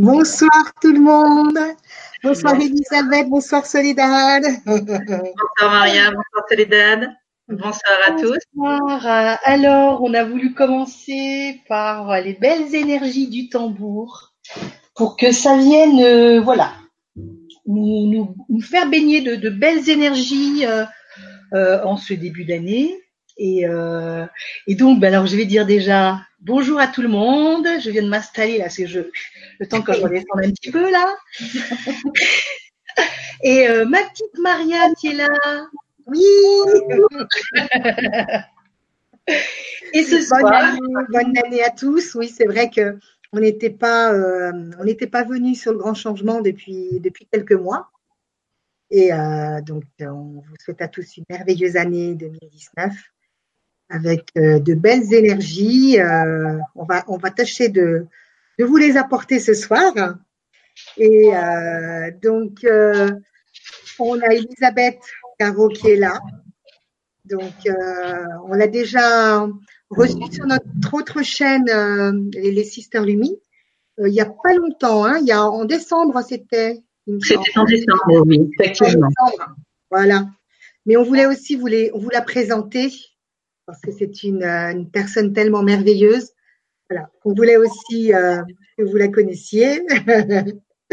Bonsoir tout le monde. Bonsoir Elisabeth, bonsoir Soledad. Bonsoir Maria, bonsoir Soledad. Bonsoir à tous. Bonsoir. Alors, on a voulu commencer par les belles énergies du tambour pour que ça vienne, euh, voilà, nous, faire baigner de, belles énergies euh, euh, en ce début d'année. Et, donc, ben alors, je vais dire déjà bonjour à tout le monde. Je viens de m'installer là, c'est je le temps que je redescende un petit peu là. Et euh, ma petite Marianne qui est là. Oui. Et ce soir, bonne année, bonne année, à tous. Oui, c'est vrai que on n'était pas, euh, on n'était pas venu sur le grand changement depuis depuis quelques mois. Et euh, donc, on vous souhaite à tous une merveilleuse année 2019 avec de belles énergies. on va on va tâcher de de vous les apporter ce soir. Et euh, donc, euh, on a Elisabeth Caro qui est là. Donc, euh, on l'a déjà reçue sur notre autre chaîne, les Sisters Lumi, il n'y a pas longtemps. Hein, il y a en décembre, c'était. C'était en décembre, oui, effectivement. Voilà. Mais on voulait aussi vous, les, vous la présenter parce que c'est une, une personne tellement merveilleuse voilà. On voulait aussi euh, que vous la connaissiez.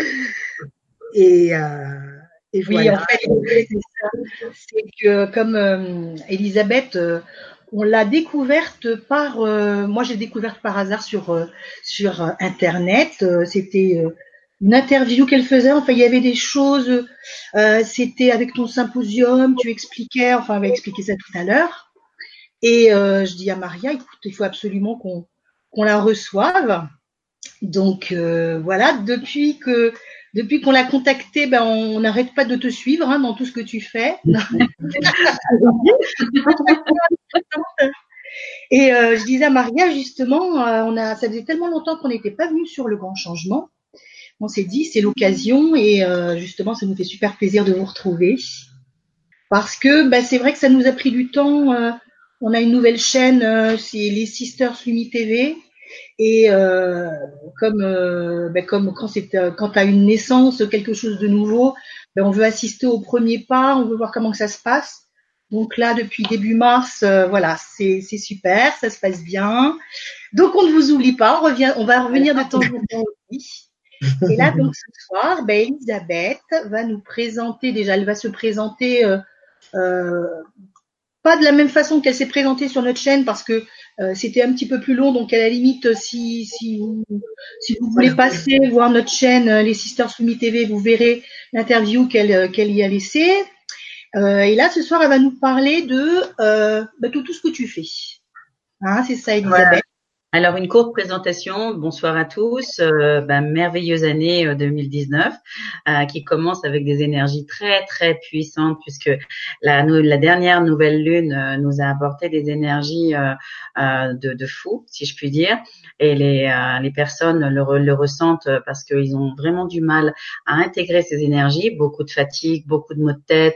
et, euh, et, oui, en fait, c'est que comme euh, Elisabeth, on l'a découverte par, moi j'ai découvert par hasard sur sur internet. C'était une interview qu'elle faisait. Enfin, il y avait des choses. C'était avec ton symposium, tu expliquais. Enfin, on va expliquer ça tout à l'heure. Et je dis à Maria, écoute, il faut absolument qu'on qu'on la reçoive. Donc euh, voilà, depuis que depuis qu'on l'a contacté, ben on n'arrête pas de te suivre hein, dans tout ce que tu fais. Et euh, je disais à Maria justement, euh, on a, ça faisait tellement longtemps qu'on n'était pas venu sur le grand changement. On s'est dit c'est l'occasion et justement ça nous fait super plaisir de vous retrouver parce que ben, c'est vrai que ça nous a pris du temps. On a une nouvelle chaîne, c'est les Sisters Lumi TV et euh, comme euh, ben comme quand c'est euh, quand as une naissance, quelque chose de nouveau, ben on veut assister au premier pas, on veut voir comment ça se passe. Donc là, depuis début mars, voilà, c'est super, ça se passe bien. Donc on ne vous oublie pas, on revient, on va revenir de temps en temps aussi. Et là, donc ce soir, ben, Elisabeth va nous présenter, déjà elle va se présenter euh, pas de la même façon qu'elle s'est présentée sur notre chaîne parce que euh, c'était un petit peu plus long, donc à la limite, si, si, vous, si vous voulez passer voir notre chaîne euh, Les Sisters Sumi TV, vous verrez l'interview qu'elle euh, qu'elle y a laissée. Euh, et là, ce soir, elle va nous parler de bah, tout, tout ce que tu fais. Hein, c'est ça, Elisabeth. Alors une courte présentation. Bonsoir à tous. Euh, ben, merveilleuse année 2019 euh, euh, qui commence avec des énergies très très puissantes puisque la, la dernière nouvelle lune euh, nous a apporté des énergies de, de fou, si je puis dire, et les, les personnes le, le ressentent parce qu'ils ont vraiment du mal à intégrer ces énergies. Beaucoup de fatigue, beaucoup de maux de tête,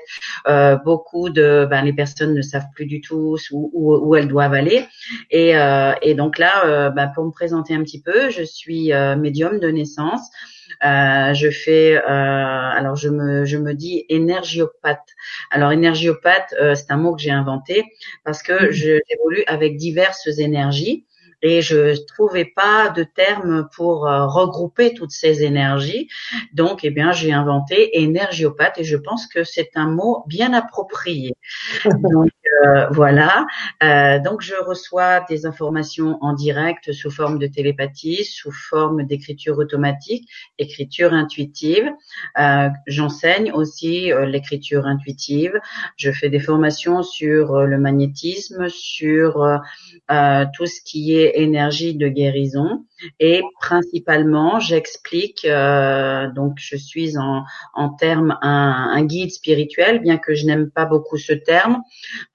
beaucoup de ben, les personnes ne savent plus du tout où, où, où elles doivent aller et, et donc là euh, bah, pour me présenter un petit peu, je suis euh, médium de naissance. Euh, je fais, alors je me, je me dis énergiopathe. Alors énergiopathe, c'est un mot que j'ai inventé parce que mmh. je j'évolue avec diverses énergies et je trouvais pas de terme pour euh, regrouper toutes ces énergies. Donc, eh bien, j'ai inventé énergiopathe et je pense que c'est un mot bien approprié. Donc, euh, voilà. Euh, donc, je reçois des informations en direct sous forme de télépathie, sous forme d'écriture automatique, écriture intuitive. Euh, J'enseigne aussi l'écriture intuitive. Je fais des formations sur le magnétisme, sur tout ce qui est énergie de guérison et principalement j'explique euh, donc je suis en, en termes un, un, guide spirituel bien que je n'aime pas beaucoup ce terme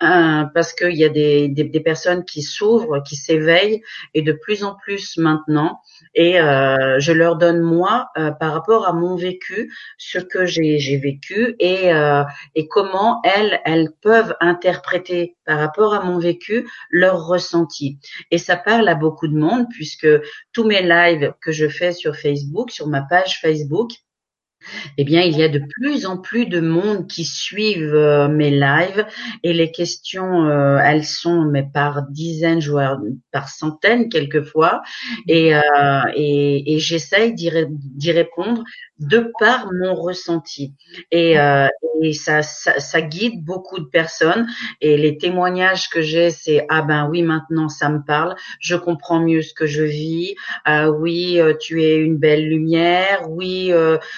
euh, parce qu'il y a des, des, des personnes qui s'ouvrent qui s'éveillent et de plus en plus maintenant. Et euh, je leur donne moi euh, par rapport à mon vécu ce que j'ai vécu et, euh, et comment elles elles peuvent interpréter par rapport à mon vécu leur ressenti. Et ça parle à beaucoup de monde puisque tous mes lives que je fais sur Facebook sur ma page Facebook eh bien, il y a de plus en plus de monde qui suivent euh, mes lives et les questions, euh, elles sont mais par dizaines, voire par centaines quelquefois, et, euh, et, et j'essaye d'y répondre de par mon ressenti. Et, euh, et ça, ça, ça, guide beaucoup de personnes. Et les témoignages que j'ai, c'est ah ben oui, maintenant ça me parle. Je comprends mieux ce que je vis. Oui, tu es une belle lumière. Oui,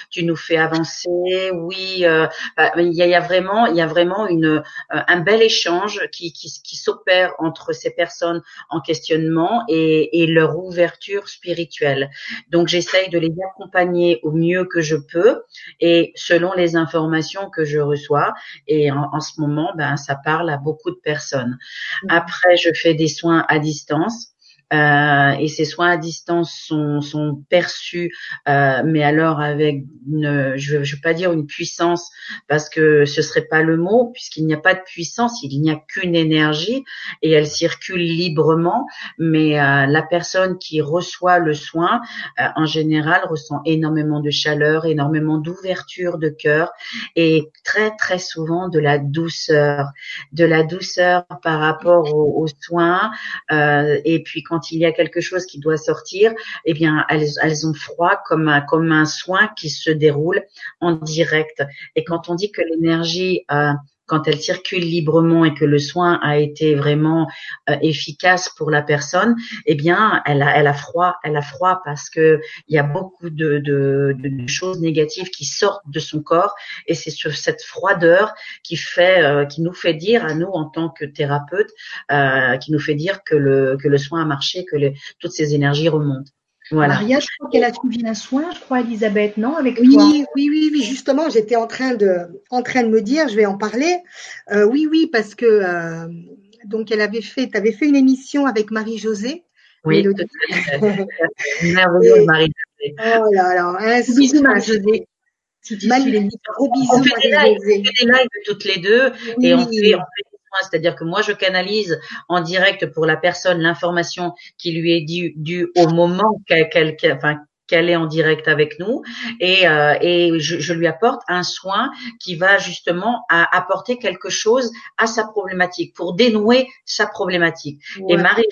tu nous fais avancer. Oui, euh, bah, il y, a, y, a, vraiment, il y a vraiment une un bel échange qui, qui, qui s'opère entre ces personnes en questionnement et, et leur ouverture spirituelle. Donc j'essaye de les accompagner au mieux que je peux et selon les informations que je reçois. Et en, ce moment, ben, ça parle à beaucoup de personnes. Mmh. Après, je fais des soins à distance. Euh, et ces soins à distance sont, sont perçus, euh, mais alors avec une, je ne veux pas dire une puissance parce que ce serait pas le mot, puisqu'il n'y a pas de puissance, il n'y a qu'une énergie et elle circule librement. Mais euh, la personne qui reçoit le soin, euh, en général, ressent énormément de chaleur, énormément d'ouverture de cœur et très très souvent de la douceur, de la douceur par rapport aux, aux soins. Euh, et puis quand il y a quelque chose qui doit sortir, eh bien, elles, elles ont froid comme un, comme un soin qui se déroule en direct. Et quand on dit que l'énergie euh, quand elle circule librement et que le soin a été vraiment euh, efficace pour la personne, eh bien, elle a, elle a froid, elle a froid parce que il y a beaucoup de, de, de choses négatives qui sortent de son corps et c'est sur cette froideur qui fait, euh, qui nous fait dire à nous en tant que thérapeute, euh, qui nous fait dire que le que le soin a marché, que toutes ces énergies remontent. Maria, je crois qu'elle a suivi un soin, je crois, Elisabeth, non Avec oui, oui, oui, oui, justement, j'étais en train de, en train de me dire, je vais en parler. Euh, oui, oui, parce que euh, donc elle avait fait, tu avais fait une émission avec Marie-Josée. Oui, tout Marie-Josée. Oh là là, un bisou Marie-Josée. Gros bisous, on fait, des lives, on fait des lives toutes les deux oui. et on fait, on fait c'est-à-dire que moi je canalise en direct pour la personne l'information qui lui est due, due au moment qu'elle qu enfin, qu'elle est en direct avec nous et, euh, et je, je, lui apporte un soin qui va justement à apporter quelque chose à sa problématique pour dénouer sa problématique. Ouais. Et Marie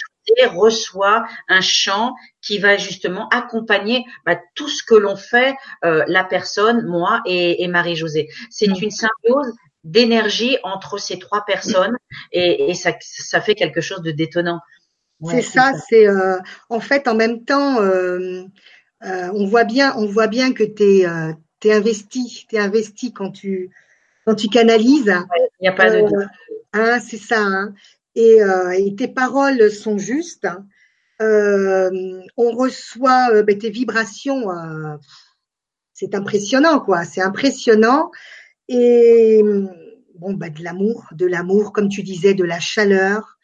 reçoit un chant qui va justement accompagner bah, tout ce que l'on fait, euh, la personne, moi et, et Marie-Josée. C'est mmh. une symbiose d'énergie entre ces trois personnes et, et ça, ça, fait quelque chose de détonnant. Ouais, c'est ça, c'est euh, en fait en même temps, euh, euh, on voit bien, on voit bien que tu es, euh, es, investi, tu es investi quand tu, quand tu canalises. Il n'y a pas de. Hein, c'est ça. Hein. Et, et, tes paroles sont justes. on reçoit ben, tes vibrations. c'est impressionnant, quoi. C'est impressionnant. Et bon, bah, de l'amour, de l'amour, comme tu disais, de la chaleur.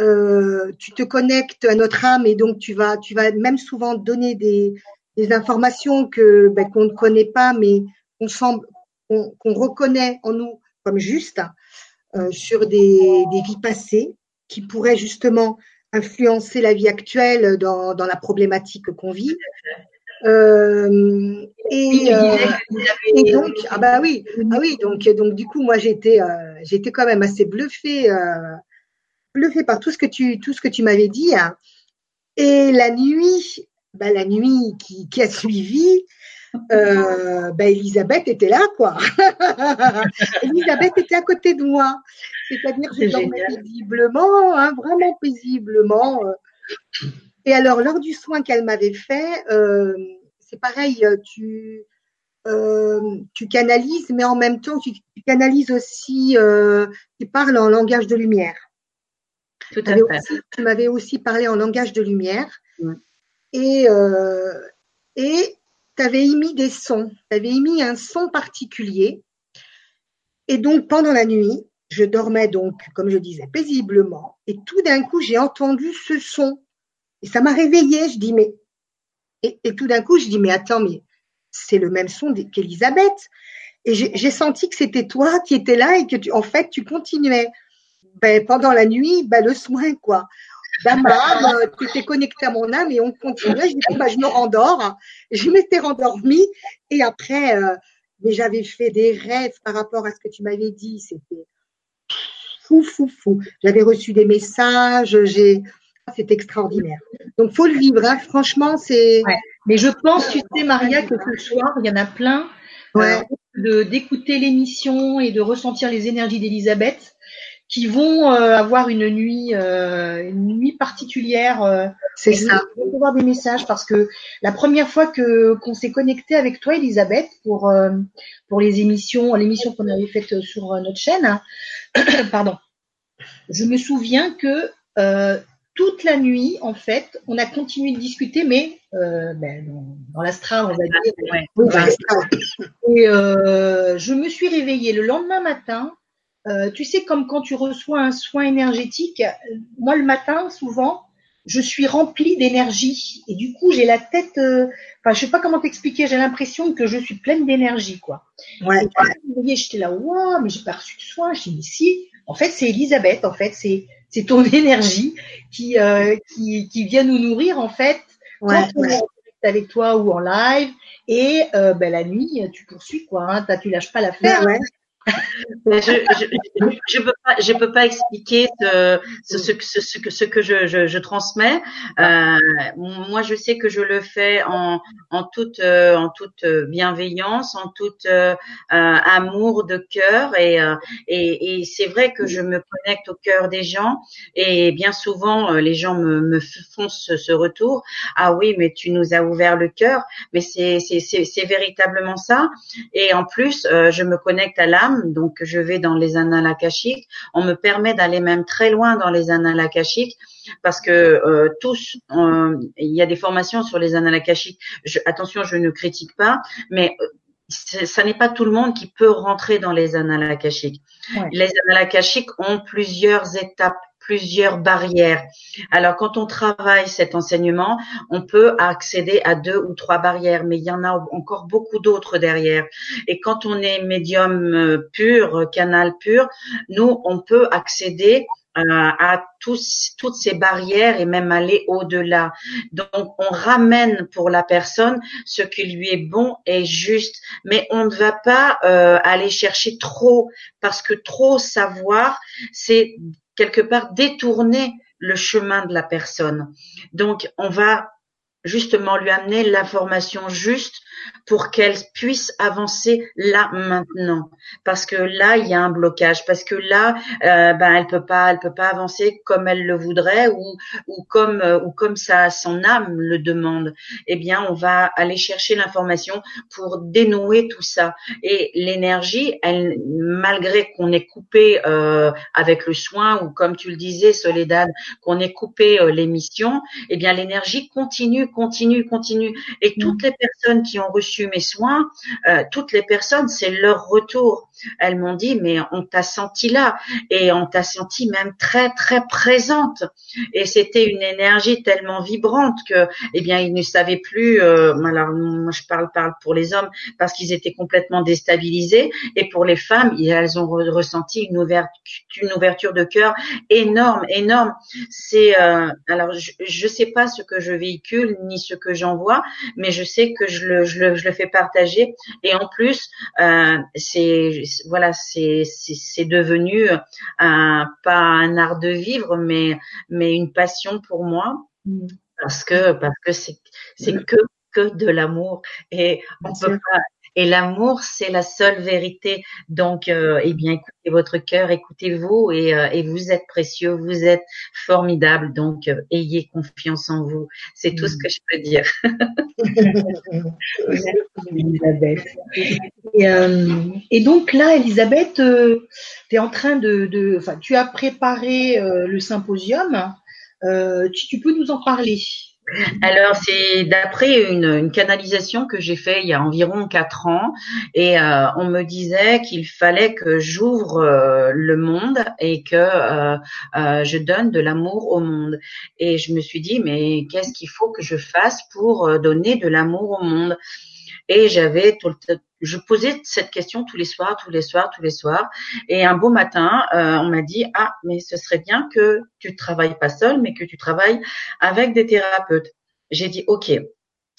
Euh, tu te connectes à notre âme et donc tu vas, tu vas même souvent donner des, des informations que bah, qu'on ne connaît pas, mais qu'on semble, qu'on qu reconnaît en nous comme justes euh, sur des, des vies passées qui pourraient justement influencer la vie actuelle dans, dans la problématique qu'on vit. Euh, et, euh, et, donc, ah bah oui, ah oui, donc donc du coup, moi j'étais euh, j'étais quand même assez bluffée, bluffée par tout ce que tu tout ce que tu m'avais dit. Hein. Et la nuit, bah, la nuit qui, qui a suivi, euh, bah, Elisabeth était là, quoi. Elisabeth était à côté de moi. C'est-à-dire, je dormais paisiblement, hein, vraiment paisiblement. Et alors, lors du soin qu'elle m'avait fait, euh, c'est pareil, tu, euh, tu canalises, mais en même temps, tu, tu canalises aussi, euh, tu parles en langage de lumière. Tout à fait. Aussi, tu m'avais aussi parlé en langage de lumière. Et, euh, et tu avais émis des sons, tu avais émis un son particulier. Et donc, pendant la nuit, je dormais donc, comme je disais, paisiblement. Et tout d'un coup, j'ai entendu ce son et ça m'a réveillée. Je dis, mais. Et, et tout d'un coup, je dis, mais attends, mais c'est le même son qu'Elisabeth. Et j'ai senti que c'était toi qui étais là et que, tu, en fait, tu continuais. Ben, pendant la nuit, ben, le soin, quoi. D'âme tu t'es connecté à mon âme et on continuait. Je dis, ben, je me rendors. Je m'étais rendormie. Et après, euh, mais j'avais fait des rêves par rapport à ce que tu m'avais dit. C'était fou, fou, fou. J'avais reçu des messages. J'ai, c'est extraordinaire. Donc, faut le vivre. Hein. Franchement, c'est. Ouais. Mais je pense, tu sais, Maria, que ce soir, il y en a plein ouais. euh, d'écouter l'émission et de ressentir les énergies d'Elisabeth qui vont euh, avoir une nuit, euh, une nuit particulière. C'est ça. recevoir des messages parce que la première fois que qu'on s'est connecté avec toi, Elisabeth, pour pour les émissions, l'émission qu'on avait faite sur notre chaîne, hein, pardon, je me souviens que toute la nuit, en fait, on a continué de discuter, mais euh, ben, dans, l'astral, on va dire. Ouais. Ouais. Et euh, je me suis réveillée le lendemain matin. Euh, tu sais, comme quand tu reçois un soin énergétique, euh, moi le matin, souvent, je suis remplie d'énergie. Et du coup, j'ai la tête, euh, enfin, je sais pas comment t'expliquer, j'ai l'impression que je suis pleine d'énergie, quoi. Ouais. Réveillais, j'étais là, waouh, mais j'ai pas reçu de soin. Je dis, mais si, en fait, c'est Elisabeth, en fait, c'est c'est ton énergie qui, euh, qui, qui vient nous nourrir, en fait, Ouais, quand on ouais. est en direct avec toi ou en live. Et euh, ben, la nuit, tu poursuis, quoi. Hein, tu lâches pas l'affaire. Ouais, je je peux pas je peux pas expliquer ce ce, ce, ce, que ce que je, je, je transmets. Euh, moi, je sais que je le fais en en toute euh, en toute bienveillance, en toute euh, euh, amour de cœur et euh, et, et c'est vrai que je me connecte au cœur des gens et bien souvent euh, les gens me, me font ce, ce retour. Ah oui, mais tu nous as ouvert le cœur. Mais c'est véritablement ça. Et en plus, euh, je me connecte à l'âme, donc je vais dans les annales akashiques. On me permet d'aller même très loin dans les annales akashiques parce que euh, tous, euh, il y a des formations sur les annales akashiques. Je, attention, je ne critique pas, mais euh, ça n'est pas tout le monde qui peut rentrer dans les annales akashiques. Ouais. Les annales akashiques ont plusieurs étapes plusieurs barrières. Alors quand on travaille cet enseignement, on peut accéder à deux ou trois barrières, mais il y en a encore beaucoup d'autres derrière. Et quand on est médium euh, pur, canal pur, nous, on peut accéder euh, à tous, toutes ces barrières et même aller au-delà. Donc, on ramène pour la personne ce qui lui est bon et juste, mais on ne va pas euh, aller chercher trop parce que trop savoir, c'est quelque part détourner le chemin de la personne. Donc, on va justement lui amener l'information juste pour qu'elle puisse avancer là maintenant. Parce que là il y a un blocage. Parce que là euh, ben elle peut pas elle peut pas avancer comme elle le voudrait ou ou comme euh, ou comme ça son âme le demande. Eh bien on va aller chercher l'information pour dénouer tout ça. Et l'énergie elle malgré qu'on ait coupé euh, avec le soin ou comme tu le disais Soledad qu'on ait coupé euh, l'émission eh bien l'énergie continue continue continue. Et toutes les personnes qui ont ont reçu mes soins, euh, toutes les personnes, c'est leur retour. Elles m'ont dit, mais on t'a senti là et on t'a senti même très très présente. Et c'était une énergie tellement vibrante que, eh bien, ils ne savaient plus. Euh, alors, moi, je parle, parle pour les hommes parce qu'ils étaient complètement déstabilisés, et pour les femmes, elles ont ressenti une ouverture, une ouverture de cœur énorme, énorme. C'est euh, alors, je ne sais pas ce que je véhicule ni ce que j'envoie, mais je sais que je le, je le fais partager. Et en plus, euh, c'est voilà, c'est c'est devenu un pas un art de vivre, mais mais une passion pour moi mm. parce que parce que c'est c'est mm. que que de l'amour et on peut pas et l'amour, c'est la seule vérité. Donc, euh, eh bien, écoutez votre cœur, écoutez-vous et, euh, et, vous êtes précieux, vous êtes formidable. Donc, euh, ayez confiance en vous. C'est tout ce que je peux dire. Elisabeth. Et, donc là, Elisabeth, tu es en train de, de, enfin, tu as préparé le symposium. Tu, tu peux nous en parler? Alors c'est d'après une, canalisation que j'ai fait il y a environ quatre ans et euh, on me disait qu'il fallait que j'ouvre euh, le monde et que euh, je donne de l'amour au monde. Et je me suis dit mais qu'est-ce qu'il faut que je fasse pour donner de l'amour au monde? Et j'avais tout le je posais cette question tous les soirs, tous les soirs, tous les soirs. Et un beau matin, euh, on m'a dit ah mais ce serait bien que tu travailles pas seul, mais que tu travailles avec des thérapeutes. J'ai dit ok.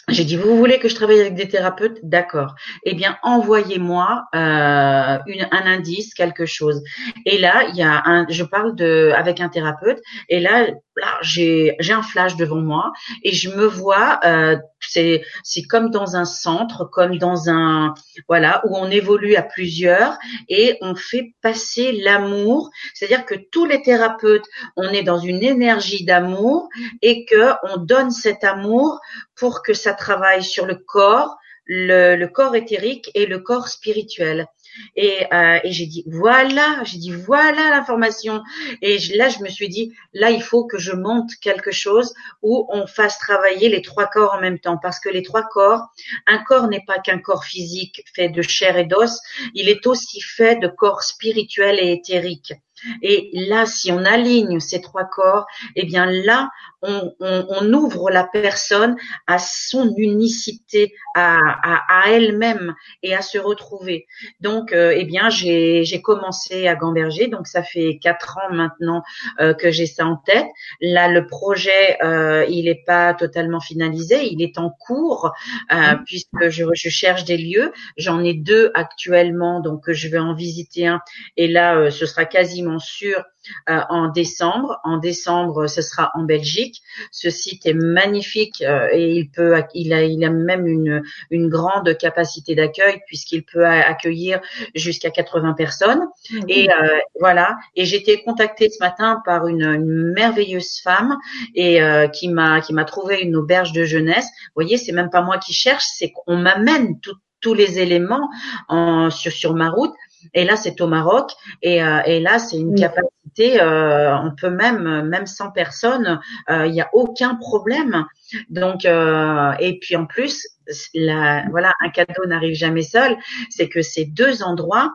J'ai dit, vous voulez que je travaille avec des thérapeutes? D'accord. Eh bien, envoyez-moi euh, un indice, quelque chose. Et là, il y a un, je parle de avec un thérapeute. Et là, là j'ai j'ai un flash devant moi et je me vois. Euh, c'est c'est comme dans un centre, comme dans un voilà où on évolue à plusieurs et on fait passer l'amour. C'est-à-dire que tous les thérapeutes, on est dans une énergie d'amour et que on donne cet amour pour que ça travaille sur le corps, le, corps éthérique et le corps spirituel. Et, euh, et j'ai dit voilà, j'ai dit voilà l'information. Et là, je me suis dit là, il faut que je monte quelque chose où on fasse travailler les trois corps en même temps, parce que les trois corps, un corps n'est pas qu'un corps physique fait de chair et d'os, il est aussi fait de corps spirituel et éthérique. Et là, si on aligne ces trois corps, eh bien là, on, on, on ouvre la personne à son unicité, à, à, à elle-même et à se retrouver. Donc, euh, eh bien, j'ai commencé à gamberger. Donc, ça fait quatre ans maintenant euh, que j'ai ça en tête. Là, le projet, euh, il n'est pas totalement finalisé. Il est en cours mmh. puisque je, je, cherche des lieux. J'en ai deux actuellement, donc je vais en visiter un. Et là, ce sera quasiment sûr euh, en décembre. En décembre, ce sera en Belgique. Ce site est magnifique euh, et il peut, il a, il a même une, une grande capacité d'accueil puisqu'il peut accueillir jusqu'à 80 personnes. Et euh, voilà. Et j'ai été contactée ce matin par une, une merveilleuse femme et qui m'a qui m'a trouvé une auberge de jeunesse. Vous voyez, c'est même pas moi qui cherche, c'est qu'on m'amène tous les éléments en, sur, sur ma route et là, c'est au Maroc. Et, euh, et là, c'est une capacité. Euh, on peut même, même 100 personnes, euh, il n'y a aucun problème. Donc, et puis en plus, la, voilà, un cadeau n'arrive jamais seul. C'est que ces deux endroits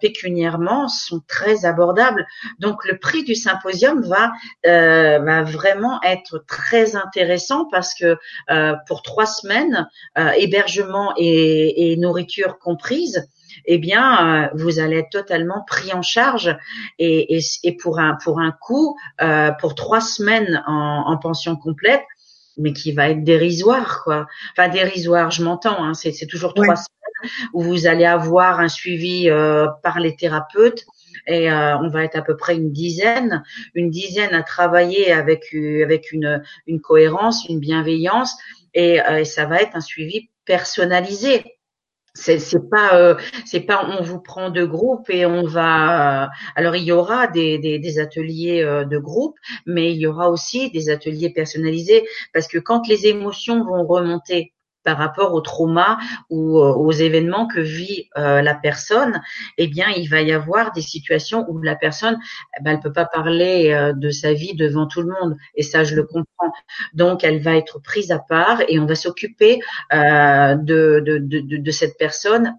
pécuniairement sont très abordables. Donc, le prix du symposium va, va vraiment être très intéressant parce que pour trois semaines, hébergement et, et nourriture comprise eh bien, euh, vous allez être totalement pris en charge et, et, et pour un pour un coût euh, pour trois semaines en, en, pension complète, mais qui va être dérisoire, quoi. Enfin dérisoire, je m'entends. Hein, c'est, c'est toujours trois semaines où vous allez avoir un suivi euh, par les thérapeutes et euh, on va être à peu près une dizaine, une dizaine à travailler avec avec une une cohérence, une bienveillance et, et ça va être un suivi personnalisé c'est c'est pas euh, c'est pas on vous prend de groupe et on va euh, alors il y aura des, des, ateliers euh, de groupe mais il y aura aussi des ateliers personnalisés parce que quand les émotions vont remonter par rapport au trauma ou euh, aux événements que vit euh, la personne, eh bien, il va y avoir des situations où la personne, eh ben, elle peut pas parler euh, de sa vie devant tout le monde, et ça, je le comprends. Donc, elle va être prise à part et on va s'occuper de, de, de, de, cette personne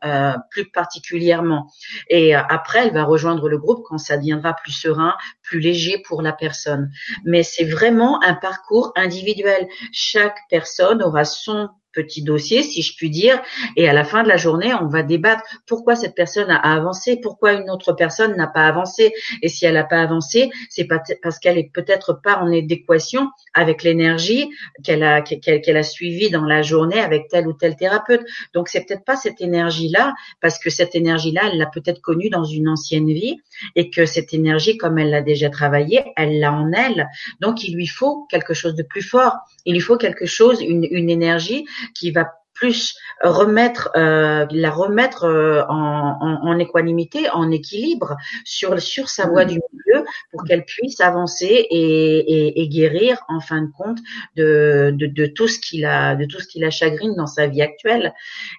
plus particulièrement. Et après, elle va rejoindre le groupe quand ça deviendra plus serein, plus léger pour la personne. Mais c'est vraiment un parcours individuel. Chaque personne aura son petit dossier, si je puis dire, et à la fin de la journée, on va débattre pourquoi cette personne a avancé, pourquoi une autre personne n'a pas avancé, et si elle n'a pas avancé, c'est parce qu'elle est peut-être pas en adéquation avec l'énergie qu'elle a qu'elle a suivie dans la journée avec tel ou tel thérapeute. Donc c'est peut-être pas cette énergie-là, parce que cette énergie-là, elle l'a peut-être connue dans une ancienne vie, et que cette énergie, comme elle l'a déjà travaillée, elle l'a en elle. Donc il lui faut quelque chose de plus fort. Il lui faut quelque chose, une, une énergie qui va plus remettre euh, la remettre euh, en, en, en, équanimité, en équilibre sur sur sa voie du milieu pour qu'elle puisse avancer et, et, et, guérir en fin de compte de, de, de tout ce qui la de tout ce qui la chagrine dans sa vie actuelle.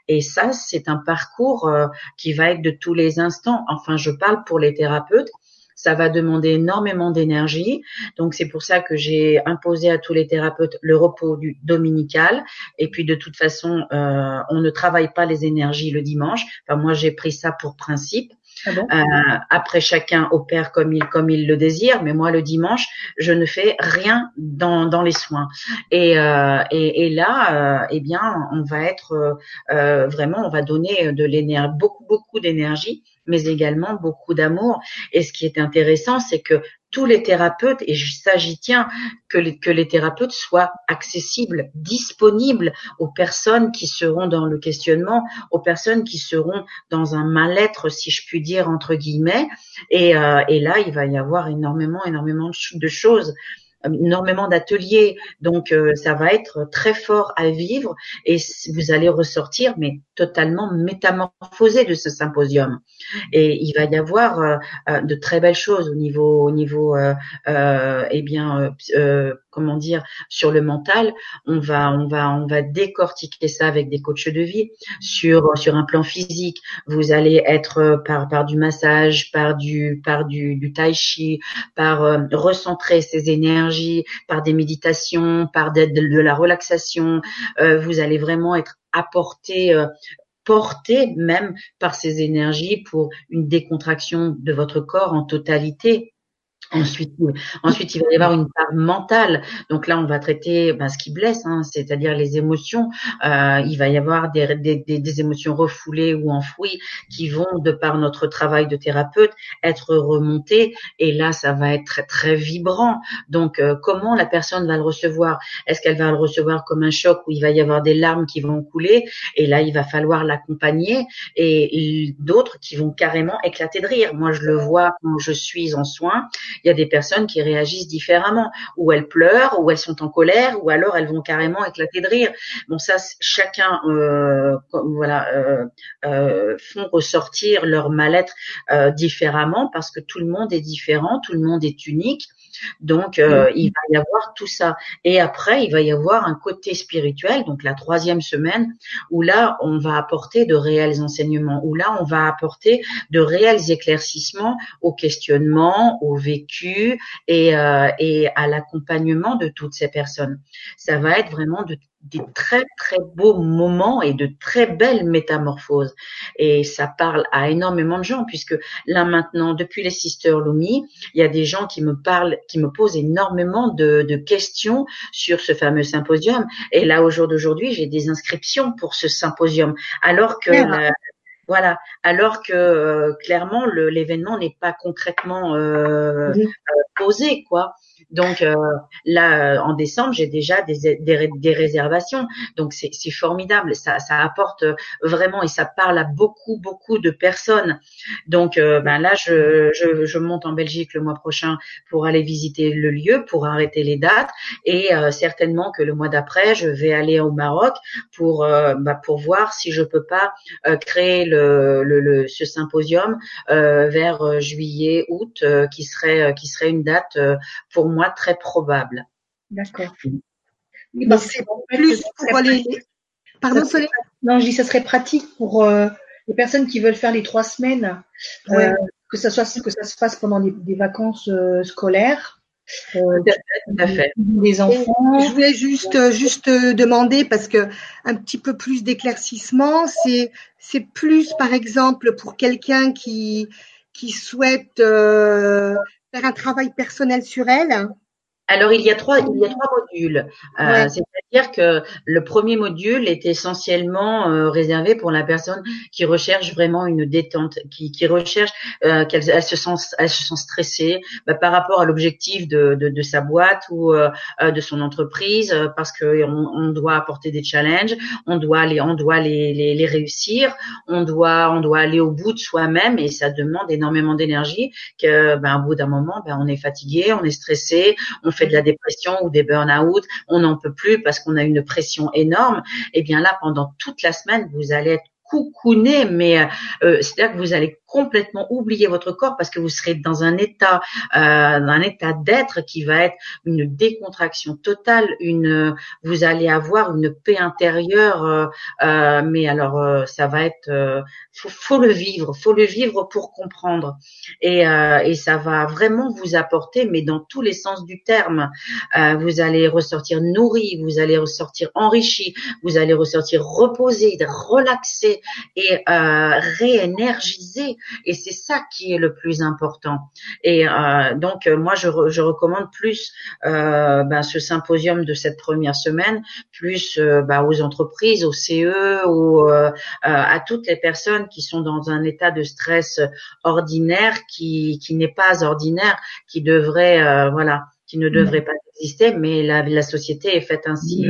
Et ça, c'est un parcours euh, qui va être de tous les instants. Enfin, je parle pour les thérapeutes ça va demander énormément d'énergie. Donc c'est pour ça que j'ai imposé à tous les thérapeutes le repos du dominical. Et puis de toute façon, euh, on ne travaille pas les énergies le dimanche. Enfin, moi j'ai pris ça pour principe. Ah euh, après, chacun opère comme il comme il le désire, mais moi le dimanche, je ne fais rien dans, dans les soins. Et, euh, et, et, là, euh, eh bien, on va être euh, vraiment, on va donner de l'énergie, beaucoup beaucoup d'énergie mais également beaucoup d'amour. Et ce qui est intéressant, c'est que tous les thérapeutes, et ça j'y tiens, que les, que les thérapeutes soient accessibles, disponibles aux personnes qui seront dans le questionnement, aux personnes qui seront dans un mal-être, si je puis dire, entre guillemets. Et, euh, et là, il va y avoir énormément, énormément de choses énormément d'ateliers, donc euh, ça va être très fort à vivre et vous allez ressortir mais totalement métamorphosé de ce symposium. Et il va y avoir euh, euh, de très belles choses au niveau, au niveau, eh bien, comment dire, sur le mental. On va, on va, on va décortiquer ça avec des coachs de vie sur sur un plan physique. Vous allez être par par du massage, par du par du, du tai chi, par recentrer ces énergies par des méditations, par de, de, la relaxation. Euh, vous allez vraiment être apporté euh, porté même par ces énergies pour une décontraction de votre corps en totalité. Ensuite, ensuite, il va y avoir une part mentale. Donc là, on va traiter ben, ce qui blesse, hein, c'est-à-dire les émotions. Euh, il va y avoir des, des, des, émotions refoulées ou enfouies qui vont, de par notre travail de thérapeute, être remontées. Et là, ça va être très, très vibrant. Donc, euh, comment la personne va le recevoir? Est-ce qu'elle va le recevoir comme un choc où il va y avoir des larmes qui vont couler? Et là, il va falloir l'accompagner. Et, et d'autres qui vont carrément éclater de rire. Moi, je le vois quand je suis en soins il y a des personnes qui réagissent différemment, ou elles pleurent, ou elles sont en colère, ou alors elles vont carrément éclater de rire. Bon, ça, chacun, euh, voilà, euh, euh, font ressortir leur mal-être différemment parce que tout le monde est différent, tout le monde est unique. Donc, euh, il va y avoir tout ça. Et après, il va y avoir un côté spirituel, donc la troisième semaine, où là, on va apporter de réels enseignements, où là, on va apporter de réels éclaircissements au questionnement, au vécu et, euh, et à l'accompagnement de toutes ces personnes. Ça va être vraiment de des très très beaux moments et de très belles métamorphoses. Et ça parle à énormément de gens puisque là maintenant, depuis les Sisters Lumi, il y a des gens qui me parlent, qui me posent énormément de, de questions sur ce fameux symposium. Et là, au jour d'aujourd'hui, j'ai des inscriptions pour ce symposium. Alors que voilà, alors que euh, clairement l'événement n'est pas concrètement euh, euh, posé, quoi. Donc euh, là, en décembre, j'ai déjà des, des, des, réservations. Donc c'est formidable. Ça, ça apporte vraiment et ça parle à beaucoup, beaucoup de personnes. Donc euh, ben là, je, je, je, monte en Belgique le mois prochain pour aller visiter le lieu, pour arrêter les dates. Et certainement que le mois d'après, je vais aller au Maroc pour, bah, pour voir si je peux pas créer le, le, le, ce symposium vers juillet, août, qui serait qui serait une date pour moi très probable. D'accord. Oui, bah, c'est plus pour aller. Pardon, Soleil Non, je dis ça serait pratique pour euh, les personnes qui veulent faire les trois semaines, euh, que ça soit que ça se fasse pendant des, vacances euh, scolaires. Tout à fait. Les enfants. Je voulais juste juste demander parce que un petit peu plus d'éclaircissement, c'est c'est plus par exemple pour quelqu'un qui qui souhaite faire un travail personnel sur elle? Alors il y a trois, il y a trois modules. Euh, c'est-à-dire que le premier module est essentiellement euh, réservé pour la personne qui recherche vraiment une détente, qui, qui recherche euh, qu'elle elle se sent, elle se sent stressée bah, par rapport à l'objectif de, de, de, sa boîte ou de son entreprise, parce que on, doit apporter des challenges, on doit les, on doit les, les, les réussir, on doit, on doit aller au bout de soi-même et ça demande énormément d'énergie. Que, ben, au bout d'un moment, ben, on est fatigué, on est stressé, on fait de la dépression ou des burn-out, on n'en peut plus parce qu'on a une pression énorme, et eh bien là, pendant toute la semaine, vous allez être coucouné, mais euh, c'est-à-dire que vous allez complètement oublier votre corps parce que vous serez dans un état, euh, un état d'être qui va être une décontraction totale, vous allez avoir une paix intérieure, euh, euh mais alors ça va être, faut, faut, le vivre, faut le vivre pour comprendre, et, et ça va vraiment vous apporter, mais dans tous les sens du terme, vous allez ressortir nourri, vous allez ressortir enrichi, vous allez ressortir reposé, relaxé et réénergisé et c'est ça qui est le plus important. Et euh, donc euh, moi je, je recommande plus euh, ben, ce symposium de cette première semaine, plus ben, aux entreprises, aux CE, ou à toutes les personnes qui sont dans un état de stress ordinaire qui qui n'est pas ordinaire, qui devrait voilà qui ne devrait pas exister, mais la, la société est faite ainsi.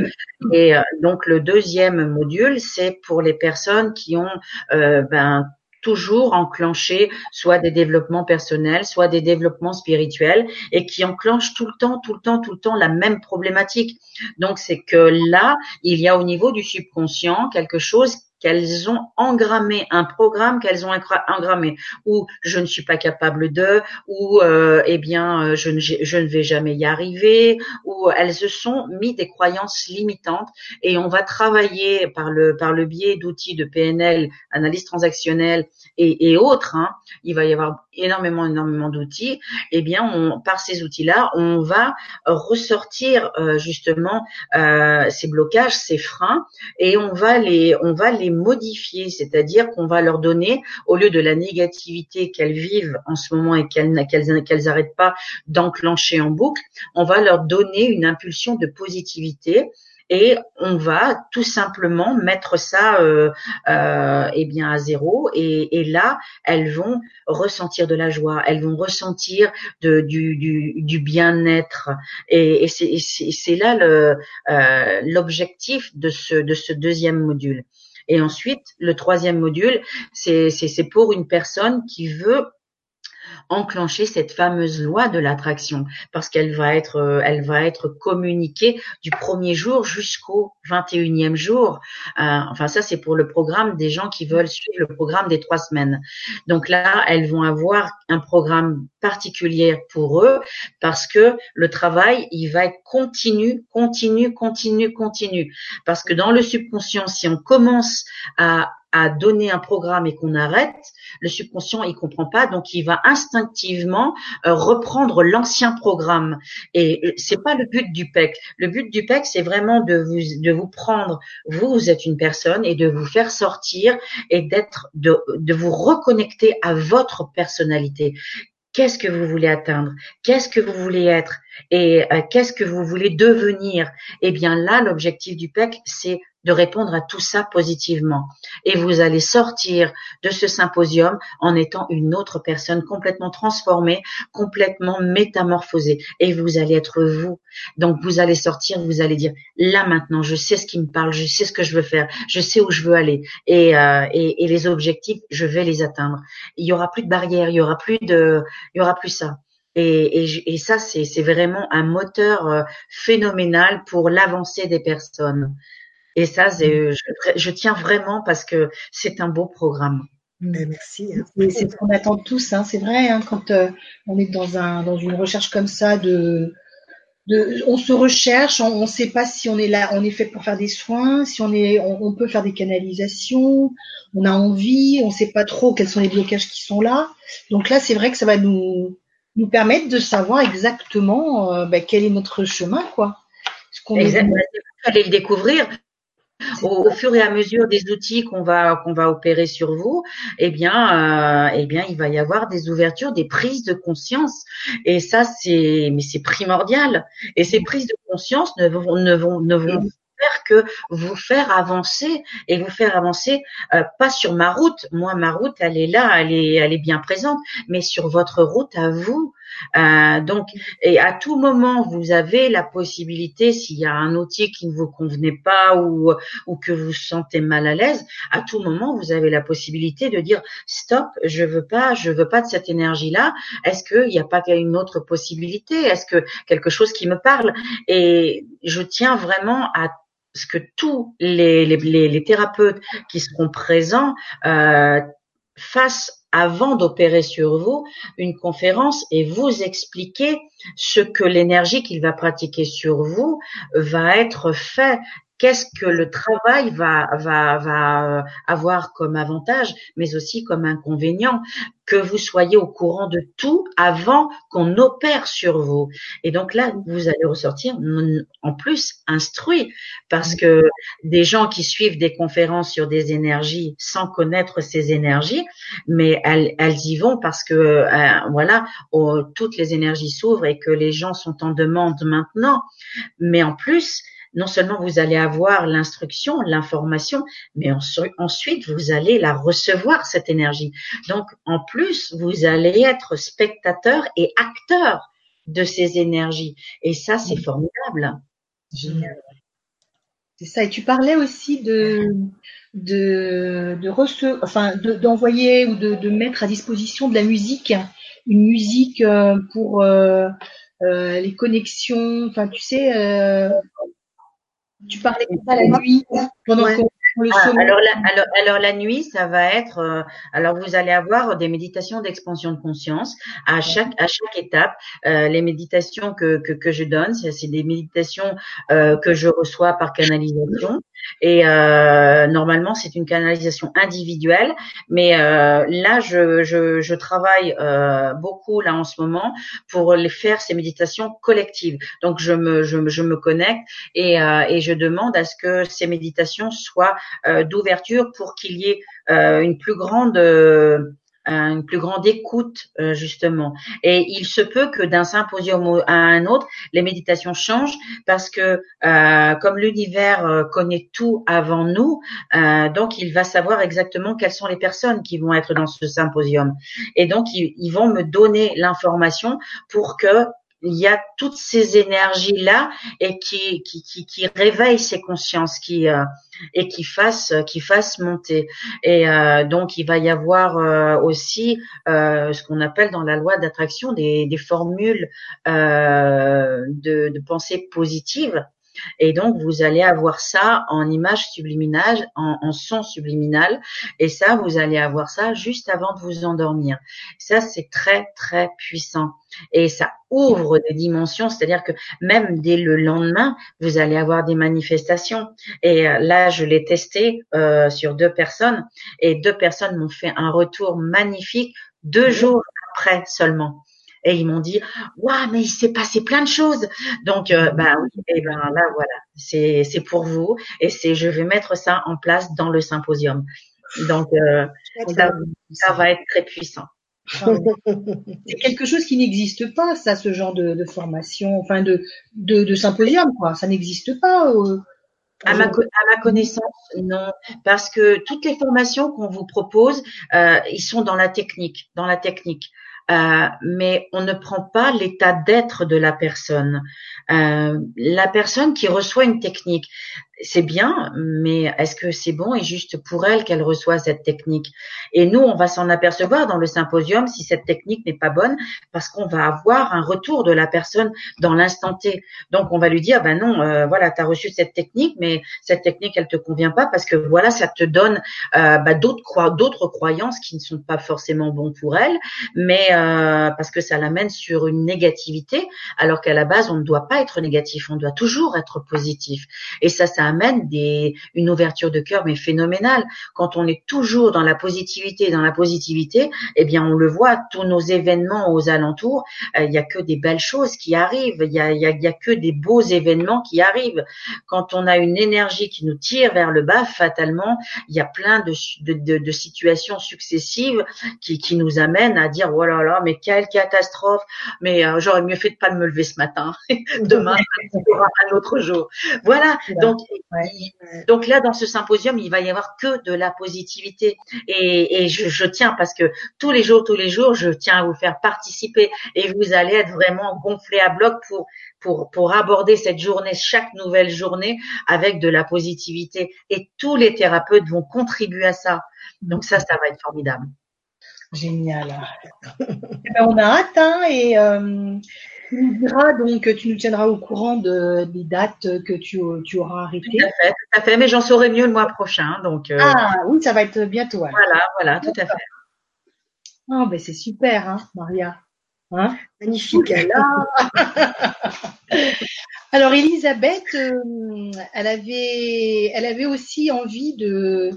Et donc le deuxième module, c'est pour les personnes qui ont euh, ben, toujours enclencher soit des développements personnels, soit des développements spirituels et qui enclenchent tout le temps, tout le temps, tout le temps la même problématique. Donc c'est que là, il y a au niveau du subconscient quelque chose qu'elles ont engrammé un programme qu'elles ont engrammé ou je ne suis pas capable de ou euh, eh bien euh, je ne, vais jamais y arriver ou elles se sont mis des croyances limitantes et on va travailler par le par le biais d'outils de PNL analyse transactionnelle et, autres hein, il va y avoir énormément énormément d'outils. Eh bien on, par ces outils là on va ressortir euh, justement euh, ces blocages ces freins et on va les on va les c'est-à-dire qu'on va leur donner, au lieu de la négativité qu'elles vivent en ce moment et qu'elles qu'elles n'arrêtent pas d'enclencher en boucle, on va leur donner une impulsion de positivité et on va tout simplement mettre ça euh, euh, eh bien à zéro et, là elles vont ressentir de la joie, elles vont ressentir du, bien-être et, c'est là euh, l'objectif de ce deuxième module. Et ensuite, le troisième module, c'est pour une personne qui veut enclencher cette fameuse loi de l'attraction parce qu'elle va être euh, elle va être communiquée du premier jour jusqu'au 21e jour. Euh, enfin ça c'est pour le programme des gens qui veulent suivre le programme des trois semaines. Donc là elles vont avoir un programme particulier pour eux parce que le travail il va être continu, continu, continu, continu. Parce que dans le subconscient si on commence à à donner un programme et qu'on arrête, le subconscient il comprend pas, donc il va instinctivement euh, reprendre l'ancien programme. Et euh, c'est pas le but du PEC. Le but du PEC, c'est vraiment de vous de vous prendre, vous, vous êtes une personne, et de vous faire sortir et d'être de, de vous reconnecter à votre personnalité. Qu'est-ce que vous voulez atteindre? Qu'est-ce que vous voulez être? Et euh, qu'est-ce que vous voulez devenir? Eh bien là, l'objectif du PEC, c'est de répondre à tout ça positivement. Et vous allez sortir de ce symposium en étant une autre personne complètement transformée, complètement métamorphosée. Et vous allez être vous. Donc vous allez sortir, vous allez dire, là maintenant, je sais ce qui me parle, je sais ce que je veux faire, je sais où je veux aller. Et, euh, les objectifs, je vais les atteindre. Il y aura plus de barrières, il y aura plus de, il y aura plus ça. Et, et, et, ça, c'est vraiment un moteur euh, phénoménal pour l'avancée des personnes. Et ça, mmh. je, tiens vraiment parce que c'est un beau programme. Ben, merci. Hein. C'est ce qu'on attend tous, hein. c'est vrai, hein, quand euh, on est dans, un, dans une recherche comme ça de, de, on se recherche, on ne sait pas si on est là, on est fait pour faire des soins, si on est, on, peut faire des canalisations, on a envie, on ne sait pas trop quels sont les blocages qui sont là. Donc là, c'est vrai que ça va nous nous permettre de savoir exactement euh, ben, quel est notre chemin, quoi. Ce qu'on Exactement. Allez le découvrir. Au, fur et à mesure des outils qu'on va qu'on va opérer sur vous, eh bien, euh, eh bien, il va y avoir des ouvertures, des prises de conscience, et ça, c'est mais c'est primordial. Et ces prises de conscience ne vont ne vont ne vont faire que vous faire avancer et vous faire avancer euh, pas sur ma route. Moi, ma route, elle est là, elle est, elle est bien présente, mais sur votre route à vous. Euh, donc, et à tout moment, vous avez la possibilité, s'il y a un outil qui ne vous convenait pas ou, ou que vous sentez mal à l'aise, à tout moment, vous avez la possibilité de dire stop, je veux pas, je veux pas de cette énergie-là. Est-ce qu'il n'y a pas une autre possibilité? Est-ce que quelque chose qui me parle? Et je tiens vraiment à ce que tous les, les, les, thérapeutes qui seront présents euh, fassent avant d'opérer sur vous une conférence et vous expliquer ce que l'énergie qu'il va pratiquer sur vous va être fait qu'est-ce que le travail va, va, va avoir comme avantage, mais aussi comme inconvénient, que vous soyez au courant de tout avant qu'on opère sur vous. Et donc là, vous allez ressortir en plus instruit, parce que des gens qui suivent des conférences sur des énergies sans connaître ces énergies, mais elles, elles y vont parce que euh, voilà, toutes les énergies s'ouvrent et que les gens sont en demande maintenant. Mais en plus, non seulement vous allez avoir l'instruction, l'information, mais ensuite vous allez la recevoir, cette énergie. Donc, en plus, vous allez être spectateur et acteur de ces énergies. Et ça, c'est formidable. Génial. C'est ça. Et tu parlais aussi de de, de recevoir, enfin, d'envoyer ou de, de, mettre à disposition de la musique, une musique euh, pour euh, euh, les connexions. Enfin, tu sais, tu parlais pas la nuit pendant ah, alors, la, alors, alors, la nuit, ça va être. Euh, alors vous allez avoir des méditations d'expansion de conscience à chaque à chaque étape. Euh, les méditations que, que, que je donne, c'est des méditations euh, que je reçois par canalisation. Et euh, normalement, c'est une canalisation individuelle. Mais euh, là, je, je, je travaille beaucoup là en ce moment pour les faire ces méditations collectives. Donc je me je, je me connecte et et je demande à ce que ces méditations soient euh, d'ouverture pour qu'il y ait euh, une plus grande euh, une plus grande écoute justement. Et il se peut que d'un symposium à un autre, les méditations changent parce que comme l'univers connaît tout avant nous, donc il va savoir exactement quelles sont les personnes qui vont être dans ce symposium. Et donc ils, ils vont me donner l'information pour que il y a toutes ces énergies là et qui qui, qui, qui réveillent ces consciences qui euh, et qui fassent qui fassent monter. Et euh, donc il va y avoir euh, aussi ce qu'on appelle dans la loi d'attraction des, des formules de, de pensée positive et donc, vous allez avoir ça en image subliminale, en, son subliminal. Et ça, vous allez avoir ça juste avant de vous endormir. Ça, c'est très, très puissant. Et ça ouvre des dimensions, c'est-à-dire que même dès le lendemain, vous allez avoir des manifestations. Et euh, là, je l'ai testé euh, sur deux personnes, et deux personnes m'ont fait un retour magnifique deux jours après seulement et ils m'ont dit waouh mais il s'est passé plein de choses donc euh, bah oui et ben là voilà c'est c'est pour vous et c'est je vais mettre ça en place dans le symposium donc euh, ça, ça va être très puissant c'est quelque chose qui n'existe pas, ça, ce genre de, de formation, enfin de, de, de, symposium, quoi. Ça n'existe pas. Euh, à ma, à ma, connaissance, non, parce que toutes les formations qu'on vous propose, euh, ils sont dans la technique, dans la technique. Euh, mais on ne prend pas l'état d'être de la personne. Euh, la personne qui reçoit une technique, c'est bien, mais est-ce que c'est bon et juste pour elle qu'elle reçoit cette technique? Et nous, on va s'en apercevoir dans le symposium si cette technique n'est pas bonne, parce qu'on va avoir un retour de la personne dans l'instant T. Donc, on va lui dire, ben non, euh, voilà, tu as reçu cette technique, mais cette technique, elle te convient pas parce que voilà, ça te donne euh, bah, d'autres croyances qui ne sont pas forcément bons pour elle, mais euh, parce que ça l'amène sur une négativité, alors qu'à la base on ne doit pas être négatif, on doit toujours être positif. Et ça, ça amène des, une ouverture de cœur mais phénoménale. Quand on est toujours dans la positivité, dans la positivité, eh bien on le voit, tous nos événements aux alentours, euh, il y a que des belles choses qui arrivent, il y a, y, a, y a que des beaux événements qui arrivent. Quand on a une énergie qui nous tire vers le bas, fatalement, il y a plein de, de, de, situations successives qui, qui nous amènent à dire oh là mais quelle catastrophe, mais euh, j'aurais mieux fait de pas me lever ce matin. Demain, sera un autre jour. Voilà. Donc, donc là, dans ce symposium, il va y avoir que de la positivité. Et, et je, je, tiens parce que tous les jours, tous les jours, je tiens à vous faire participer et vous allez être vraiment gonflé à bloc pour pour, pour aborder cette journée, chaque nouvelle journée, avec de la positivité. Et tous les thérapeutes vont contribuer à ça. Donc ça, ça va être formidable. Génial. Eh ben, on a hâte hein, et euh, tu nous diras donc, tu nous tiendras au courant de, des dates que tu, tu auras arrêtées. Tout à fait, tout à fait. Mais j'en saurai mieux le mois prochain. Donc, euh... Ah oui, ça va être bientôt. Alors. Voilà, voilà, tout à fait. Oh, ben c'est super, hein, Maria. Hein? Magnifique. Alors Elisabeth, euh, elle avait, elle avait aussi envie de,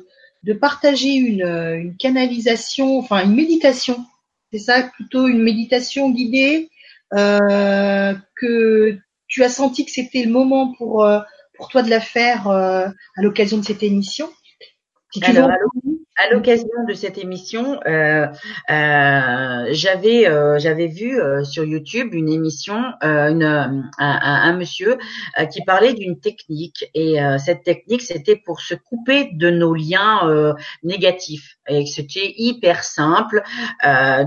de partager une, une canalisation, enfin une méditation. C'est ça, plutôt une méditation guidée euh, que tu as senti que c'était le moment pour euh, pour toi de la faire euh, à l'occasion de cette émission. À l'occasion de cette émission, euh, euh, j'avais euh, j'avais vu euh, sur YouTube une émission, euh, une, un, un, monsieur qui parlait d'une technique. Et cette technique c'était pour se couper de nos liens négatifs. Et c'était hyper simple.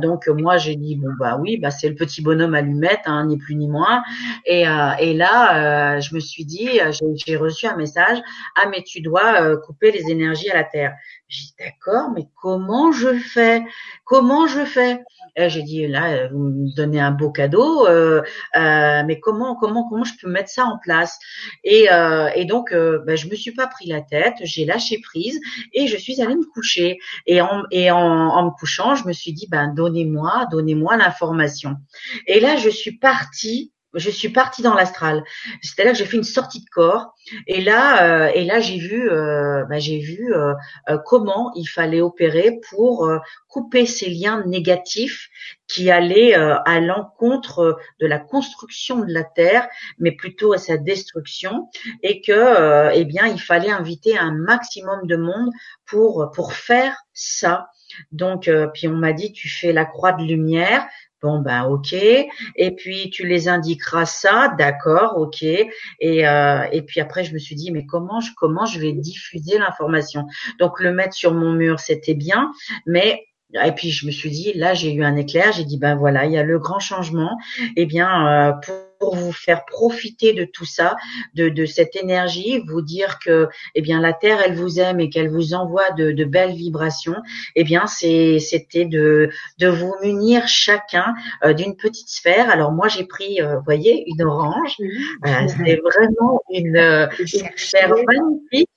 donc moi j'ai dit bon bah oui bah c'est le petit bonhomme allumette hein, ni plus ni moins. Et, et là je me suis dit j'ai reçu un message ah mais tu dois couper les énergies à la terre. J'ai dit d'accord, mais comment je fais? Comment je fais? J'ai dit là, vous me donnez un beau cadeau, euh, euh, mais comment, comment, comment je peux mettre ça en place? Et, euh, donc, euh, ben, je me suis pas pris la tête, j'ai lâché prise et je suis allée me coucher. Et en, en, en me couchant, je me suis dit ben donnez-moi, donnez-moi l'information. Et là, je suis partie je suis partie dans l'astral. C'est-à-dire que j'ai fait une sortie de corps et là euh, et là j'ai vu euh, bah, j'ai vu euh, euh comment il fallait opérer pour euh, couper ces liens négatifs qui allaient euh, à l'encontre de la construction de la terre, mais plutôt à sa destruction et que eh bien il fallait inviter un maximum de monde pour pour faire ça. Donc, puis on m'a dit, tu fais la croix de lumière, Bon ben ok. Et puis tu les indiqueras ça, d'accord, ok. Et euh, et puis après je me suis dit mais comment je comment je vais diffuser l'information? Donc le mettre sur mon mur c'était bien, mais et puis je me suis dit là j'ai eu un éclair, j'ai dit ben voilà il y a le grand changement. Eh bien euh, pour vous faire profiter de tout ça, de, de, cette énergie, vous dire que, eh bien, la Terre, elle vous aime et qu'elle vous envoie de, de, belles vibrations. Eh bien, c'était de, de vous munir chacun euh, d'une petite sphère. Alors moi, j'ai pris, euh, vous voyez, une orange. Euh, c'est vraiment une, une sphère magnifique.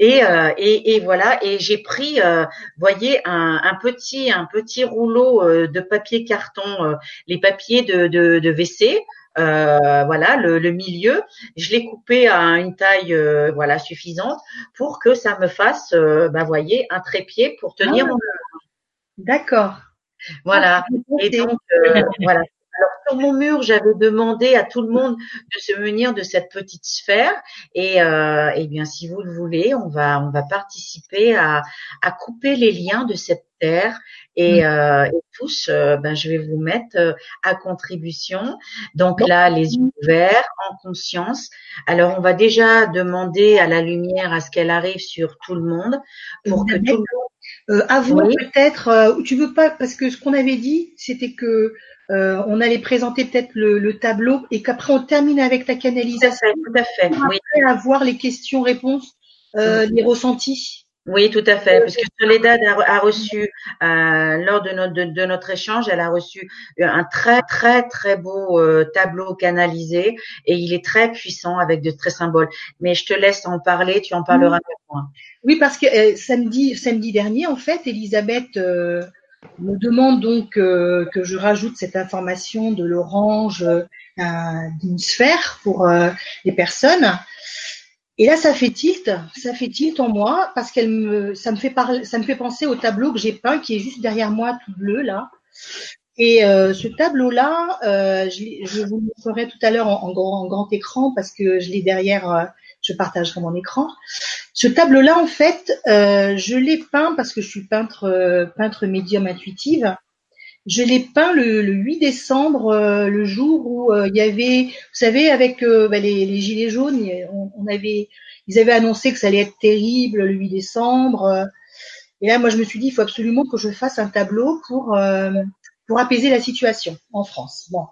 Et, euh, et, et, voilà. Et j'ai pris, euh, voyez, un, un, petit, un petit rouleau euh, de papier carton, les papiers de, de, de WC. Euh, voilà le, le, milieu. Je l'ai coupé à une taille euh, voilà suffisante pour que ça me fasse, euh, bah, voyez, un trépied pour tenir ah, mon. D'accord. Voilà. Ah, et donc voilà. Alors sur mon mur, j'avais demandé à tout le monde de se munir de cette petite sphère. Et, euh, et bien, si vous le voulez, on va on va participer à, à couper les liens de cette et, euh, et tous, euh, ben, je vais vous mettre euh, à contribution. Donc là, les yeux ouverts, en conscience. Alors, on va déjà demander à la lumière à ce qu'elle arrive sur tout le monde pour que tout le monde euh, avant oui. peut-être, euh, tu veux pas, parce que ce qu'on avait dit, c'était que euh, on allait présenter peut-être le, le, tableau et qu'après on termine avec la canalisation. Tout à fait. Tout à fait oui. Après avoir les questions-réponses, euh, les ressentis. Oui, tout à fait, parce que Soledad a, reçu euh, lors de notre, de, de, notre échange, elle a reçu un très très très beau euh, tableau canalisé et il est très puissant avec de très symboles. Mais je te laisse en parler, tu en parleras oui. moi. Oui, parce que euh, samedi samedi dernier, en fait, Elisabeth euh, me demande donc que je rajoute cette information de l'orange d'une sphère pour les personnes. Et là, ça fait tilt, ça fait tilt en moi parce qu'elle me, ça me fait parler, ça me fait penser au tableau que j'ai peint qui est juste derrière moi, tout bleu là. Et euh, ce tableau-là, euh, je, je, vous le montrerai tout à l'heure en, en, grand, écran parce que je l'ai derrière, euh, je partagerai mon écran. Ce tableau-là, en fait, euh, je l'ai peint parce que je suis peintre, euh, peintre médium intuitive. Je l'ai peint le, le, 8 décembre, le jour où il y avait, vous savez, avec bah, les, les, gilets jaunes, on, avait, ils avaient annoncé que ça allait être terrible le 8 décembre. et là, moi, je me suis dit, il faut absolument que je fasse un tableau pour pour apaiser la situation en France. Bon,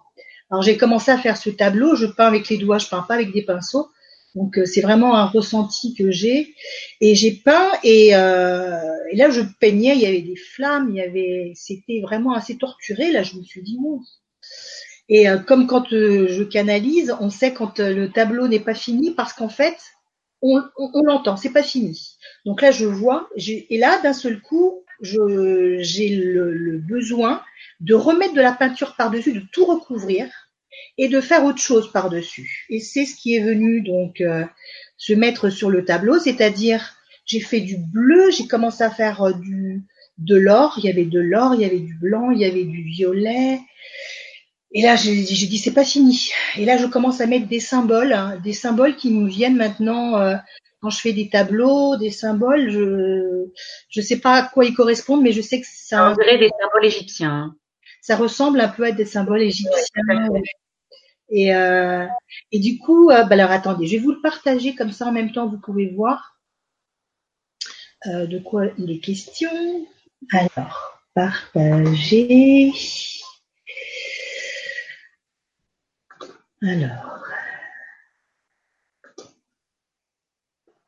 alors j'ai commencé à faire ce tableau. Je peins avec les doigts, je peins pas avec des pinceaux. Donc euh, c'est vraiment un ressenti que j'ai et j'ai peint et, euh, et, là je peignais, il y avait des flammes, il y avait, c'était vraiment assez torturé. Là je me suis dit non. Et euh, comme quand je canalise, on sait quand le tableau n'est pas fini parce qu'en fait on, l'entend, c'est pas fini. Donc là je vois, et là d'un seul coup j'ai le, le besoin de remettre de la peinture par-dessus, de tout recouvrir et de faire autre chose par-dessus. Et c'est ce qui est venu donc euh, se mettre sur le tableau, c'est-à-dire j'ai fait du bleu, j'ai commencé à faire euh, du de l'or, il y avait de l'or, il y avait du blanc, il y avait du violet. Et là, j'ai dit c'est pas fini. Et là, je commence à mettre des symboles, hein, des symboles qui me viennent maintenant euh, quand je fais des tableaux, des symboles. Je je sais pas à quoi ils correspondent, mais je sais que ça. On dirait des symboles égyptiens. Hein ça ressemble un peu à des symboles égyptiens. Et, euh, et du coup, euh, bah alors attendez, je vais vous le partager comme ça en même temps, vous pouvez voir euh, de quoi il est question. Alors, partager. Alors,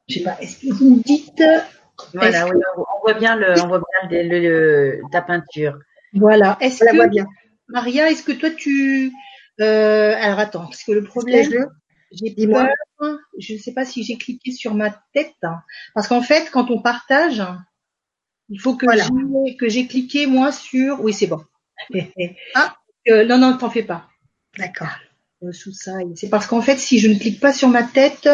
je sais pas, est-ce que vous me dites Voilà, on voit bien le, on voit bien le, le, ta peinture. Voilà. Est-ce que bien. Maria, est-ce que toi tu euh, alors attends, parce que le problème, j'ai peur. Je ne sais pas si j'ai cliqué sur ma tête, hein. parce qu'en fait, quand on partage, il faut que j'ai que j'ai cliqué moi sur. Oui, c'est bon. ah, euh, non, non, t'en fais pas. D'accord. Euh, sous ça, c'est parce qu'en fait, si je ne clique pas sur ma tête,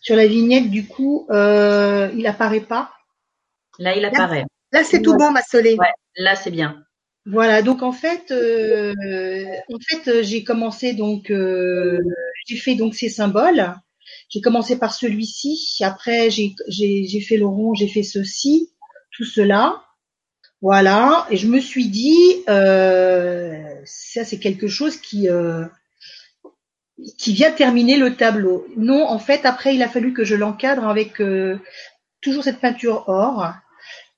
sur la vignette, du coup, euh, il apparaît pas. Là, il apparaît. Là, c'est tout bon, ma soleil. Ouais, là, c'est bien. Voilà, donc en fait, euh, en fait, j'ai commencé donc, euh, j'ai fait donc ces symboles. J'ai commencé par celui-ci. Après, j'ai j'ai fait le rond, j'ai fait ceci, tout cela. Voilà, et je me suis dit, euh, ça c'est quelque chose qui euh, qui vient terminer le tableau. Non, en fait, après, il a fallu que je l'encadre avec euh, toujours cette peinture or,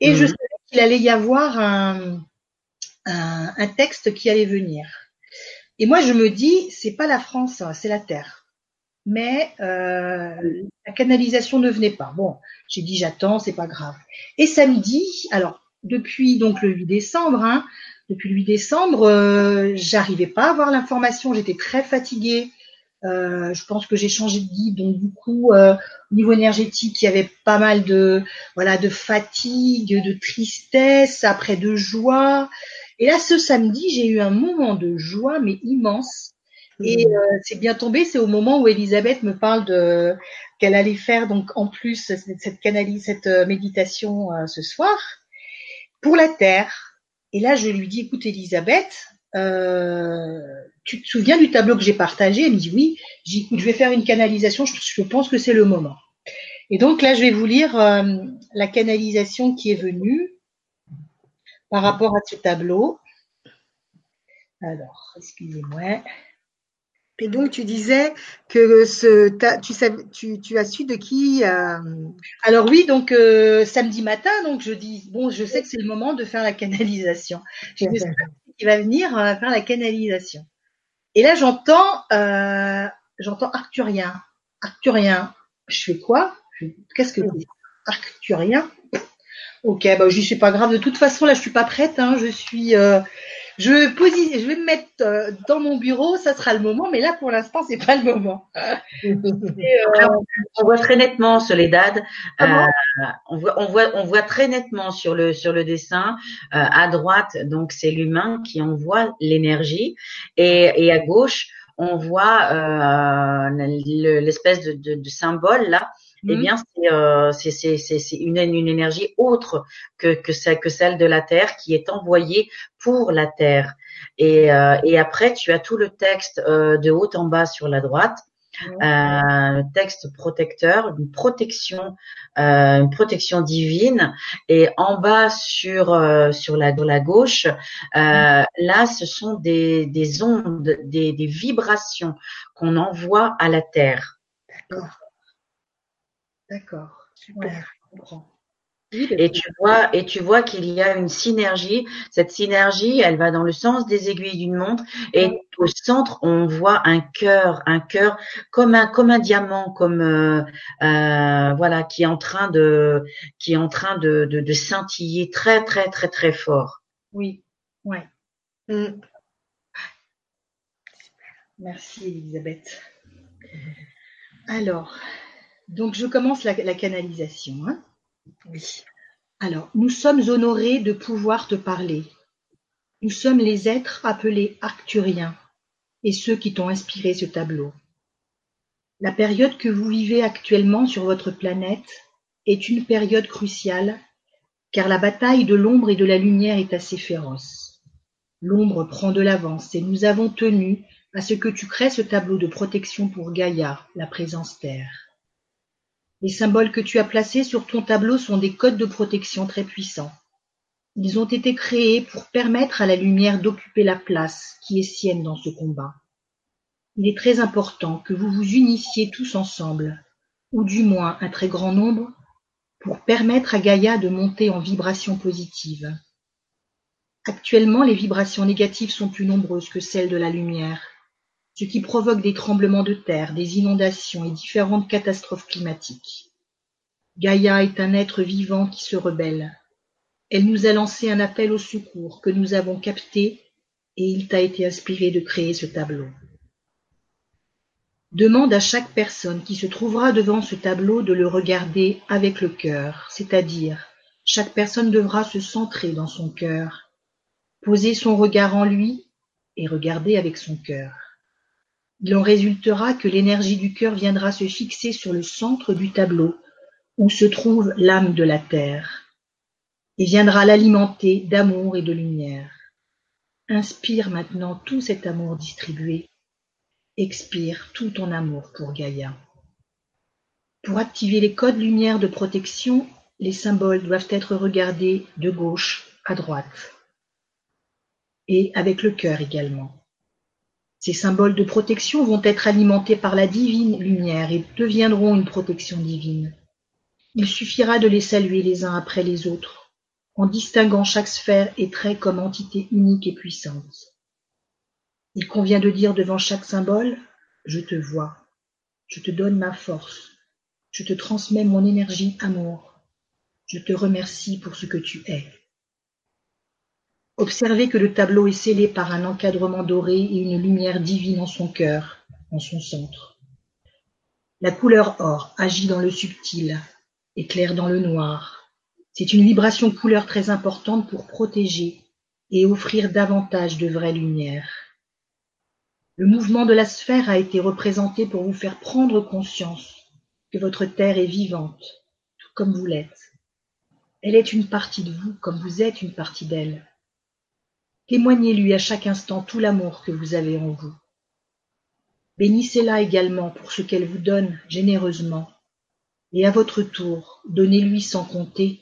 et je mhm. savais qu'il allait y avoir un un, texte qui allait venir. Et moi, je me dis, c'est pas la France, c'est la Terre. Mais euh, la canalisation ne venait pas. Bon, j'ai dit, j'attends, c'est pas grave. Et samedi, alors depuis donc le 8 décembre, hein, depuis le 8 décembre, euh, j'arrivais pas à avoir l'information. J'étais très fatiguée. Euh, je pense que j'ai changé de guide, donc du coup, au niveau énergétique, il y avait pas mal de voilà de fatigue, de tristesse, après de joie. Et là, ce samedi, j'ai eu un moment de joie, mais immense. Et mmh. euh, c'est bien tombé, c'est au moment où Elisabeth me parle de qu'elle allait faire donc en plus cette canalise, cette euh, méditation euh, ce soir pour la Terre. Et là, je lui dis, écoute Elisabeth, euh, tu te souviens du tableau que j'ai partagé? Elle me dit oui. J'ai je vais faire une canalisation. Je, je pense que c'est le moment. Et donc là, je vais vous lire la canalisation qui est venue par rapport à ce tableau. Alors, excusez-moi. Et donc, tu disais que ce, tu, sais, tu, tu as su de qui euh... Alors oui, donc euh, samedi matin, donc je dis bon, je sais que c'est le moment de faire la canalisation. Je qui va venir euh, faire la canalisation. Et là, j'entends, j'entends Arcturien. Arcturien. Je fais quoi? Qu'est-ce que Arcturien Ok, bah je suis pas grave. De toute façon, là, je suis pas prête. Hein. Je suis, euh, Je, je vais me mettre euh, dans mon bureau, ça sera le moment, mais là pour l'instant c'est pas le moment. Euh, on voit très nettement Soledad. Euh, on voit, on voit, on voit très nettement sur le sur le dessin à droite, donc c'est l'humain qui envoie l'énergie, et, et à gauche on voit l'espèce de, de, de, symbole là eh mmh. bien, euh, c'est c'est une, une énergie autre que, que, celle, que celle de la Terre qui est envoyée pour la Terre. Et, euh, et après, tu as tout le texte euh, de haut en bas sur la droite. Euh, texte protecteur, une protection, euh, une protection divine, et en bas sur euh, sur la de la gauche, euh, là, ce sont des, des ondes, des, des vibrations qu'on envoie à la terre. D'accord. D'accord. Super. Et tu vois, et tu vois qu'il y a une synergie. Cette synergie, elle va dans le sens des aiguilles d'une montre. Et au centre, on voit un cœur, un cœur comme un comme un diamant, comme euh, euh, voilà, qui est en train de qui est en train de, de, de scintiller très très très très fort. Oui, ouais. Mm. Merci Elisabeth. Alors, donc, je commence la, canalisation. Hein. oui. Alors, nous sommes honorés de pouvoir te parler. Nous sommes les êtres appelés arcturiens et ceux qui t'ont inspiré ce tableau. La période que vous vivez actuellement sur votre planète est une période cruciale car la bataille de l'ombre et de la lumière est assez féroce. L'ombre prend de l'avance et nous avons tenu à ce que tu crées ce tableau de protection pour Gaïa, la présence Terre. Les symboles que tu as placés sur ton tableau sont des codes de protection très puissants. Ils ont été créés pour permettre à la lumière d'occuper la place qui est sienne dans ce combat. Il est très important que vous vous unissiez tous ensemble, ou du moins un très grand nombre, pour permettre à Gaïa de monter en vibration positive. Actuellement, les vibrations négatives sont plus nombreuses que celles de la lumière ce qui provoque des tremblements de terre, des inondations et différentes catastrophes climatiques. Gaïa est un être vivant qui se rebelle. Elle nous a lancé un appel au secours que nous avons capté et il t'a été inspiré de créer ce tableau. Demande à chaque personne qui se trouvera devant ce tableau de le regarder avec le cœur, c'est-à-dire chaque personne devra se centrer dans son cœur, poser son regard en lui et regarder avec son cœur. Il en résultera que l'énergie du cœur viendra se fixer sur le centre du tableau, où se trouve l'âme de la terre, et viendra l'alimenter d'amour et de lumière. Inspire maintenant tout cet amour distribué. Expire tout ton amour pour Gaïa. Pour activer les codes lumière de protection, les symboles doivent être regardés de gauche à droite. Et avec le cœur également. Ces symboles de protection vont être alimentés par la divine lumière et deviendront une protection divine. Il suffira de les saluer les uns après les autres, en distinguant chaque sphère et trait comme entité unique et puissante. Il convient de dire devant chaque symbole Je te vois, je te donne ma force, je te transmets mon énergie amour, je te remercie pour ce que tu es. Observez que le tableau est scellé par un encadrement doré et une lumière divine en son cœur, en son centre. La couleur or agit dans le subtil, éclaire dans le noir. C'est une vibration couleur très importante pour protéger et offrir davantage de vraie lumière. Le mouvement de la sphère a été représenté pour vous faire prendre conscience que votre terre est vivante, tout comme vous l'êtes. Elle est une partie de vous comme vous êtes une partie d'elle. Témoignez-lui à chaque instant tout l'amour que vous avez en vous. Bénissez-la également pour ce qu'elle vous donne généreusement, et à votre tour, donnez-lui sans compter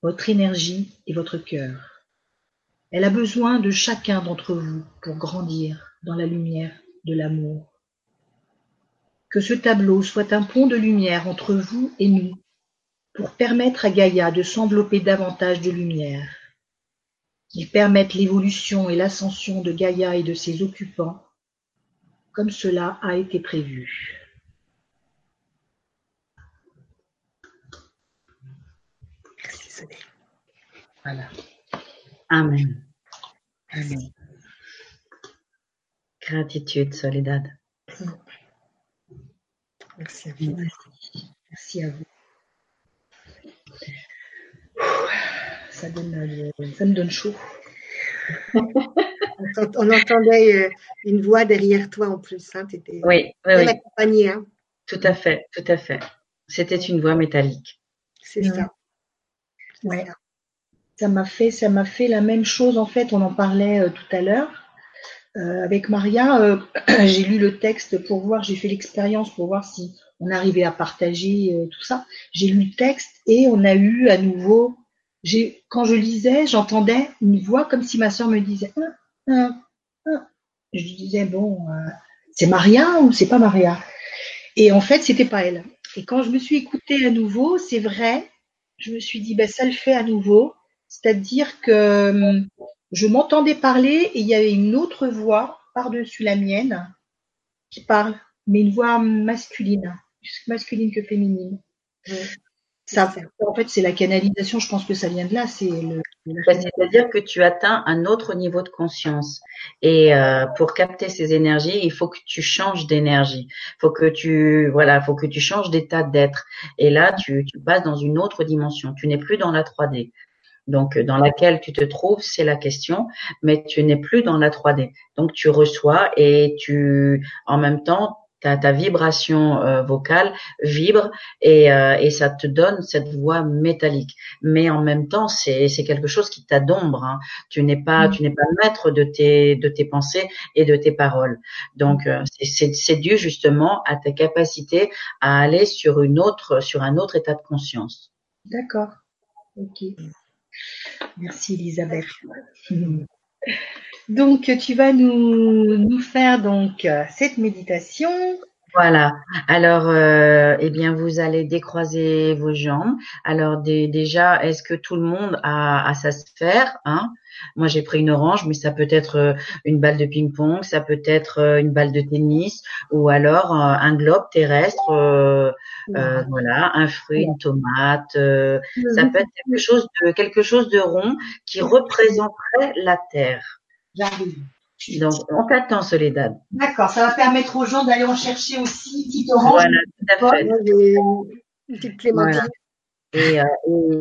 votre énergie et votre cœur. Elle a besoin de chacun d'entre vous pour grandir dans la lumière de l'amour. Que ce tableau soit un pont de lumière entre vous et nous, pour permettre à Gaïa de s'envelopper davantage de lumière qu'ils permettent l'évolution et l'ascension de Gaïa et de ses occupants, comme cela a été prévu. Merci Voilà. Amen. Amen. Gratitude, Soledad. Merci à vous. Merci à vous. Ça, donne, euh, ça me donne chaud. on entendait euh, une voix derrière toi en plus. Hein, étais oui, oui, Hein. Tout à fait, tout à fait. C'était une voix métallique. C'est ça. Ouais. Ça m'a fait, ça m'a fait la même chose en fait. On en parlait euh, tout à l'heure euh, avec Maria. j'ai lu le texte pour voir, j'ai fait l'expérience pour voir si on arrivait à partager tout ça. J'ai lu le texte et on a eu à nouveau. Quand je lisais, j'entendais une voix comme si ma soeur me disait je disais, bon, euh, c'est Maria ou c'est pas Maria? Et en fait, c'était pas elle. Et quand je me suis écoutée à nouveau, c'est vrai, je me suis dit, ben, ça le fait à nouveau. C'est-à-dire que euh, je m'entendais parler et il y avait une autre voix par-dessus la mienne qui parle, mais une voix masculine, plus masculine que féminine. En fait, c'est la canalisation. Je pense que ça vient de là. C'est le. Bah, c'est-à-dire que tu atteins un autre niveau de conscience. Et euh, pour capter ces énergies, il faut que tu changes d'énergie. Faut que tu, voilà, faut que tu changes d'état d'être. Et là, tu, tu passes dans une autre dimension. Tu n'es plus dans la 3D. Donc, dans laquelle tu te trouves, c'est la question, mais tu n'es plus dans la 3D. Donc, tu reçois et tu, en même temps, ta, ta vibration euh, vocale vibre et, euh, et ça te donne cette voix métallique. Mais en même temps, c'est quelque chose qui t'a d'ombre. Hein. Tu n'es pas mm. tu n'es pas maître de tes de tes pensées et de tes paroles. Donc euh, c'est dû justement à ta capacité à aller sur une autre sur un autre état de conscience. D'accord. Ok. Merci Elisabeth. Donc, tu vas nous, nous faire donc euh, cette méditation. Voilà. Alors, euh, eh bien, vous allez décroiser vos jambes. Alors, déjà, est-ce que tout le monde a, a sa sphère hein? Moi, j'ai pris une orange, mais ça peut être euh, une balle de ping-pong, ça peut être une balle de tennis, ou alors un globe terrestre. voilà, un fruit, une tomate. ça peut être quelque chose de quelque chose de rond qui représenterait la terre. J'arrive. Donc, on t'attend, Soledad. D'accord, ça va permettre aux gens d'aller en chercher aussi une petite orange. Voilà, tout à fait. Une petite clémentine. Et, euh,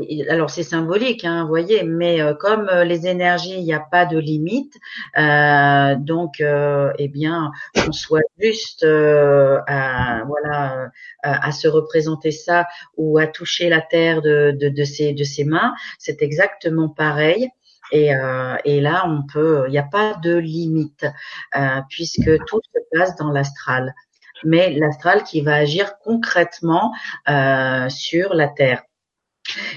et, alors c'est symbolique, hein, vous voyez, mais euh, comme euh, les énergies, il n'y a pas de limite, euh, donc eh bien, on soit juste à voilà à, se représenter ça ou à toucher la terre de, de, de ses de ses mains, c'est exactement pareil. Et, euh, et là, on peut, il n'y a pas de limite euh, puisque tout se passe dans l'astral. Mais l'astral qui va agir concrètement euh, sur la Terre.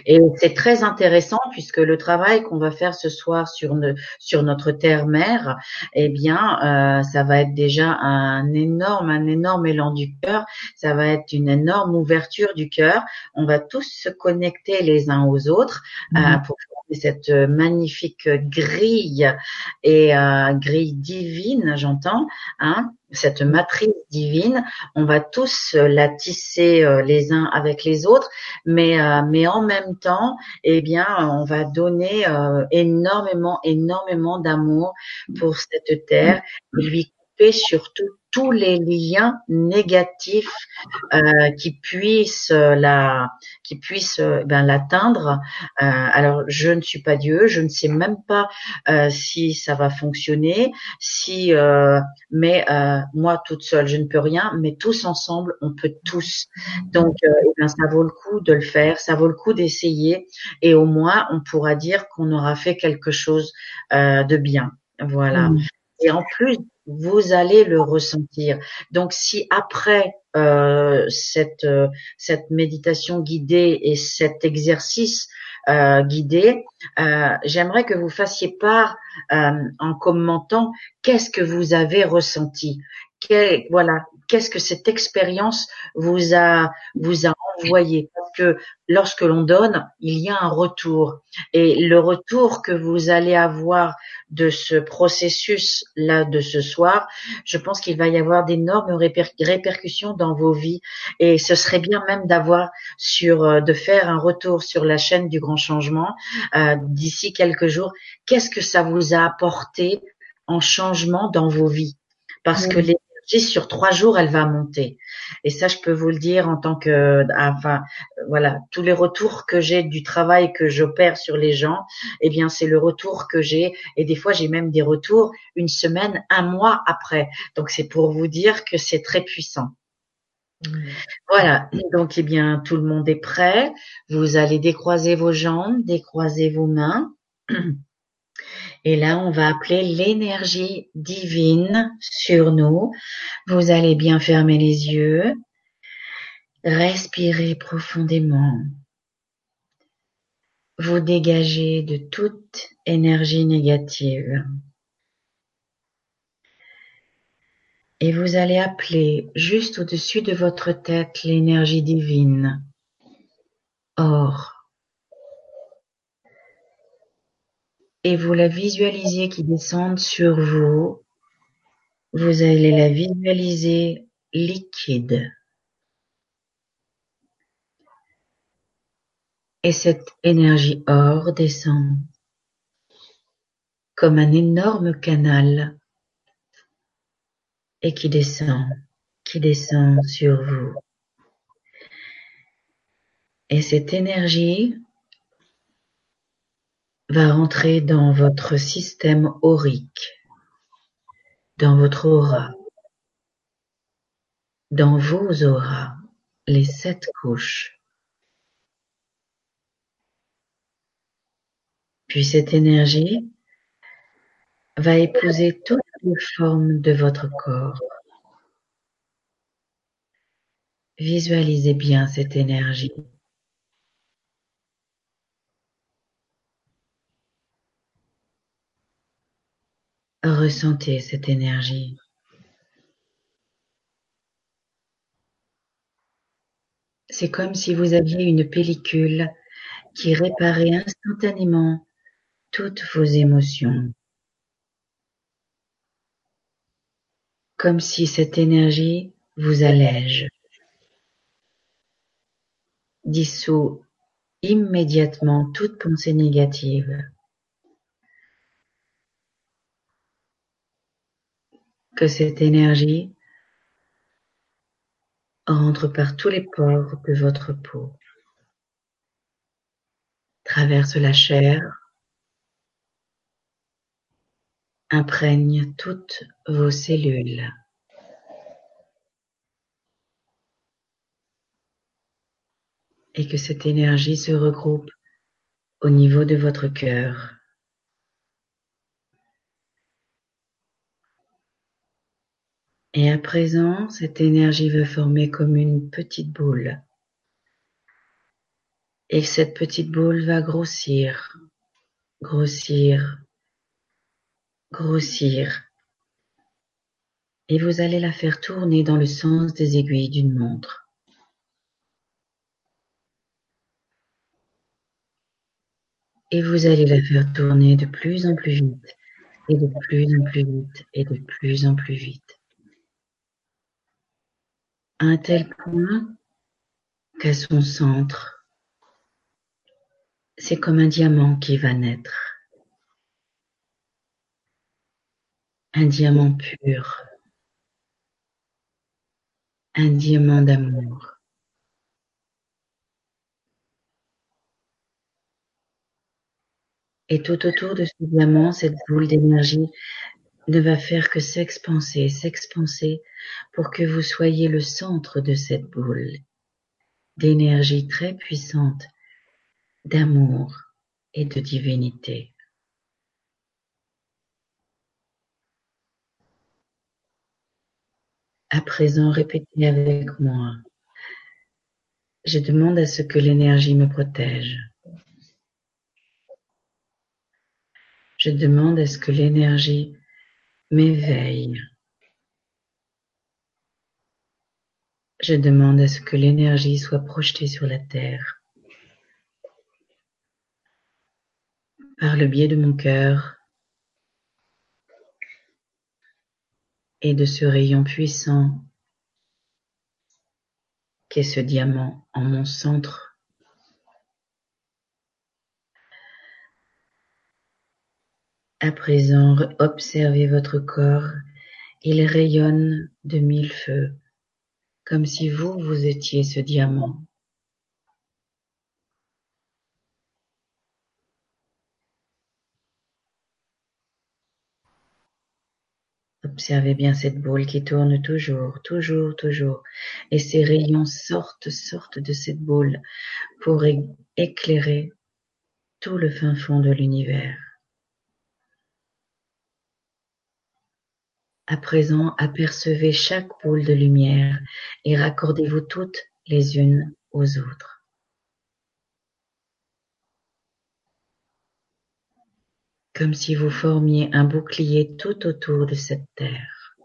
Et c'est très intéressant puisque le travail qu'on va faire ce soir sur, sur notre terre-mère, eh bien, euh, ça va être déjà un énorme, un énorme élan du cœur. Ça va être une énorme ouverture du cœur. On va tous se connecter les uns aux autres euh, mhm. pour former cette magnifique grille et euh, grille divine, j'entends, hein, cette matrice divine, on va tous euh, la tisser euh, les uns avec les autres, mais euh, mais en même temps, eh bien, on va donner énormément énormément d'amour pour cette terre, lui couper surtout tous les liens négatifs euh, qui puissent euh, la qui puissent euh, ben l'atteindre. Euh, alors je ne suis pas Dieu, je ne sais même pas euh, si ça va fonctionner, si mais moi toute seule je ne peux rien, mais tous ensemble on peut tous. Donc eh ben, ça vaut le coup de le faire, ça vaut le coup d'essayer et au moins on pourra dire qu'on aura fait quelque chose de bien. Voilà. Mmh. Et en plus, vous allez le ressentir. Donc si après euh, cette euh, cette méditation guidée et cet exercice euh, guidé, euh, j'aimerais que vous fassiez part en commentant qu'est-ce que vous avez ressenti. voilà, qu'est-ce que cette expérience vous a vous a envoyé parce que lorsque l'on donne, il y a un retour. Et le retour que vous allez avoir de ce processus là de ce soir, je pense qu'il va y avoir d'énormes répercussions dans vos vies. Et ce serait bien même d'avoir sur euh, de faire un retour sur la chaîne du grand changement euh, d'ici quelques jours. Qu'est-ce que ça vous a apporté en changement dans vos vies? Parce que l'énergie sur trois jours, elle va monter. Et ça, je peux vous le dire en tant que, enfin, voilà, tous les retours que j'ai du travail que j'opère sur les gens, eh bien, c'est le retour que j'ai. Et des fois, j'ai même des retours une semaine, un mois après. Donc, c'est pour vous dire que c'est très puissant. Voilà, donc eh bien tout le monde est prêt. Vous allez décroiser vos jambes, décroiser vos mains. Et là, on va appeler l'énergie divine sur nous. Vous allez bien fermer les yeux. Respirez profondément. Vous dégagez de toute énergie négative. Et vous allez appeler juste au-dessus de votre tête l'énergie divine. Or. Et vous la visualisez qui descend sur vous. Vous allez la visualiser liquide. Et cette énergie or descend comme un énorme canal et qui descend, qui descend sur vous. Et cette énergie va rentrer dans votre système aurique, dans votre aura, dans vos auras, les sept couches. Puis cette énergie va épouser toutes les formes de votre corps. Visualisez bien cette énergie. Ressentez cette énergie. C'est comme si vous aviez une pellicule qui réparait instantanément toutes vos émotions. comme si cette énergie vous allège, dissout immédiatement toute pensée négative. Que cette énergie rentre par tous les pores de votre peau, traverse la chair, imprègne toutes vos cellules. Et que cette énergie se regroupe au niveau de votre cœur. Et à présent, cette énergie va former comme une petite boule. Et cette petite boule va grossir, grossir, grossir et vous allez la faire tourner dans le sens des aiguilles d'une montre. Et vous allez la faire tourner de plus en plus vite, et de plus en plus vite, et de plus en plus vite. À un tel point qu'à son centre, c'est comme un diamant qui va naître. un diamant pur, un diamant d'amour. Et tout autour de ce diamant, cette boule d'énergie ne va faire que s'expanser, s'expanser pour que vous soyez le centre de cette boule d'énergie très puissante, d'amour et de divinité. À présent, répétez avec moi. Je demande à ce que l'énergie me protège. Je demande à ce que l'énergie m'éveille. Je demande à ce que l'énergie soit projetée sur la terre. Par le biais de mon cœur, et de ce rayon puissant qu'est ce diamant en mon centre. À présent, observez votre corps Il rayonne de mille feux, comme si vous, vous étiez ce diamant. Observez bien cette boule qui tourne toujours, toujours, toujours. Et ces rayons sortent, sortent de cette boule pour éclairer tout le fin fond de l'univers. À présent, apercevez chaque boule de lumière et raccordez-vous toutes les unes aux autres. comme si vous formiez un bouclier tout autour de cette terre.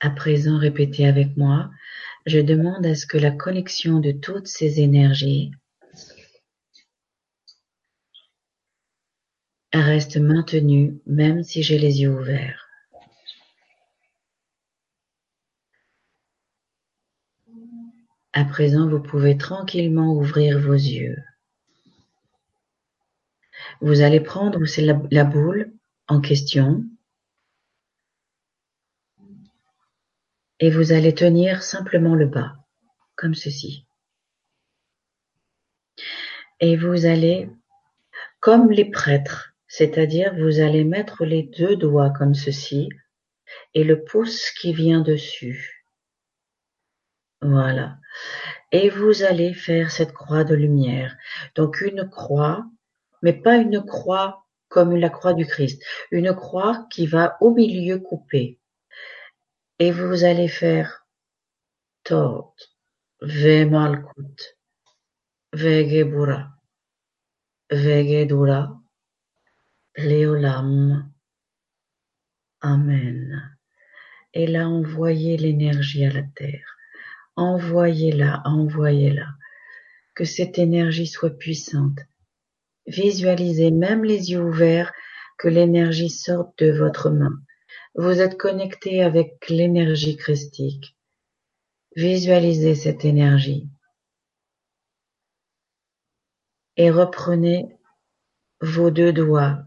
À présent, répétez avec moi, je demande à ce que la connexion de toutes ces énergies reste maintenue même si j'ai les yeux ouverts. À présent, vous pouvez tranquillement ouvrir vos yeux. Vous allez prendre la, la boule en question et vous allez tenir simplement le bas, comme ceci. Et vous allez, comme les prêtres, c'est-à-dire vous allez mettre les deux doigts comme ceci et le pouce qui vient dessus voilà. Et vous allez faire cette croix de lumière. Donc une croix, mais pas une croix comme la croix du Christ. Une croix qui va au milieu couper. Et vous allez faire Tot, Ve Malkut, Ve Leolam. Amen. Et là, envoyez l'énergie à la terre. Envoyez-la, envoyez-la. Que cette énergie soit puissante. Visualisez même les yeux ouverts que l'énergie sorte de votre main. Vous êtes connecté avec l'énergie christique. Visualisez cette énergie. Et reprenez vos deux doigts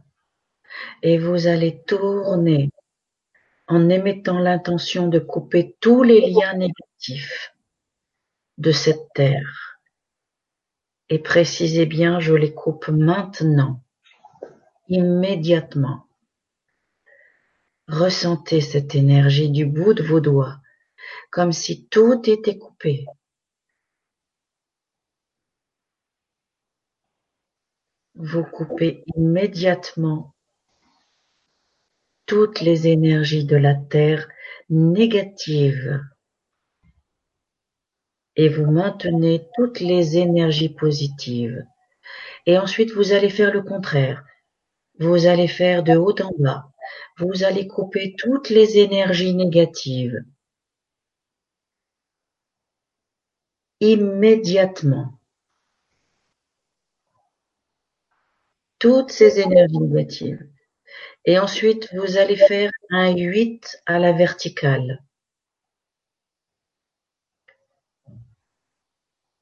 et vous allez tourner en émettant l'intention de couper tous les liens négatifs de cette terre. Et précisez bien, je les coupe maintenant, immédiatement. Ressentez cette énergie du bout de vos doigts, comme si tout était coupé. Vous coupez immédiatement toutes les énergies de la Terre négatives et vous maintenez toutes les énergies positives. Et ensuite, vous allez faire le contraire. Vous allez faire de haut en bas. Vous allez couper toutes les énergies négatives. Immédiatement. Toutes ces énergies négatives. Et ensuite, vous allez faire un 8 à la verticale.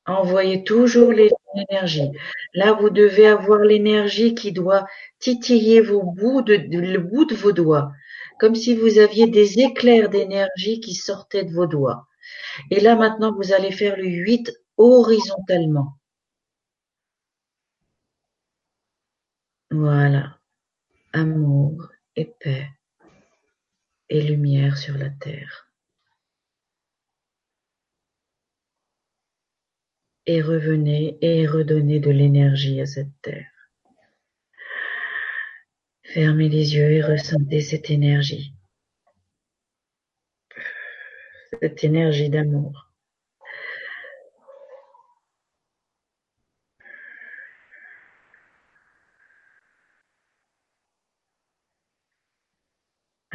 Envoyez toujours l'énergie. Là, vous devez avoir l'énergie qui doit titiller vos bouts de, le bout de vos doigts, comme si vous aviez des éclairs d'énergie qui sortaient de vos doigts. Et là, maintenant, vous allez faire le 8 horizontalement. Voilà. Amour et paix et lumière sur la terre. et revenez et redonnez de l'énergie à cette terre. Fermez les yeux et ressentez cette énergie. Cette énergie d'amour.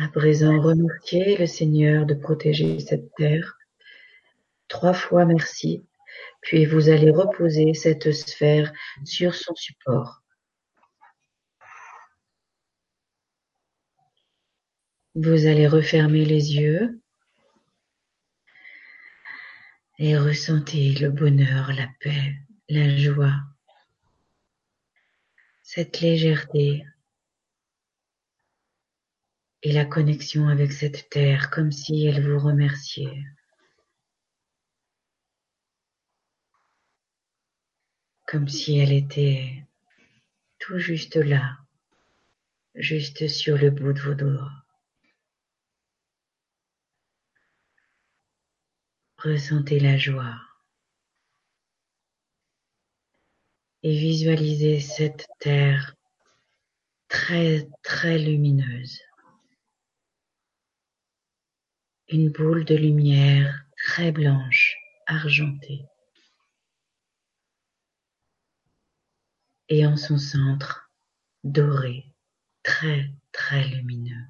À présent, remerciez le Seigneur de protéger cette terre. Trois fois merci puis vous allez reposer cette sphère sur son support. Vous allez refermer les yeux et ressentez le bonheur, la paix, la joie. cette légèreté et la connexion avec cette terre comme si elle vous remerciait. Comme si elle était tout juste là, juste sur le bout de vos doigts. Ressentez la joie et visualisez cette terre très très lumineuse. Une boule de lumière très blanche, argentée. Et en son centre, doré, très très lumineux.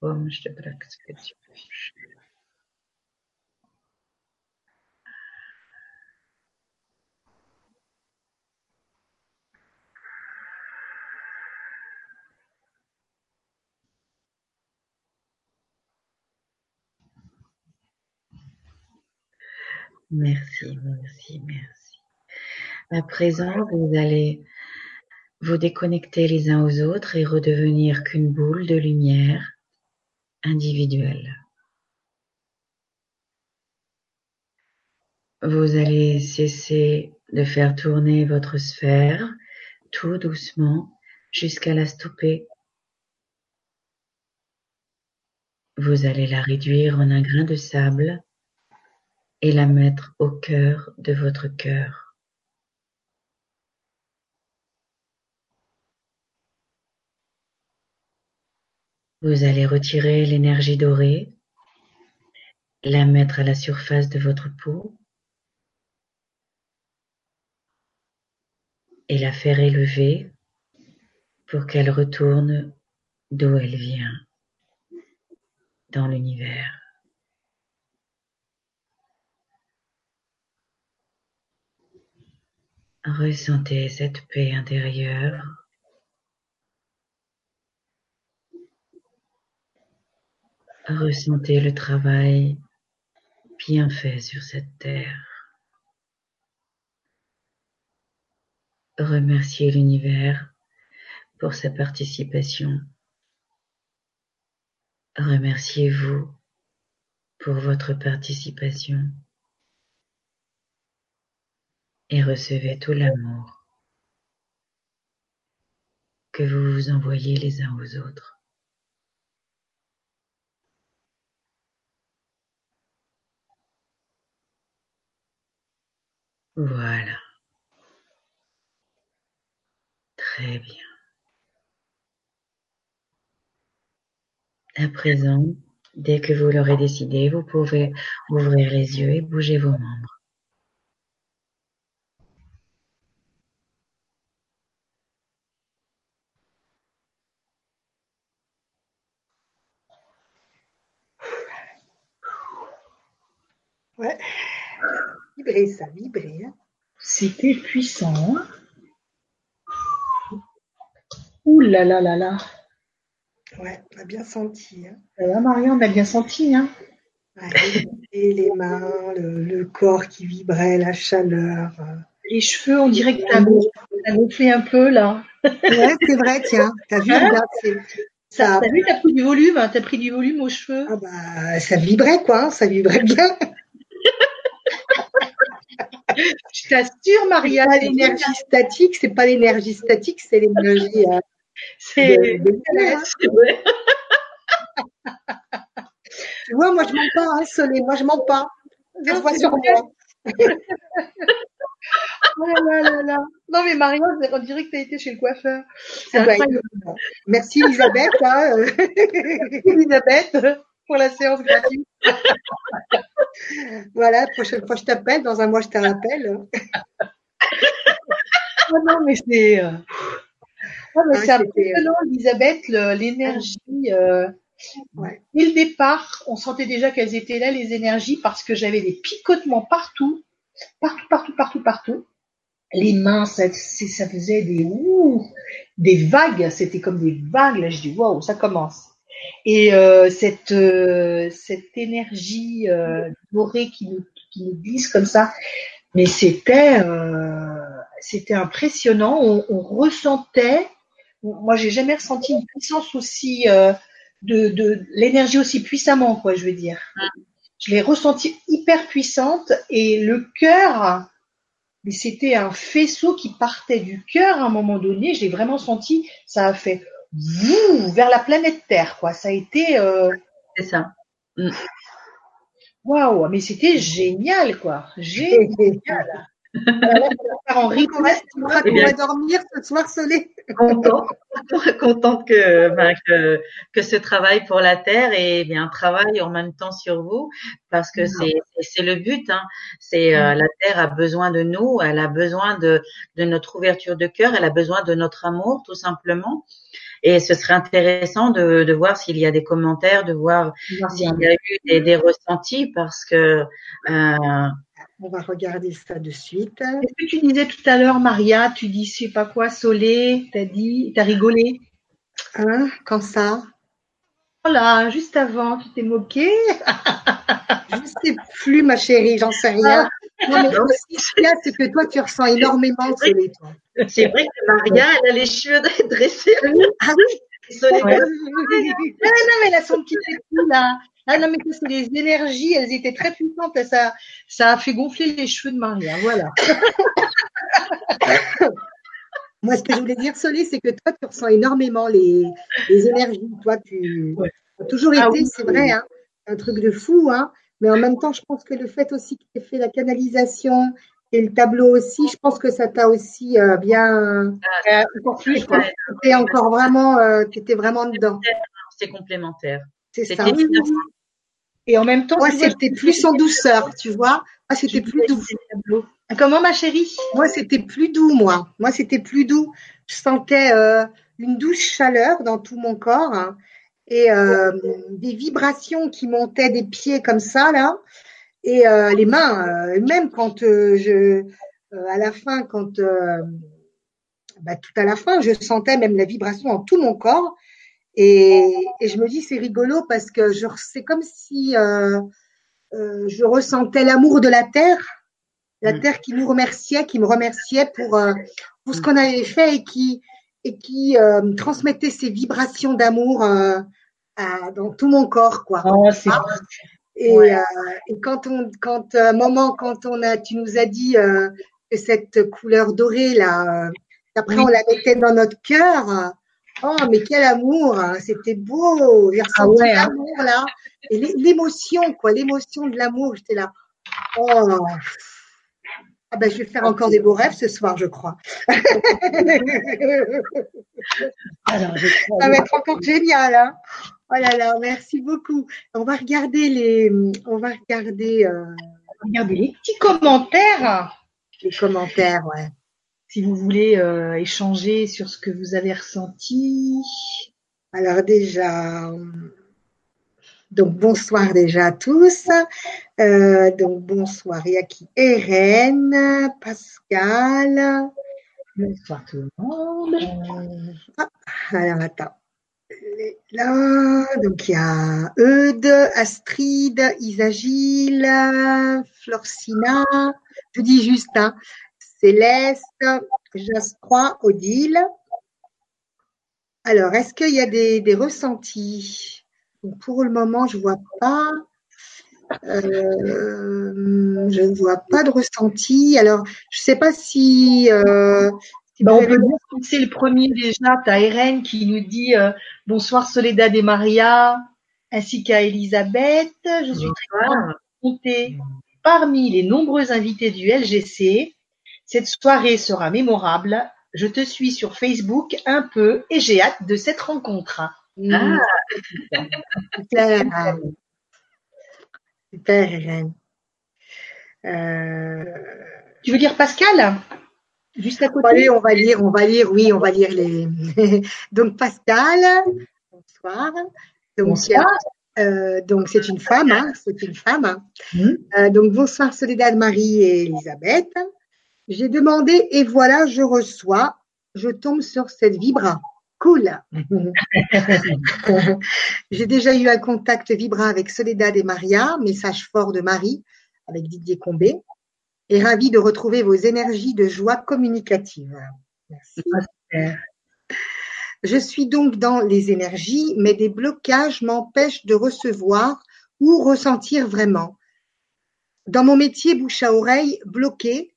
Vamos de praxis. Merci, merci, merci. À présent, vous allez vous déconnecter les uns aux autres et redevenir qu'une boule de lumière individuelle. Vous allez cesser de faire tourner votre sphère tout doucement jusqu'à la stopper. Vous allez la réduire en un grain de sable et la mettre au cœur de votre cœur. Vous allez retirer l'énergie dorée, la mettre à la surface de votre peau et la faire élever pour qu'elle retourne d'où elle vient, dans l'univers. Ressentez cette paix intérieure Ressentez le travail bien fait sur cette terre. Remerciez l'univers pour sa participation. Remerciez-vous pour votre participation et recevez tout l'amour que vous vous envoyez les uns aux autres. Voilà. Très bien. À présent, dès que vous l'aurez décidé, vous pouvez ouvrir les yeux et bouger vos membres. Ouais vibrer. C'était puissant. Hein. Ouh là là là là. Ouais, on a bien senti. Hein. Là, Maria, on a bien senti. Hein. et les mains, le, corps qui vibrait, la chaleur. Euh. Les cheveux, on dirait que ça gonflé un peu là. ouais, c'est vrai, tiens. T'as vu, hein ça. T'as vu, t'as pris du volume, hein, t'as pris du volume aux cheveux. Ah bah, ça vibrait quoi, ça vibrait bien. Je t'assure, Maria. C'est l'énergie statique, c'est pas l'énergie statique, c'est l'énergie. Euh, c'est vrai. tu vois, moi je mens pas, hein, Soleil, moi je mens pas. Voit sur moi. oh là là là. Non mais Maria, on dirait que tu as été chez le coiffeur. Ah bah, merci Elisabeth. Hein. Elisabeth pour la séance gratuite. voilà, prochaine fois je t'appelle, dans un mois je te rappelle. oh non, mais c'est. Euh... Oh, mais c'est impressionnant, Elisabeth, l'énergie. Euh... Ouais. Dès le départ, on sentait déjà qu'elles étaient là, les énergies, parce que j'avais des picotements partout, partout, partout, partout, partout. Les mains, ça, faisait des ouh, des vagues, c'était comme des vagues. Là, je dis waouh, ça commence. Et euh, cette euh, cette énergie euh, dorée qui nous qui nous glisse comme ça, mais c'était c'était impressionnant. On, on ressentait. Moi, j'ai jamais ressenti une puissance aussi de, de l'énergie aussi puissamment, quoi. Je veux dire. Je l'ai ressenti hyper puissante et le cœur mais c'était un faisceau qui partait du cœur à un moment donné. Je l'ai vraiment senti. Ça a fait vers la planète Terre, quoi. Ça a été. Euh... C'est ça. Mm. Waouh, mais c'était génial, quoi. Génial. en on va eh dormir ce soir soleil. Contente, contente que, ben, que, que ce travail pour la Terre et bien travaille en même temps sur vous parce que c'est c'est le but. Hein. C'est euh, la Terre a besoin de nous, elle a besoin de de notre ouverture de cœur, elle a besoin de notre amour tout simplement. Et ce serait intéressant de, de voir s'il y a des commentaires, de voir s'il y a eu des, des ressentis parce que euh, on va regarder ça de suite. Qu'est-ce que tu disais tout à l'heure, Maria? Tu dis, je sais pas quoi, Solé, t'as dit, t'as rigolé? Hein? Quand ça? Voilà, juste avant, tu t'es moqué Je sais plus, ma chérie, j'en sais rien. Non, mais ce qu'il y a, c'est que toi, tu ressens énormément Solé, toi. C'est vrai que Maria, elle a les cheveux dressés. Ah oui ouais. Ah, non, mais elle a son petit époux, là. Ah non, mais c'est les énergies, elles étaient très puissantes ça, ça a fait gonfler les cheveux de Maria. Voilà. Moi, ce que je voulais dire, Solé, c'est que toi, tu ressens énormément les, les énergies. Toi, tu as toujours ah été, c'est vrai, hein, un truc de fou, hein, mais en même temps, je pense que le fait aussi que tu aies fait la canalisation et le tableau aussi, je pense que ça t'a aussi euh, bien. Ah, encore plus. Tu étais encore vraiment, euh, tu étais vraiment dedans. C'est complémentaire. C'est ça. Et en même temps, moi, c'était plus en douceur, tu vois. Moi, c'était plus doux. Comment, ma chérie? Moi, c'était plus doux, moi. Moi, c'était plus doux. Je sentais euh, une douce chaleur dans tout mon corps hein, et euh, des vibrations qui montaient des pieds comme ça, là. Et euh, les mains, même quand je, à la fin, quand bah, tout à la fin, je sentais même la vibration dans tout mon corps. Et, et je me dis c'est rigolo parce que je c'est comme si euh, euh, je ressentais l'amour de la terre, la terre qui nous remerciait, qui me remerciait pour euh, pour ce qu'on avait fait et qui et qui euh, transmettait ces vibrations d'amour euh, dans tout mon corps quoi. Oh, ah. et, ouais. et, quand on quand un moment quand on a tu nous as dit que cette couleur dorée là après on la mettait dans notre cœur Oh, mais quel amour hein. C'était beau J'ai ah hein. l'amour, là. Et l'émotion, quoi, l'émotion de l'amour, j'étais là. Oh ah ben, je vais faire encore des beaux rêves ce soir, je crois. Alors, Ça va être encore génial, hein Oh là là, merci beaucoup. On va regarder les, on va regarder, euh... regarder les petits commentaires. Les commentaires, ouais si vous voulez euh, échanger sur ce que vous avez ressenti. Alors déjà, donc bonsoir déjà à tous. Euh, donc bonsoir, il y a qui? Eren, Pascal. Bonsoir tout le monde. Euh, ah, alors attends. Là, donc il y a Eudes, Astrid, Isagile, Florcina. Je dis juste, hein, Céleste, Jastrois, Odile. Alors, est-ce qu'il y a des, ressentis? Pour le moment, je ne vois pas. Euh, je ne vois pas de ressenti. Alors, je ne sais pas si. Euh, ben, on peut dire que c'est le premier déjà. Tu as Irène qui nous dit euh, Bonsoir Soledad et Maria, ainsi qu'à Elisabeth. Je suis très contente de parmi les nombreux invités du LGC. Cette soirée sera mémorable. Je te suis sur Facebook un peu et j'ai hâte de cette rencontre. Ah, super. Super, Irène. Euh... Tu veux dire Pascal? Juste à côté. Allez, on va lire, on va lire, oui, on va lire les. donc Pascal, bonsoir. Donc, bonsoir. Euh, donc c'est une femme, hein, c'est une femme. Mmh. Euh, donc bonsoir Soledad Marie et Elisabeth. J'ai demandé et voilà, je reçois. Je tombe sur cette vibra. Cool. J'ai déjà eu un contact vibrant avec Soledad et Maria, message fort de Marie avec Didier Combé, et ravi de retrouver vos énergies de joie communicative. Merci. Je suis donc dans les énergies, mais des blocages m'empêchent de recevoir ou ressentir vraiment. Dans mon métier bouche à oreille, bloqué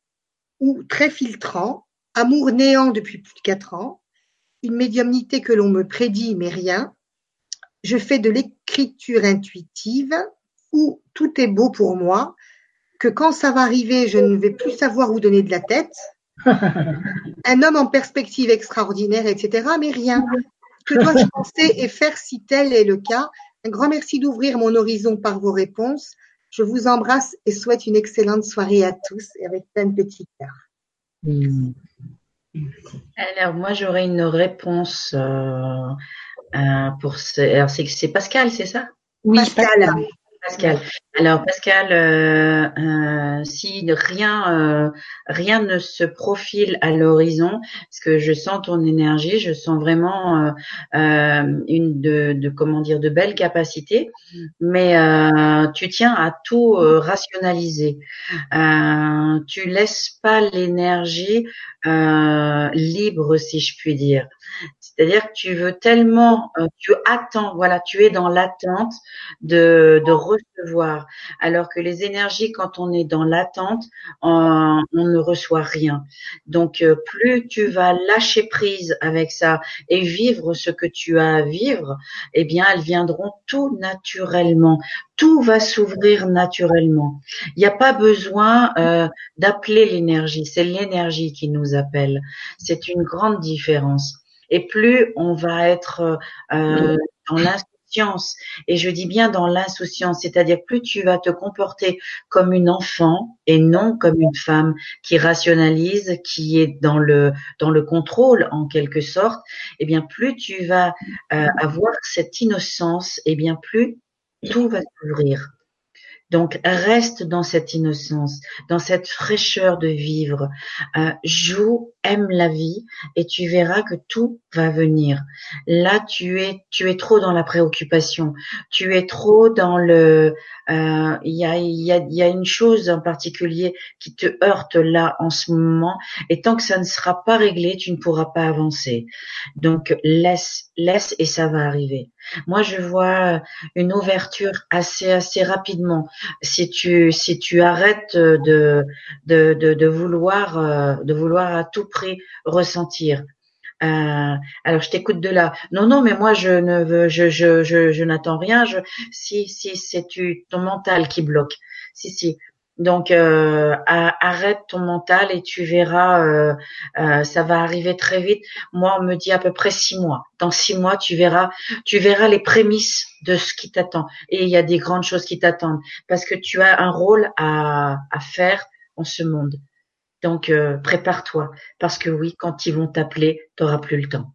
ou très filtrant, amour néant depuis plus de quatre ans, une médiumnité que l'on me prédit mais rien, je fais de l'écriture intuitive où tout est beau pour moi, que quand ça va arriver, je ne vais plus savoir où donner de la tête. Un homme en perspective extraordinaire, etc. Mais rien. Que dois-je penser et faire si tel est le cas Un grand merci d'ouvrir mon horizon par vos réponses. Je vous embrasse et souhaite une excellente soirée à tous et avec plein de petits cœurs. Hmm. Alors moi j'aurais une réponse euh, euh, pour ce... alors c'est Pascal c'est ça? Oui Pascal. Pascal. Alors Pascal, euh, euh, si rien, euh, rien ne se profile à l'horizon, parce que je sens ton énergie, je sens vraiment une de, de, comment dire de belles capacités, mais tu tiens à tout rationaliser. tu laisses pas l'énergie libre, si je puis dire. C'est-à-dire que tu veux tellement, euh, tu attends, voilà, tu es dans l'attente de, recevoir, alors que les énergies, quand on est dans l'attente, on, ne reçoit rien. Donc, euh, plus tu vas lâcher prise avec ça et vivre ce que tu as à vivre, eh bien, elles viendront tout naturellement. Tout va s'ouvrir naturellement. Il n'y a pas besoin euh, d'appeler l'énergie. C'est l'énergie qui nous appelle. C'est une grande différence et plus on va être euh, dans l'insouciance. Et je dis bien dans l'insouciance, c'est-à-dire plus tu vas te comporter comme une enfant et non comme une femme qui rationalise, qui est dans le dans le contrôle en quelque sorte. Et eh bien plus tu vas euh, avoir cette innocence, et eh bien plus tout va s'ouvrir. Donc reste dans cette innocence, dans cette fraîcheur de vivre. Euh, joue, aime la vie et tu verras que tout va venir. Là, tu es, tu es trop dans la préoccupation. Tu es trop dans le. Euh, il y, a, y, a, y a une chose en particulier qui te heurte là en ce moment et tant que ça ne sera pas réglé, tu ne pourras pas avancer. Donc laisse, laisse et ça va arriver. Moi, je vois une ouverture assez assez rapidement. Si tu si tu arrêtes de de de, de vouloir euh, de vouloir à tout prix ressentir. Euh, alors je t'écoute de là. Non non, mais moi je ne veux je je je, je n'attends rien. Je si si c'est tu ton mental qui bloque. Si si. Donc euh, arrête ton mental et tu verras, euh, euh, ça va arriver très vite. Moi, on me dit à peu près six mois. Dans six mois, tu verras, tu verras les prémices de ce qui t'attend. Et il y a des grandes choses qui t'attendent parce que tu as un rôle à, à faire en ce monde. Donc prépare-toi parce que oui, quand ils vont t'appeler, tu n'auras plus le temps.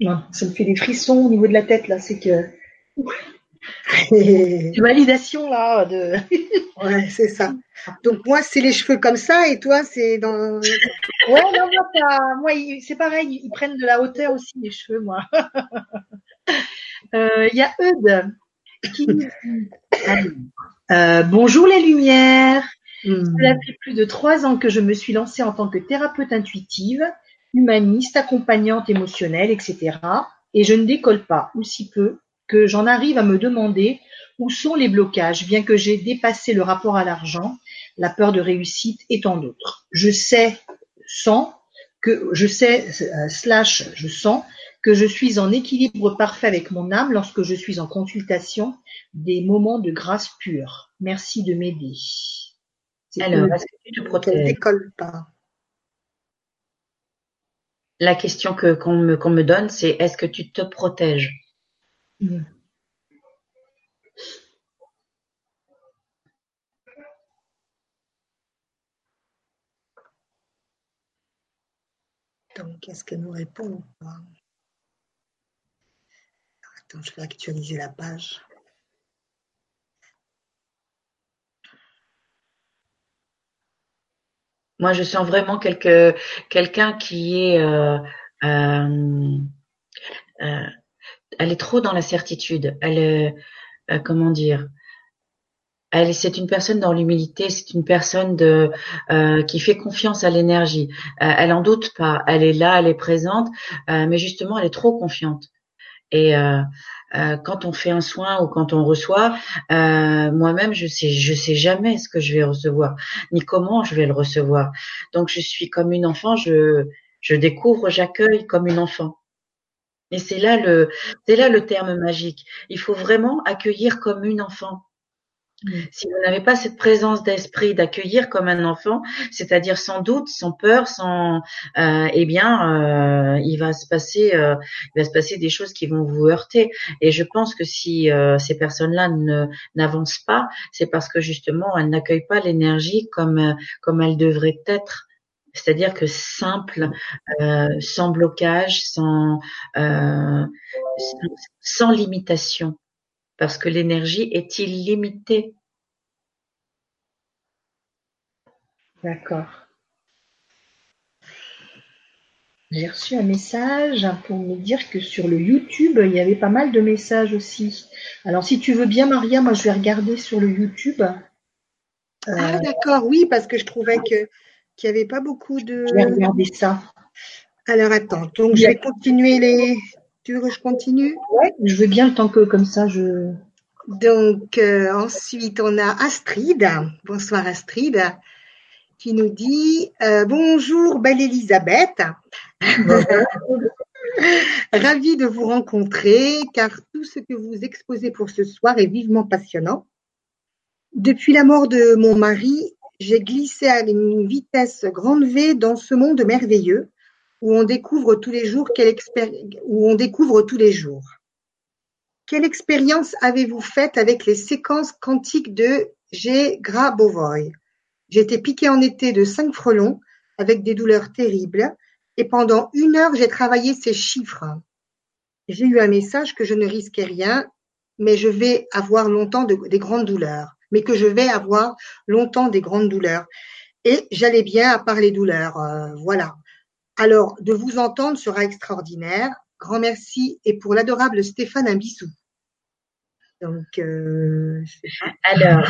Non, ça me fait des frissons au niveau de la tête là. C'est que validation là de. ouais, c'est ça. Donc moi c'est les cheveux comme ça et toi c'est dans. ouais, non, moi, moi c'est pareil, ils prennent de la hauteur aussi les cheveux moi. Euh, il y a Eudes qui. Euh, bonjour les lumières. Hmm. Cela fait plus de trois ans que je me suis lancée en tant que thérapeute intuitive, humaniste, accompagnante émotionnelle, etc. Et je ne décolle pas, ou si peu, que j'en arrive à me demander où sont les blocages, bien que j'ai dépassé le rapport à l'argent, la peur de réussite et tant d'autres. Je sais, sens que je sais euh, slash je sens que je suis en équilibre parfait avec mon âme lorsque je suis en consultation des moments de grâce pure. Merci de m'aider. Alors, est-ce que tu te protèges pas? La question que qu'on me, qu'on me donne, c'est est-ce que tu te protèges? Mm. Donc, quest ce qu'elle nous répond Attends, je vais actualiser la page. Moi, je sens vraiment quelqu'un qui est euh, euh, euh, elle est trop dans la certitude. Elle, est, euh, comment dire, elle, c'est une personne dans l'humilité, c'est une personne de euh, qui fait confiance à l'énergie. Euh, elle en doute pas, elle est là, elle est présente, euh, mais justement, elle est trop confiante. Et euh, quand on fait un soin ou quand on reçoit, moi-même, je sais, je sais jamais ce que je vais recevoir, ni comment je vais le recevoir. Donc, je suis comme une enfant, je je découvre, j'accueille comme une enfant. Et c'est là le, c'est là le terme magique. Il faut vraiment accueillir comme une enfant. Mmh. Si vous n'avez pas cette présence d'esprit d'accueillir comme un enfant, c'est-à-dire sans doute, sans peur, sans, euh, eh bien, euh, il va se passer, euh, il va se passer des choses qui vont vous heurter. Et je pense que si euh, ces personnes-là ne n'avancent pas, c'est parce que justement elles n'accueillent pas l'énergie comme euh, comme elle devrait être. C'est-à-dire que simple, euh, sans blocage, sans, sans limitation parce que l'énergie est illimitée. D'accord. J'ai reçu un message pour me dire que sur le YouTube, il y avait pas mal de messages aussi. Alors, si tu veux bien, Maria, moi, je vais regarder sur le YouTube. Ah, d'accord, oui, parce que je trouvais que qu'il n'y avait pas beaucoup de. Je vais regarder ça. Alors, attends, donc je vais continuer les, tu veux que je continue? Oui, je veux bien temps que comme ça je. Donc euh, ensuite on a Astrid. Bonsoir Astrid, qui nous dit euh, bonjour belle Elisabeth. Ravie de vous rencontrer car tout ce que vous exposez pour ce soir est vivement passionnant. Depuis la mort de mon mari, j'ai glissé à une vitesse grande V dans ce monde merveilleux où on découvre tous les jours quelle où on découvre tous les jours. Quelle expérience avez-vous faite avec les séquences quantiques de G. Grabovoi J'étais piqué en été de cinq frelons avec des douleurs terribles et pendant une heure j'ai travaillé ces chiffres. J'ai eu un message que je ne risquais rien, mais je vais avoir longtemps des grandes douleurs, mais que je vais avoir longtemps des grandes douleurs. Et j'allais bien à part les douleurs, euh, voilà. Alors, de vous entendre sera extraordinaire. Grand merci et pour l'adorable Stéphane, un bisou. Donc, euh, alors,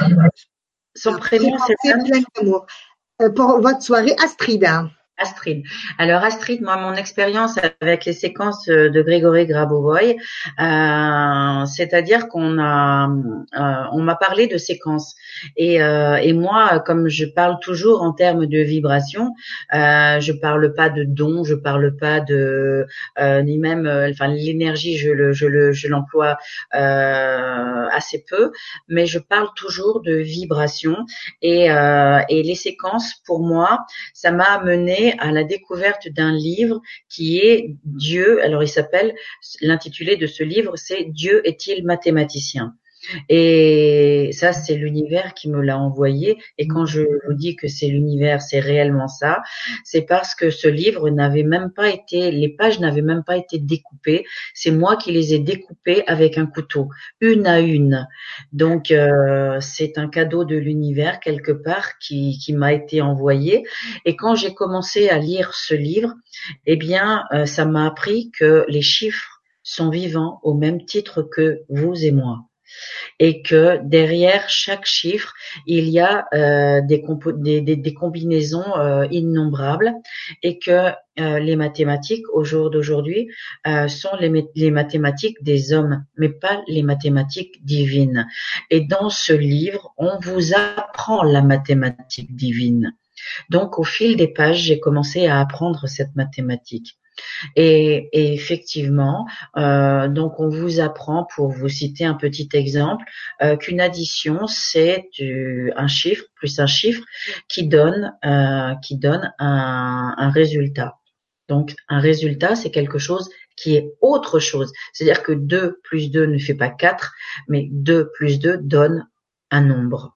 son prénom, c'est plein d'amour. Euh, pour votre soirée, Astrida. Astrid. Alors Astrid, moi mon expérience avec les séquences de Grégory Grabovoy, euh, c'est-à-dire qu'on a, euh, on m'a parlé de séquences et, euh, et moi comme je parle toujours en termes de vibration, euh, je parle pas de don, je parle pas de euh, ni même, euh, enfin l'énergie je le, je le, je l'emploie assez peu, mais je parle toujours de vibration et et les séquences pour moi ça m'a amené à la découverte d'un livre qui est Dieu. Alors il s'appelle, l'intitulé de ce livre, c'est Dieu est-il mathématicien et ça, c'est l'univers qui me l'a envoyé. Et quand je vous dis que c'est l'univers, c'est réellement ça. C'est parce que ce livre n'avait même pas été, les pages n'avaient même pas été découpées. C'est moi qui les ai découpées avec un couteau, une à une. Donc, euh, c'est un cadeau de l'univers quelque part qui, m'a été envoyé. Et quand j'ai commencé à lire ce livre, eh bien, euh, ça m'a appris que les chiffres sont vivants au même titre que vous et moi et que derrière chaque chiffre, il y a euh, des, combinaisons euh, innombrables et que euh, les mathématiques au jour d'aujourd'hui sont les mathématiques des hommes, mais pas les mathématiques divines. Et dans ce livre, on vous apprend la mathématique divine. Donc au fil des pages, j'ai commencé à apprendre cette mathématique. Et, effectivement, euh, donc on vous apprend, pour vous citer un petit exemple, euh, qu'une addition c'est un chiffre plus un chiffre qui donne euh, qui donne un, un résultat. Donc un résultat c'est quelque chose qui est autre chose. C'est-à-dire que 2 plus 2 ne fait pas 4, mais 2 plus 2 donne un nombre.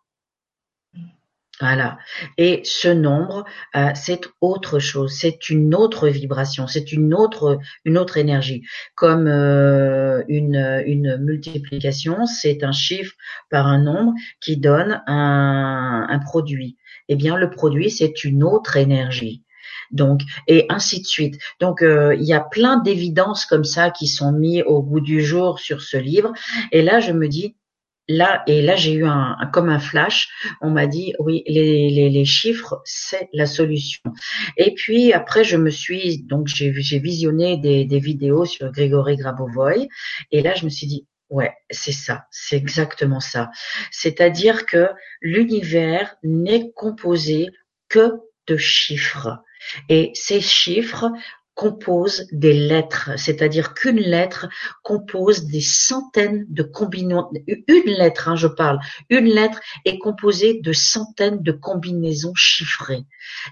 Voilà. Et ce nombre, euh, c'est autre chose, c'est une autre vibration, c'est une autre une autre énergie. Comme euh, une une multiplication, c'est un chiffre par un nombre qui donne un, un produit. Eh bien, le produit, c'est une autre énergie. Donc et ainsi de suite. Donc euh, il y a plein d'évidences comme ça qui sont mis au goût du jour sur ce livre. Et là je me dis là et là j'ai eu un, comme un flash. On m'a dit oui les, les, les chiffres c'est la solution. Et puis après je me suis donc j'ai visionné des, des vidéos sur Grégory Grabovoy et là je me suis dit Ouais, c'est ça, c'est exactement ça. C'est-à-dire que l'univers n'est composé que de chiffres. Et ces chiffres composent des lettres, c'est-à-dire qu'une lettre compose des centaines de combinaisons. Une lettre, hein, je parle, une lettre est composée de centaines de combinaisons chiffrées.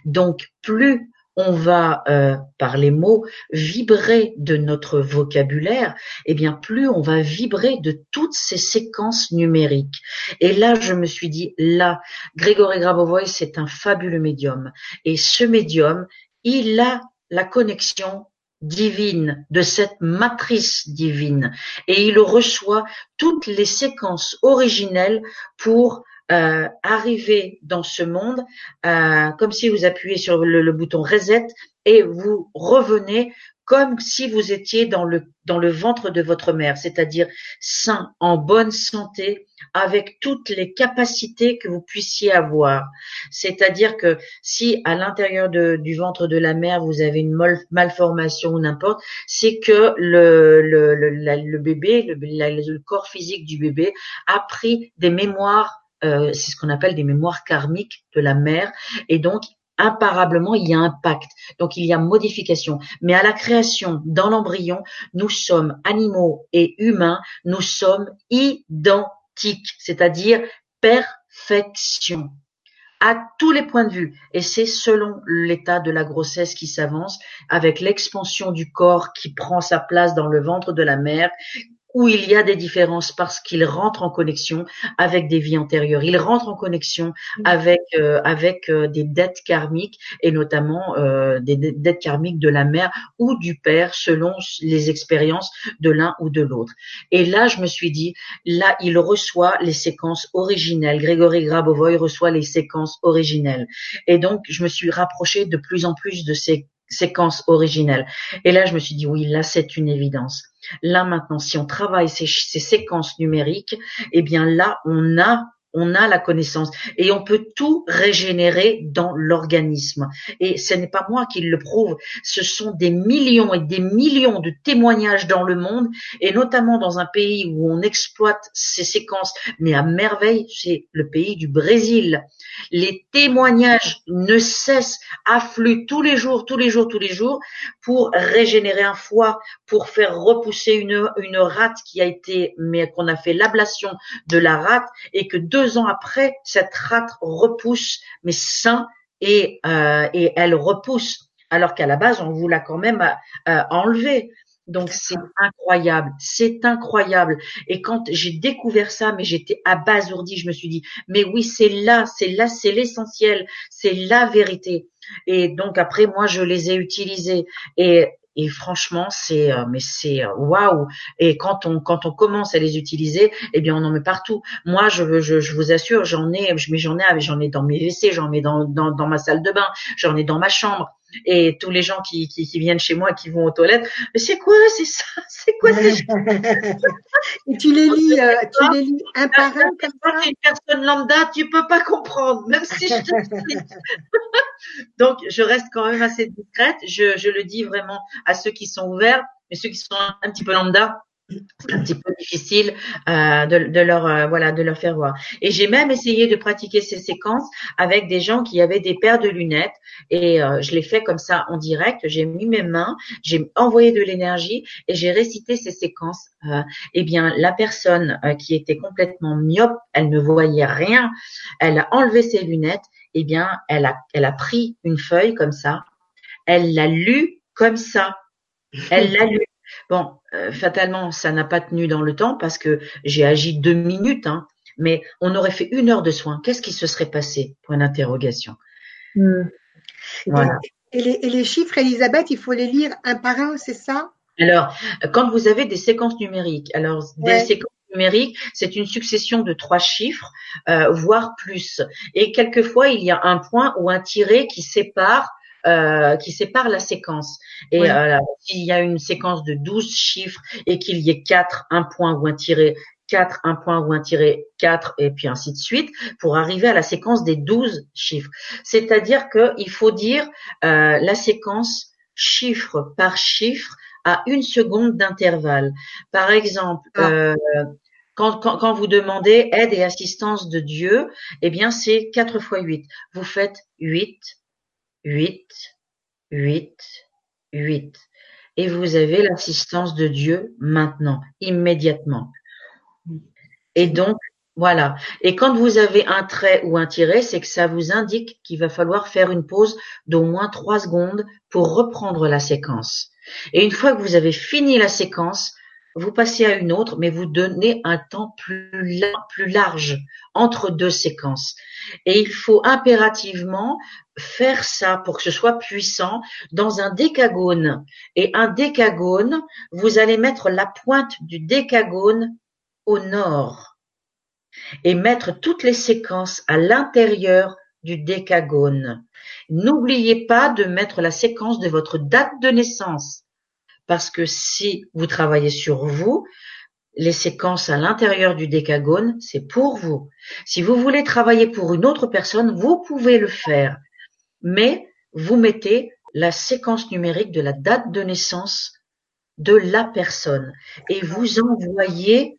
Donc, plus on va, euh, par les mots, vibrer de notre vocabulaire, et eh bien plus on va vibrer de toutes ces séquences numériques. Et là, je me suis dit, là, Grégory Grabovoy, c'est un fabuleux médium. Et ce médium, il a la connexion divine, de cette matrice divine. Et il reçoit toutes les séquences originelles pour euh, arriver dans ce monde euh, comme si vous appuyez sur le, bouton reset et vous revenez comme si vous étiez dans le dans le ventre de votre mère, c'est-à-dire sain, en bonne santé, avec toutes les capacités que vous puissiez avoir. C'est-à-dire que si à l'intérieur du ventre de la mère vous avez une malformation ou n'importe, c'est que le, le, le, le bébé, le, le corps physique du bébé a pris des mémoires euh, c'est ce qu'on appelle des mémoires karmiques de la mère, et donc imparablement il y a un pacte, donc il y a modification. Mais à la création, dans l'embryon, nous sommes animaux et humains, nous sommes identiques, c'est-à-dire perfection à tous les points de vue. Et c'est selon l'état de la grossesse qui s'avance, avec l'expansion du corps qui prend sa place dans le ventre de la mère, où il y a des différences parce qu'il rentre en connexion avec des vies antérieures. Il rentre en connexion mm. avec euh, avec euh, des dettes karmiques et notamment euh, des dettes karmiques de la mère ou du père selon les expériences de l'un ou de l'autre. Et là, je me suis dit, là, il reçoit les séquences originelles. Grégory Grabovoy reçoit les séquences originelles. Et donc, je me suis rapprochée de plus en plus de ces séquences originelles. Et là, je me suis dit, oui, là, c'est une évidence. Là maintenant, si on travaille ces, ces séquences numériques, eh bien là, on a on a la connaissance et on peut tout régénérer dans l'organisme. Et ce n'est pas moi qui le prouve, ce sont des millions et des millions de témoignages dans le monde et notamment dans un pays où on exploite ces séquences, mais à merveille, c'est le pays du Brésil. Les témoignages ne cessent, affluent tous les jours, tous les jours, tous les jours pour régénérer un foie, pour faire repousser une, une rate qui a été, mais qu'on a fait l'ablation de la rate et que ans après, cette rate repousse, mais sain, et, euh, et elle repousse, alors qu'à la base, on vous l'a quand même euh, enlevé. Donc c'est incroyable, c'est incroyable. Et quand j'ai découvert ça, mais j'étais abasourdie, je me suis dit, mais oui, c'est là, c'est là, c'est l'essentiel, c'est la vérité. Et donc après, moi, je les ai utilisés. Et et franchement c'est euh, mais c'est euh, waouh. Et quand on quand on commence à les utiliser eh bien on en met partout. Moi je je, je vous assure j'en ai mais j'en ai j'en ai dans mes WC j'en ai dans, dans dans ma salle de bain j'en ai dans ma chambre. Et tous les gens qui, qui, qui, viennent chez moi qui vont aux toilettes mais c'est quoi c'est ça? C'est quoi c'est et tu les lis euh, tu les lis un par un une personne lambda tu peux pas comprendre même si je te donc je reste quand même assez discrète. Je, le dis vraiment à ceux qui sont ouverts mais ceux qui sont un petit peu lambda un petit peu difficile euh, de, de, leur euh, voilà de leur faire voir. Et j'ai même essayé de pratiquer ces séquences avec des gens qui avaient des paires de lunettes et euh, je l'ai fait comme ça en direct. J'ai mis mes mains, j'ai envoyé de l'énergie et j'ai récité ces séquences. eh bien, la personne qui était complètement myope, elle ne voyait rien. Elle a enlevé ses lunettes. Eh bien, elle a elle a pris une feuille comme ça. Elle l'a lu comme ça. Elle l'a lu Bon, euh, fatalement, ça n'a pas tenu dans le temps parce que j'ai agi deux minutes, hein, mais on aurait fait une heure de soins. Qu'est-ce qui se serait passé? Point d'interrogation. Hmm. Voilà. Et, les, chiffres, Elisabeth, il faut les lire un par un, c'est ça? Alors, quand vous avez des séquences numériques, alors des séquences numériques, c'est une succession de trois chiffres, euh, voire plus. Et quelquefois, il y a un point ou un tiré qui sépare euh, qui sépare la séquence. Et euh, s'il y a une séquence de 12 chiffres et qu'il y ait 4, un point ou un tiré, 4, un point ou un tiré, 4 et puis ainsi de suite pour arriver à la séquence des 12 chiffres. C'est-à-dire qu'il faut dire euh, la séquence chiffre par chiffre à une seconde d'intervalle. Par exemple, ah. euh, quand, quand, quand, vous demandez aide et assistance de Dieu, eh bien c'est 4 fois 8. Vous faites 8, 8, 8, 8. Et vous avez l'assistance de Dieu maintenant, immédiatement. Et donc, voilà. Et quand vous avez un trait ou un tiret, c'est que ça vous indique qu'il va falloir faire une pause d'au moins trois secondes pour reprendre la séquence. Et une fois que vous avez fini la séquence, vous passez à une autre, mais vous donnez un temps plus, large entre deux séquences. Et il faut impérativement faire ça pour que ce soit puissant dans un décagone. Et un décagone, vous allez mettre la pointe du décagone au nord et mettre toutes les séquences à l'intérieur du décagone. N'oubliez pas de mettre la séquence de votre date de naissance parce que si vous travaillez sur vous, les séquences à l'intérieur du décagone, c'est pour vous. Si vous voulez travailler pour une autre personne, vous pouvez le faire, mais vous mettez la séquence numérique de la date de naissance de la personne et vous envoyez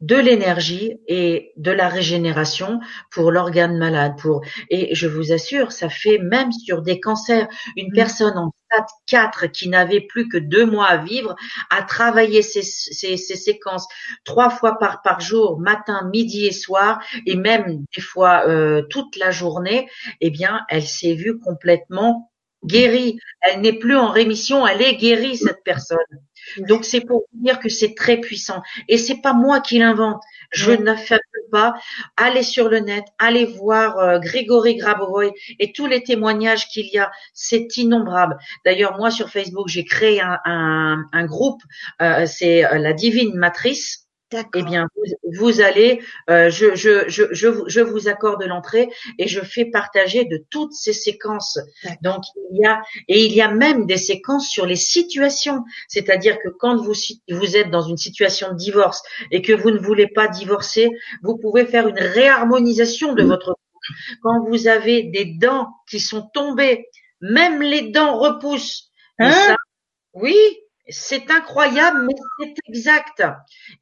de l'énergie et de la régénération pour l'organe malade. Pour et je vous assure, ça fait même sur des cancers, une mm. personne en 4 qui n'avait plus que deux mois à vivre ces, ces, ces séquences trois fois par par jour, matin, midi et soir, et même des fois euh, toute la journée. Eh bien, elle s'est vue complètement guérie. Elle n'est plus en rémission, elle est guérie cette personne. Donc c'est pour dire que c'est très puissant et c'est pas moi qui l'invente. Je n'affirme pas. Allez sur le net, allez voir euh, Grégory Grabovoy et tous les témoignages qu'il y a, c'est innombrable. D'ailleurs moi sur Facebook j'ai créé un, un, groupe, euh, c'est euh, la Divine Matrice eh bien, vous, allez, euh, je, je, je, je, vous accorde l'entrée et je fais partager de toutes ces séquences. Donc, il y a, et il y a même des séquences sur les situations. C'est-à-dire que quand vous, vous êtes dans une situation de divorce et que vous ne voulez pas divorcer, vous pouvez faire une réharmonisation de votre quand vous avez des dents qui sont tombées, même les dents repoussent. Hein? oui, c'est incroyable, mais c'est exact.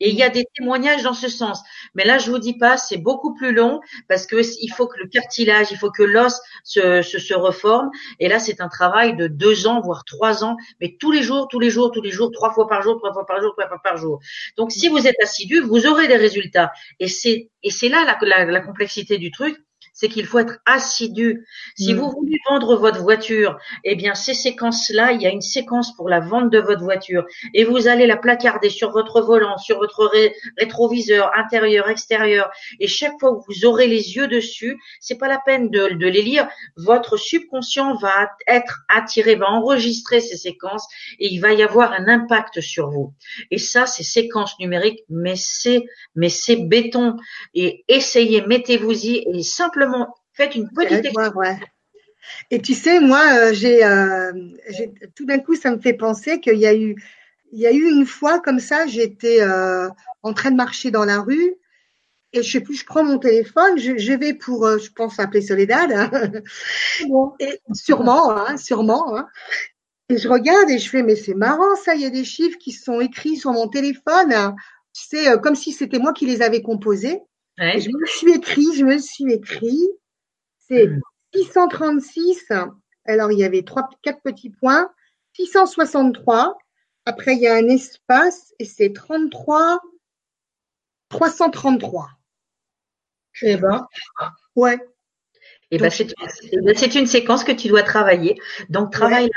Et il y a des témoignages dans ce sens. Mais là, je vous dis pas, c'est beaucoup plus long parce que il faut que le cartilage, il faut que l'os se, se, reforme. Et là, c'est un travail de deux ans, voire trois ans, mais tous les jours, tous les jours, tous les jours, trois fois par jour, trois fois par jour, trois fois par jour. Donc, si vous êtes assidu, vous aurez des résultats. Et c'est et c'est là la, la complexité du truc, c'est qu'il faut être assidu. Si mm. vous voulez vendre votre voiture, eh bien ces séquences-là, il y a une séquence pour la vente de votre voiture et vous allez la placarder sur votre volant, sur votre rétroviseur intérieur, extérieur et chaque fois que vous aurez les yeux dessus, c'est pas la peine de, de les lire. Votre subconscient va être attiré, va enregistrer ces séquences et il va y avoir un impact sur vous. Et ça, c'est séquences numériques, mais c'est mais c'est béton. Et essayez, mettez-vous-y et simplement faites une petite Et tu sais, moi, euh, euh, j'ai, tout d'un coup, ça me fait penser qu'il y a eu, il y a eu une fois comme ça, j'étais euh, en train de marcher dans la rue et je sais plus, je prends mon téléphone, je, vais pour, je pense appeler Soledad, hein. et sûrement, hein, sûrement. Hein. Et je regarde et je fais, mais c'est marrant ça, il y a des chiffres qui sont écrits sur mon téléphone. C'est comme si c'était moi qui les avais composés. Je me suis écrit, je me suis écrit, c'est 636. Hmm. Alors, il y avait trois, quatre petits points. 663. Après, il y a un espace et c'est 33, 333. Eh ben. Ouais. Eh ben, eh ben, c'est une séquence que tu dois travailler. Donc, travaille là.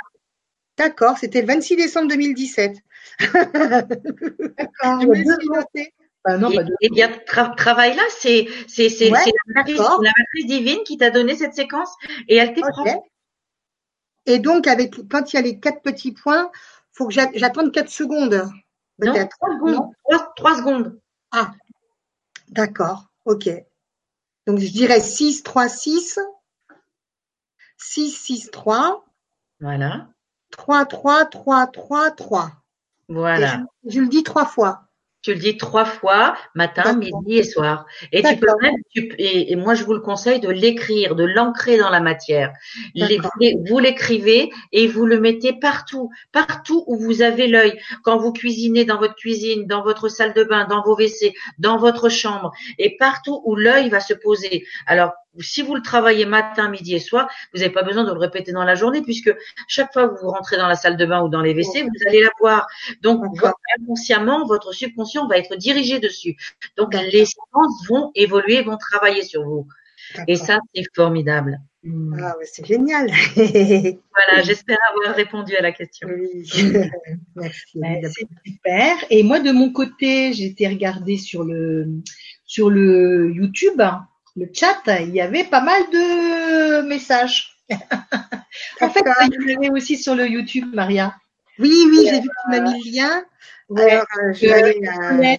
D'accord, c'était le 26 décembre 2017. D'accord. Je me suis. Bah et, bien, travail là, c'est c'est c'est la, matrice divine qui t'a donné cette séquence et elle t'est Et donc avec quand il y a les quatre petits points, faut que j'attende quatre secondes. Non, trois secondes. Trois, secondes. Ah, d'accord, ok. Donc je dirais 6, 3, 6, 6, 6, 3, Voilà. 3, 3, 3, 3, 3. Voilà. Je, je le dis trois fois. Tu le dis trois fois, matin, midi et soir. Et tu peux même, tu- et, et moi je vous le conseille de l'écrire, de l'ancrer dans la matière. Les- vous l'écrivez et vous le mettez partout, partout où vous avez l'œil. Quand vous cuisinez dans votre cuisine, dans votre salle de bain, dans vos WC, dans votre chambre, et partout où l'œil va se poser. Alors, si vous le travaillez matin, midi et soir, vous n'avez pas besoin de le répéter dans la journée puisque chaque fois que vous rentrez dans la salle de bain ou dans les WC, vous allez la voir. Donc, votre- inconsciemment, votre subconscient va être dirigé dessus. Donc, les séquences vont évoluer, vont travailler sur vous. Et ça, c'est formidable. Ah, ouais, c'est génial. Voilà, j'espère avoir répondu à la question. oui. Merci. Ouais, Elisabeth. c'est super. Et moi, de mon côté, j'ai été regarder sur le, sur le YouTube, hein, le chat, il y avait pas mal de messages. en fait, il y en avait aussi sur le YouTube, Maria. Oui, oui, j'ai vu que tu m'as mis le lien. Ouais. Alors, euh, je vais Euh.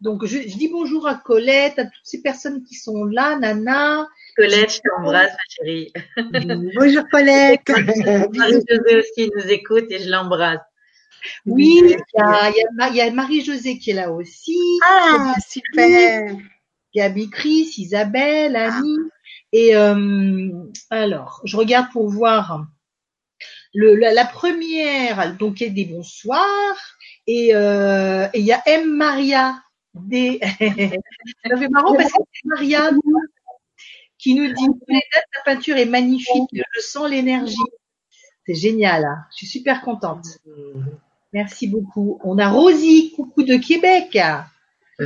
Donc, je, je dis bonjour à Colette, à toutes ces personnes qui sont là, Nana. Colette, je t'embrasse, ma chérie. Bonjour Colette. Marie-Josée aussi nous écoute et je l'embrasse. Oui, il y a, a Marie-Josée qui est là aussi. Ah, super. Gabi Chris, Isabelle, Annie. Et euh, alors, je regarde pour voir le, la, la première, donc est des bonsoirs. Et euh, et il y a M. Maria. Des... Ça fait marrant parce que c'est Maria qui nous dit ta peinture est magnifique, je sens l'énergie. C'est génial, hein. je suis super contente. Merci beaucoup. On a Rosie, coucou de Québec.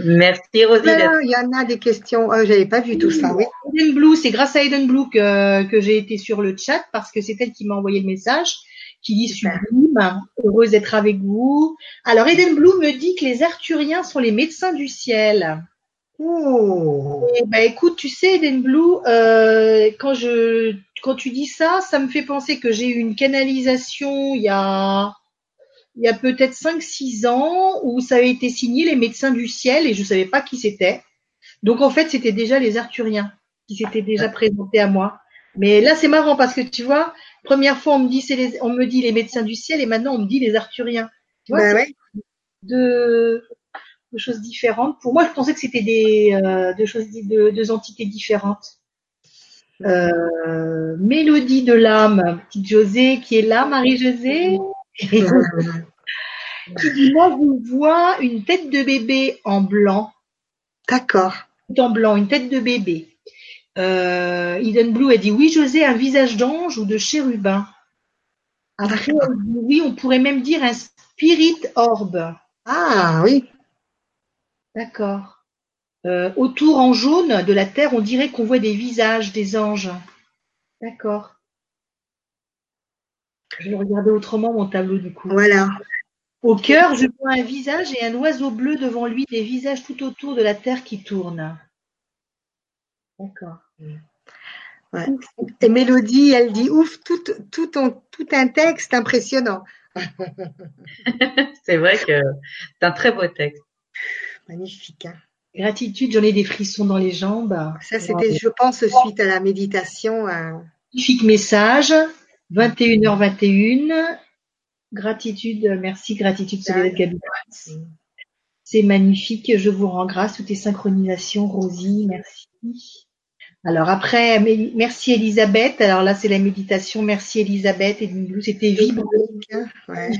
Merci, Rosie. il y en a des questions. Oh, j'avais pas vu tout ça, oui. Eden Blue, c'est grâce à Eden Blue que, que j'ai été sur le chat parce que c'est elle qui m'a envoyé le message qui dit sublime, heureuse d'être avec vous. Alors Eden Blue me dit que les Arthuriens sont les médecins du ciel. Oh. Et ben écoute, tu sais Eden Blue, euh, quand je quand tu dis ça, ça me fait penser que j'ai eu une canalisation il y a il y a peut-être 5-6 ans où ça avait été signé les médecins du ciel et je savais pas qui c'était. Donc en fait, c'était déjà les Arthuriens qui s'étaient déjà présentés à moi. Mais là, c'est marrant parce que tu vois, première fois on me dit c'est les, on me dit les médecins du ciel et maintenant on me dit les Arthuriens. Tu vois, Ben ouais. deux, deux choses différentes. Pour moi, je pensais que c'était des euh, deux choses deux, deux entités différentes. Euh, Mélodie de l'âme, petite José qui est là, Marie-Josée, qui dit moi je vois une tête de bébé en blanc, D'accord. en blanc, une tête de bébé. Euh, Eden Blue a dit oui José, un visage d'ange ou de chérubin. Après, elle dit, oui, on pourrait même dire un spirit orb. Ah oui. D'accord. Euh, autour en jaune de la Terre, on dirait qu'on voit des visages des anges. D'accord. Je vais regarder autrement mon tableau du coup. Voilà. Au cœur, je vois un visage et un oiseau bleu devant lui, des visages tout autour de la Terre qui tournent. D'accord. Et Mélodie, elle dit ouf, tout, tout, ton- tout un texte impressionnant. C'est vrai que c'est un très beau texte. Magnifique. hein. Gratitude, j'en ai des frissons dans les jambes. Ça, c'était, je pense, suite à la méditation. hein. Magnifique message. 21h21. Gratitude, merci, gratitude, Soledad Gabi. C'est magnifique, je vous rends grâce, toutes tes synchronisations, Rosie, merci. Alors après, merci Elisabeth. Alors là, c'est la méditation. Merci Elisabeth. Et c'était vibrant. Ouais.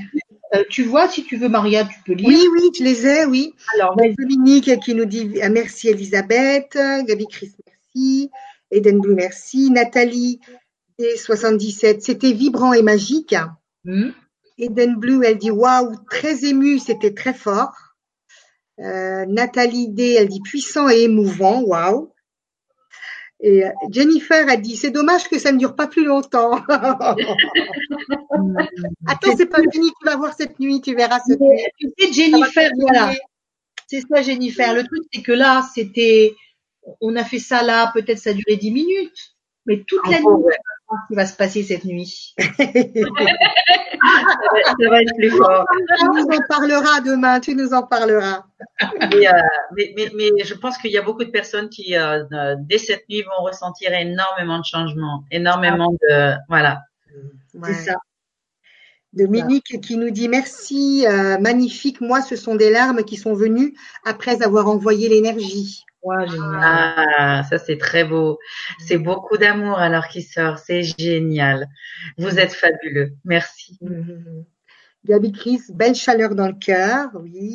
Euh, tu vois, si tu veux, Maria, tu peux lire. Oui, oui, je les ai, oui. Alors. Dominique qui nous dit euh, merci Elisabeth, Gabi Chris merci, Eden Blue merci, Nathalie D77 c'était vibrant et magique. Hmm. Eden Blue elle dit waouh très ému c'était très fort. Euh, Nathalie D elle dit puissant et émouvant waouh. Et euh, Jennifer a dit c'est dommage que ça ne dure pas plus longtemps. Attends c'est pas fini tu vas voir cette nuit tu verras cette nuit. Tu sais, Ça va Jennifer, voilà. C'est ça, Jennifer. Le truc, c'est que là, c'était, on a fait ça là, peut-être ça a duré 10 minutes. Mais toute la nuit, ouais. Voir ce qui va se passer cette nuit. Ça va, ça va être plus fort. Tu nous en parleras demain, tu nous en parleras. Mais, euh, mais, mais, mais je pense qu'il y a beaucoup de personnes qui, euh, dès cette nuit, vont ressentir énormément de changements, énormément de, voilà. Ouais. C'est ça. Dominique qui nous dit merci, euh, magnifique. Moi, ce sont des larmes qui sont venues après avoir envoyé l'énergie. ah, ça c'est très beau. C'est beaucoup d'amour alors qui sort. C'est génial. Vous êtes fabuleux. Merci. Mm-hmm. Gabi Chris, belle chaleur dans le cœur, oui.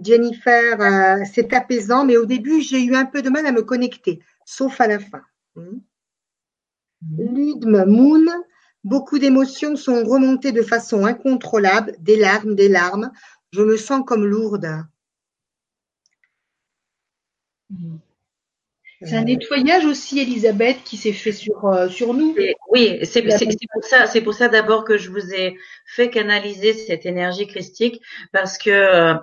Jennifer, euh, c'est apaisant, mais au début, j'ai eu un peu de mal à me connecter, sauf à la fin. Mm. Ludme Moon, beaucoup d'émotions sont remontées de façon incontrôlable, des larmes, des larmes. Je me sens comme lourde. C'est un nettoyage aussi, Elisabeth, qui s'est fait sur, euh, sur nous. Oui, c'est pour ça, c'est pour ça d'abord que je vous ai fait canaliser cette énergie christique parce que euh,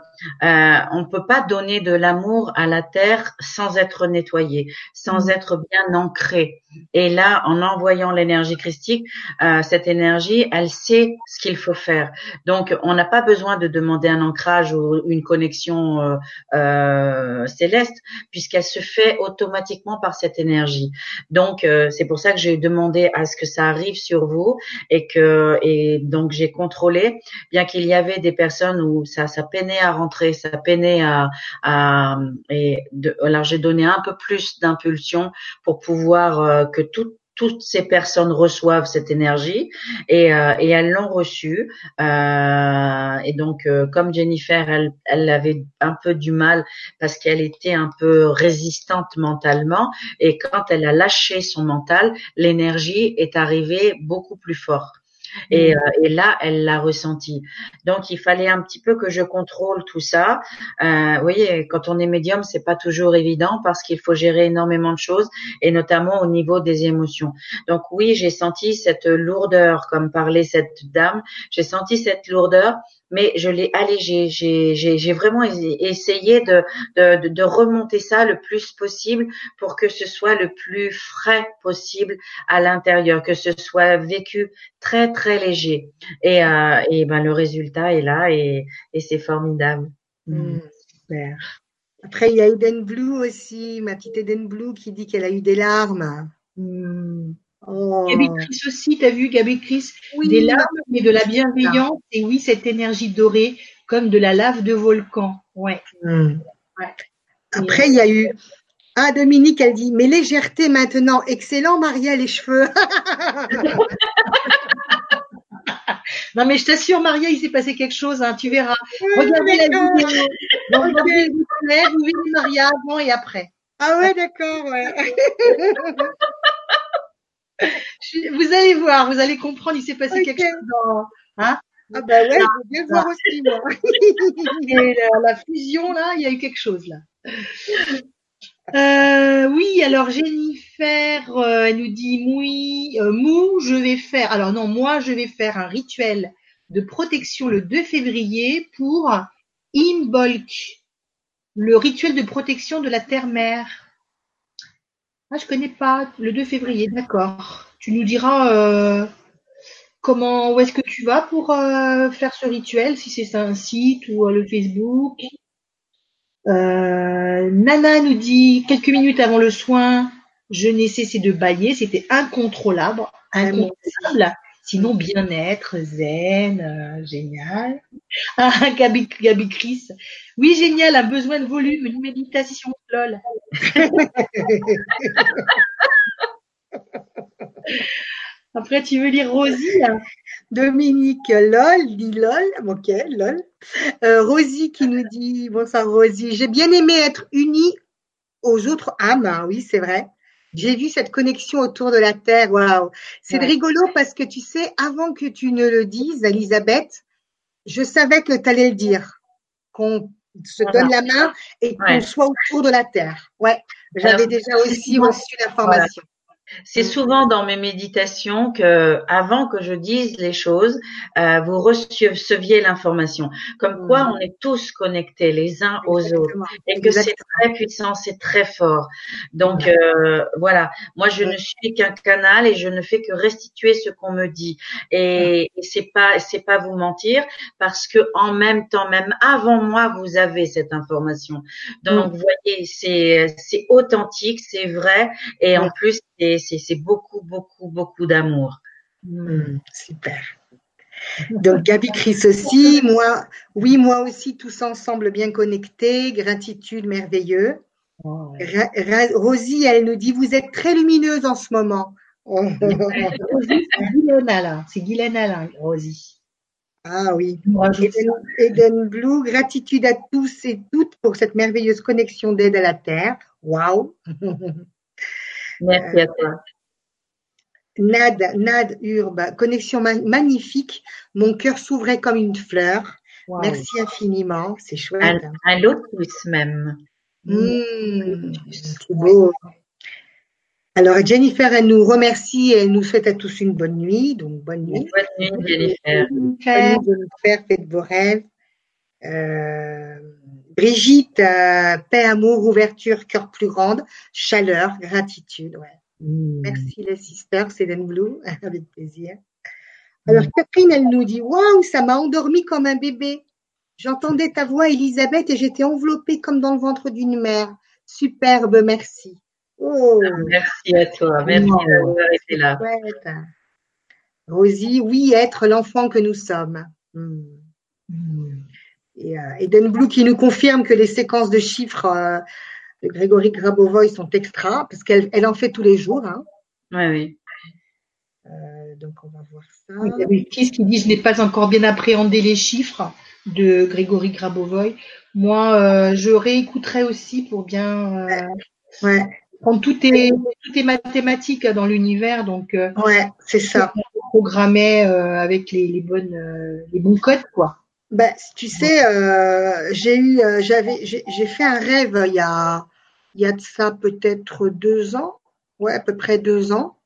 euh on peut pas donner de l'amour à la terre sans être nettoyé, sans mm. être bien ancré. Et là, en envoyant l'énergie christique, euh, cette énergie, elle sait ce qu'il faut faire. Donc, on n'a pas besoin de demander un ancrage ou une connexion euh, céleste puisqu'elle se fait automatiquement par cette énergie. Donc euh, c'est pour ça que j'ai demandé à ce que ça arrive sur vous et que et donc j'ai contrôlé, bien qu'il y avait des personnes où ça ça peinait à rentrer, ça peinait à, à et de, alors j'ai donné un peu plus d'impulsion pour pouvoir euh, que tout toutes ces personnes reçoivent cette énergie et, euh, elles l'ont reçue. Euh, et donc, euh, comme Jennifer, elle, elle avait un peu du mal parce qu'elle était un peu résistante mentalement. Et quand elle a lâché son mental, l'énergie est arrivée beaucoup plus forte. Et, mm. euh, et, là, elle l'a ressenti. Donc, il fallait un petit peu que je contrôle tout ça. Euh, vous voyez, quand on est médium, c'est pas toujours évident parce qu'il faut gérer énormément de choses et notamment au niveau des émotions. Donc oui, j'ai senti cette lourdeur, comme parlait cette dame. J'ai senti cette lourdeur mais je l'ai allégé. J'ai vraiment essayé de, de, de, remonter ça le plus possible pour que ce soit le plus frais possible à l'intérieur, que ce soit vécu très très léger. Et, euh, et ben le résultat est là et, et c'est formidable. Mmh, super. Après, il y a Eden Blue aussi, ma petite Eden Blue qui dit qu'elle a eu des larmes. Mmh. Oh. Gabi Chris aussi, tu as vu Gabi Chris Des larmes, mais de la bienveillance et oui, cette énergie dorée comme de la lave de volcan. Ouais. Hmm. Après, il y a eu ah, Dominique, elle dit, mais légèreté maintenant, excellent, Maria, les cheveux. non, mais je t'assure, Maria, il s'est passé quelque chose, hein, tu verras. Regardez la vidéo. Regardez, vous verrez Maria avant et après. Ah ouais, d'accord, ouais. vous allez voir, vous allez comprendre, il s'est passé quelque chose dans. Hein ah ben ouais, je veux bien voir aussi, moi. Et la, fusion, là, il y a eu quelque chose, là. Euh, oui, alors Jennifer, euh, elle nous dit oui, euh, mou, je vais faire. Alors non, moi, je vais faire un rituel de protection le 2 février pour Imbolc, le rituel de protection de la terre-mère. Ah, je connais pas. Le 2 février, d'accord. Tu nous diras euh, comment, où est-ce que tu vas pour euh, faire ce rituel, si c'est un site ou euh, le Facebook. Nana nous dit quelques minutes avant le soin, je n'ai cessé de bailler, c'était incontrôlable, incontrôlable. Sinon, bien-être, zen, génial. Ah, Gabi, Gabi Chris. Oui, génial, un besoin de volume, une méditation, lol. Après, tu veux lire Rosie hein? Dominique, lol, dit lol. Ok, lol. Euh, Rosie qui nous dit, bonsoir Rosie, j'ai bien aimé être unie aux autres âmes. Hein, oui, c'est vrai. J'ai vu cette connexion autour de la Terre. Waouh. C'est rigolo parce que tu sais, avant que tu ne le dises, Elisabeth, je savais que tu allais le dire. Qu'on se donne la main et qu'on soit autour de la Terre. Ouais. J'avais déjà aussi reçu l'information. C'est souvent dans mes méditations que, avant que je dise les choses, euh, vous receviez l'information. Comme quoi, mm. on est tous connectés les uns aux autres et que c'est très puissant, c'est très fort. Donc euh, voilà, moi je ne suis qu'un canal et je ne fais que restituer ce qu'on me dit. Et, et c'est pas, c'est pas vous mentir parce que en même temps, même avant moi, vous avez cette information. Donc mm. vous voyez, c'est c'est authentique, c'est vrai et en plus c'est beaucoup, beaucoup, beaucoup d'amour. Hmm, super. Donc Gabi Chris aussi, moi, oui, moi aussi, tous ensemble bien connectés, gratitude merveilleux. Oh, Rosie, elle nous dit, vous êtes très lumineuse en ce moment. c'est Guylaine Alain, c'est Guylaine Alain, Rosie. Ah oui. Eden, Eden, Blue, gratitude à tous et toutes pour cette merveilleuse connexion d'aide à la Terre. Waouh. Merci à toi. Nad, Nad Urbe, connexion magnifique. Mon cœur s'ouvrait comme une fleur. Merci infiniment. C'est chouette. Un, un lotus même. Mmh, c'est beau. Alors Jennifer, elle nous remercie et elle nous souhaite à tous une bonne nuit. Donc bonne nuit. Bonne nuit Jennifer. Bonne nuit Jennifer, faites vos rêves. Euh, Brigitte, euh, paix, amour, ouverture, cœur plus grande, chaleur, gratitude. Ouais. Mm. Merci les sisters, c'est Blue, avec plaisir. Alors Catherine, elle nous dit Waouh, ça m'a endormi comme un bébé. J'entendais ta voix, Elisabeth, et j'étais enveloppée comme dans le ventre d'une mère. Superbe, merci. Oh. Merci à toi, merci d'avoir été là. Rosie, oui, être l'enfant que nous sommes. Mm. Mm. Et euh, Eden Blue qui nous confirme que les séquences de chiffres euh, de Grégory Grabovoy sont extra, parce qu'elle elle en fait tous les jours. Hein. Oui, oui. Euh, donc on va voir ça. il y a des qui dit je n'ai pas encore bien appréhendé les chiffres de Grégory Grabovoy. Moi, euh, je réécouterai aussi pour bien euh, ouais. prendre tout est tout est mathématique dans l'univers, donc euh, ouais, c'est ça. Programmer avec les, les bonnes les bons codes quoi. Ben, tu sais, euh, j'ai eu, j'avais, j'ai fait un rêve il y a, il y a de ça peut-être deux ans, ouais, à peu près deux ans.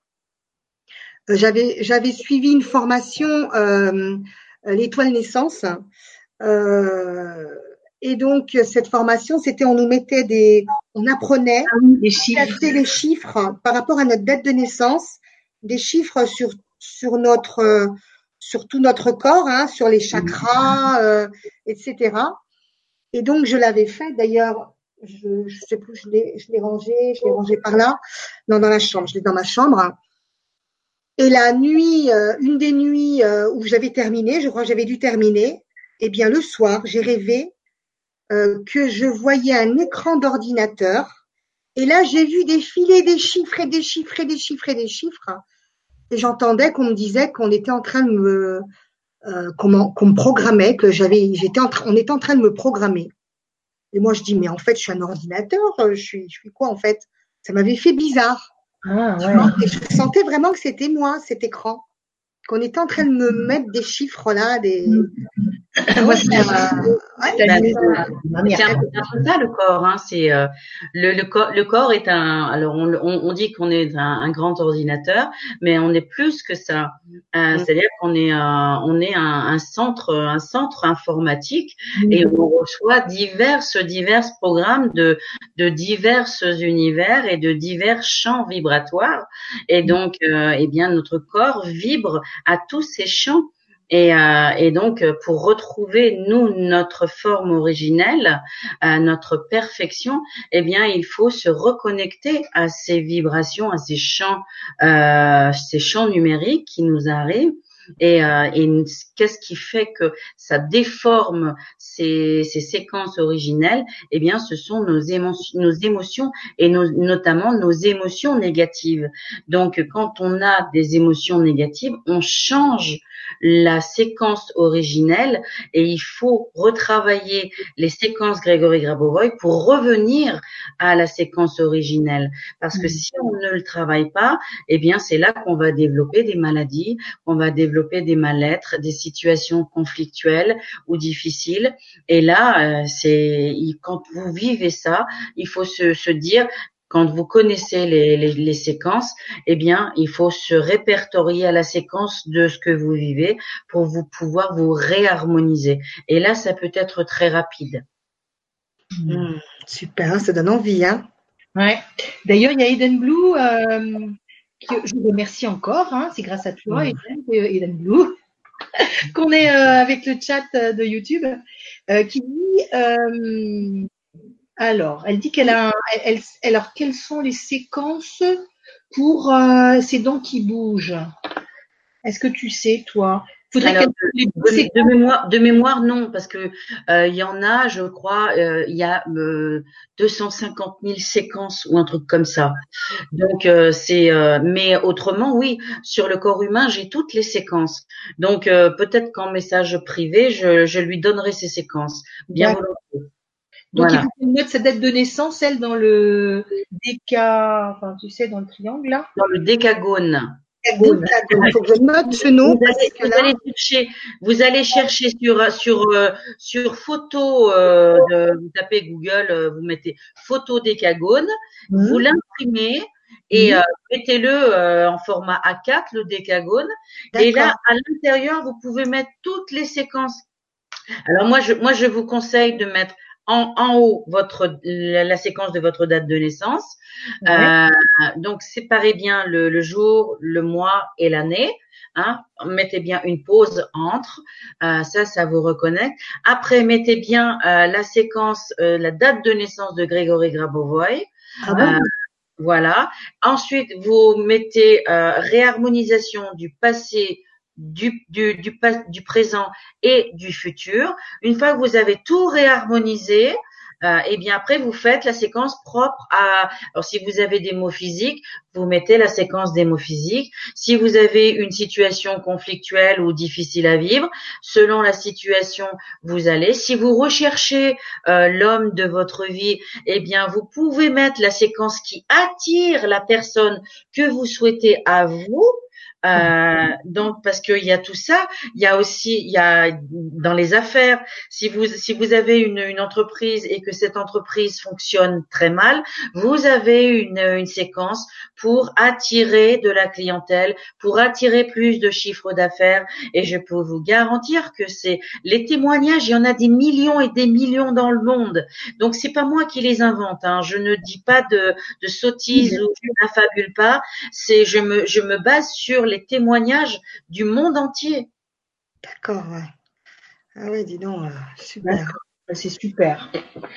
Euh, j'avais j'avais suivi une formation euh, l'étoile naissance. Euh, et donc cette formation, c'était on nous mettait des, on apprenait ah les chiffres. les chiffres par rapport à notre date de naissance, des chiffres sur sur notre sur tout notre corps, hein, sur les chakras, euh, etc. Et donc je l'avais fait. D'ailleurs, je, je sais plus, je l'ai, je l'ai rangé, je l'ai rangé par là, non dans la chambre, je l'ai dans ma chambre. Et la nuit, euh, une des nuits euh, où j'avais terminé, je crois que j'avais dû terminer, eh bien le soir, j'ai rêvé euh, que je voyais un écran d'ordinateur. Et là, j'ai vu défiler des chiffres et des chiffres et des chiffres et des chiffres. Et j'entendais qu'on me disait qu'on était en train de me, qu'on, me programmait, que j'avais, j'étais en train, on était en train de me programmer. Et moi, je dis, mais en fait, je suis un ordinateur, je suis, je suis quoi en fait? Ça m'avait fait bizarre. Ah, ouais. Et je sentais vraiment que c'était moi, cet écran. Qu'on était en train de me mettre des chiffres là, des. Moi, c'est un peu ça le corps. Hein. C'est euh, le, le, corps. Le corps est un. Alors on, on, dit qu'on est un, un, grand ordinateur, mais on est plus que ça. Euh, mm. C'est-à-dire qu'on est un, on est un, un, centre, un centre informatique mm. et on reçoit divers divers programmes de de divers univers et de divers champs vibratoires. Et donc, euh, eh bien, notre corps vibre à tous ces champs. Et, euh, et, donc, pour retrouver nous notre forme originelle, euh, notre perfection, eh bien, il faut se reconnecter à ces vibrations, à ces champs, euh, ces champs numériques qui nous arrivent et, euh, et qu'est-ce qui fait que ça déforme ces, ces, séquences originelles? Eh bien, ce sont nos, émotions, nos émotions et nos, notamment nos émotions négatives. Donc, quand on a des émotions négatives, on change la séquence originelle et il faut retravailler les séquences Grégory Grabovoy pour revenir à la séquence originelle. Parce que mmh. si on ne le travaille pas, eh bien, c'est là qu'on va développer des maladies, qu'on va développer des mal-être, des situations conflictuelles ou difficiles. Et là, euh, c'est quand vous vivez ça, il faut se, se dire quand vous connaissez les, les, les, séquences, eh bien, il faut se répertorier à la séquence de ce que vous vivez pour vous pouvoir vous réharmoniser. Et là, ça peut être très rapide. Mmh, super, ça donne envie, hein Ouais. D'ailleurs, il y a Eden Blue, euh, je vous remercie encore. Hein, c'est grâce à toi, mmh. Eden, Blue, qu'on est euh, avec le chat de YouTube, euh, qui dit alors, elle dit qu'elle a. Elle, alors, quelles sont les séquences pour euh, ces dents qui bougent? Est-ce que tu sais, toi? De, mémoire, de mémoire, non, parce que euh, il y en a, je crois, euh, il y a 250 000 séquences ou un truc comme ça. Donc c'est, mais autrement, oui, sur le corps humain, j'ai toutes les séquences. Donc peut-être qu'en message privé, je, je, lui donnerai ces séquences, bien volontiers. Donc il faut note sa date de naissance, elle, dans le déca, enfin tu sais, dans le triangle là? Dans le décagone. Il faut que je note ce nom. Vous allez, chercher, vous allez chercher sur sur euh, sur photo, euh, de, vous tapez Google, euh, vous mettez photo décagone, mmh. vous l'imprimez et mmh. mettez-le en format A4, le décagone. Et là, à l'intérieur, vous pouvez mettre toutes les séquences. Alors moi, je moi je vous conseille de mettre en, en haut votre la, séquence de votre date de naissance. Euh, donc séparez bien le, le, jour, le mois et l'année. Hein, mettez bien une pause entre, euh, ça, ça vous reconnecte. Après, mettez bien euh, la séquence, euh, la date de naissance de Grégory Grabovoy. Ah voilà. Ensuite, vous mettez réharmonisation du passé, du, du, du, présent et du futur. Une fois que vous avez tout réharmonisé, euh, et bien après vous faites la séquence propre à. Alors si vous avez des mots physiques, vous mettez la séquence des mots physiques. Si vous avez une situation conflictuelle ou difficile à vivre, selon la situation, vous allez. Si vous recherchez euh, l'homme de votre vie, eh bien vous pouvez mettre la séquence qui attire la personne que vous souhaitez à vous euh, donc parce qu'il y a tout ça, il y a aussi il y a dans les affaires. Si vous si vous avez une, une entreprise et que cette entreprise fonctionne très mal, vous avez une, une séquence pour attirer de la clientèle, pour attirer plus de chiffres d'affaires. Et je peux vous garantir que c'est les témoignages, il y en a des millions et des millions dans le monde. Donc c'est pas moi qui les invente. Hein. Je ne dis pas de, de sottises ou je n'affabule pas. C'est je me je me base sur les témoignages du monde entier. D'accord. Ah oui, dis donc, euh, super. C'est super.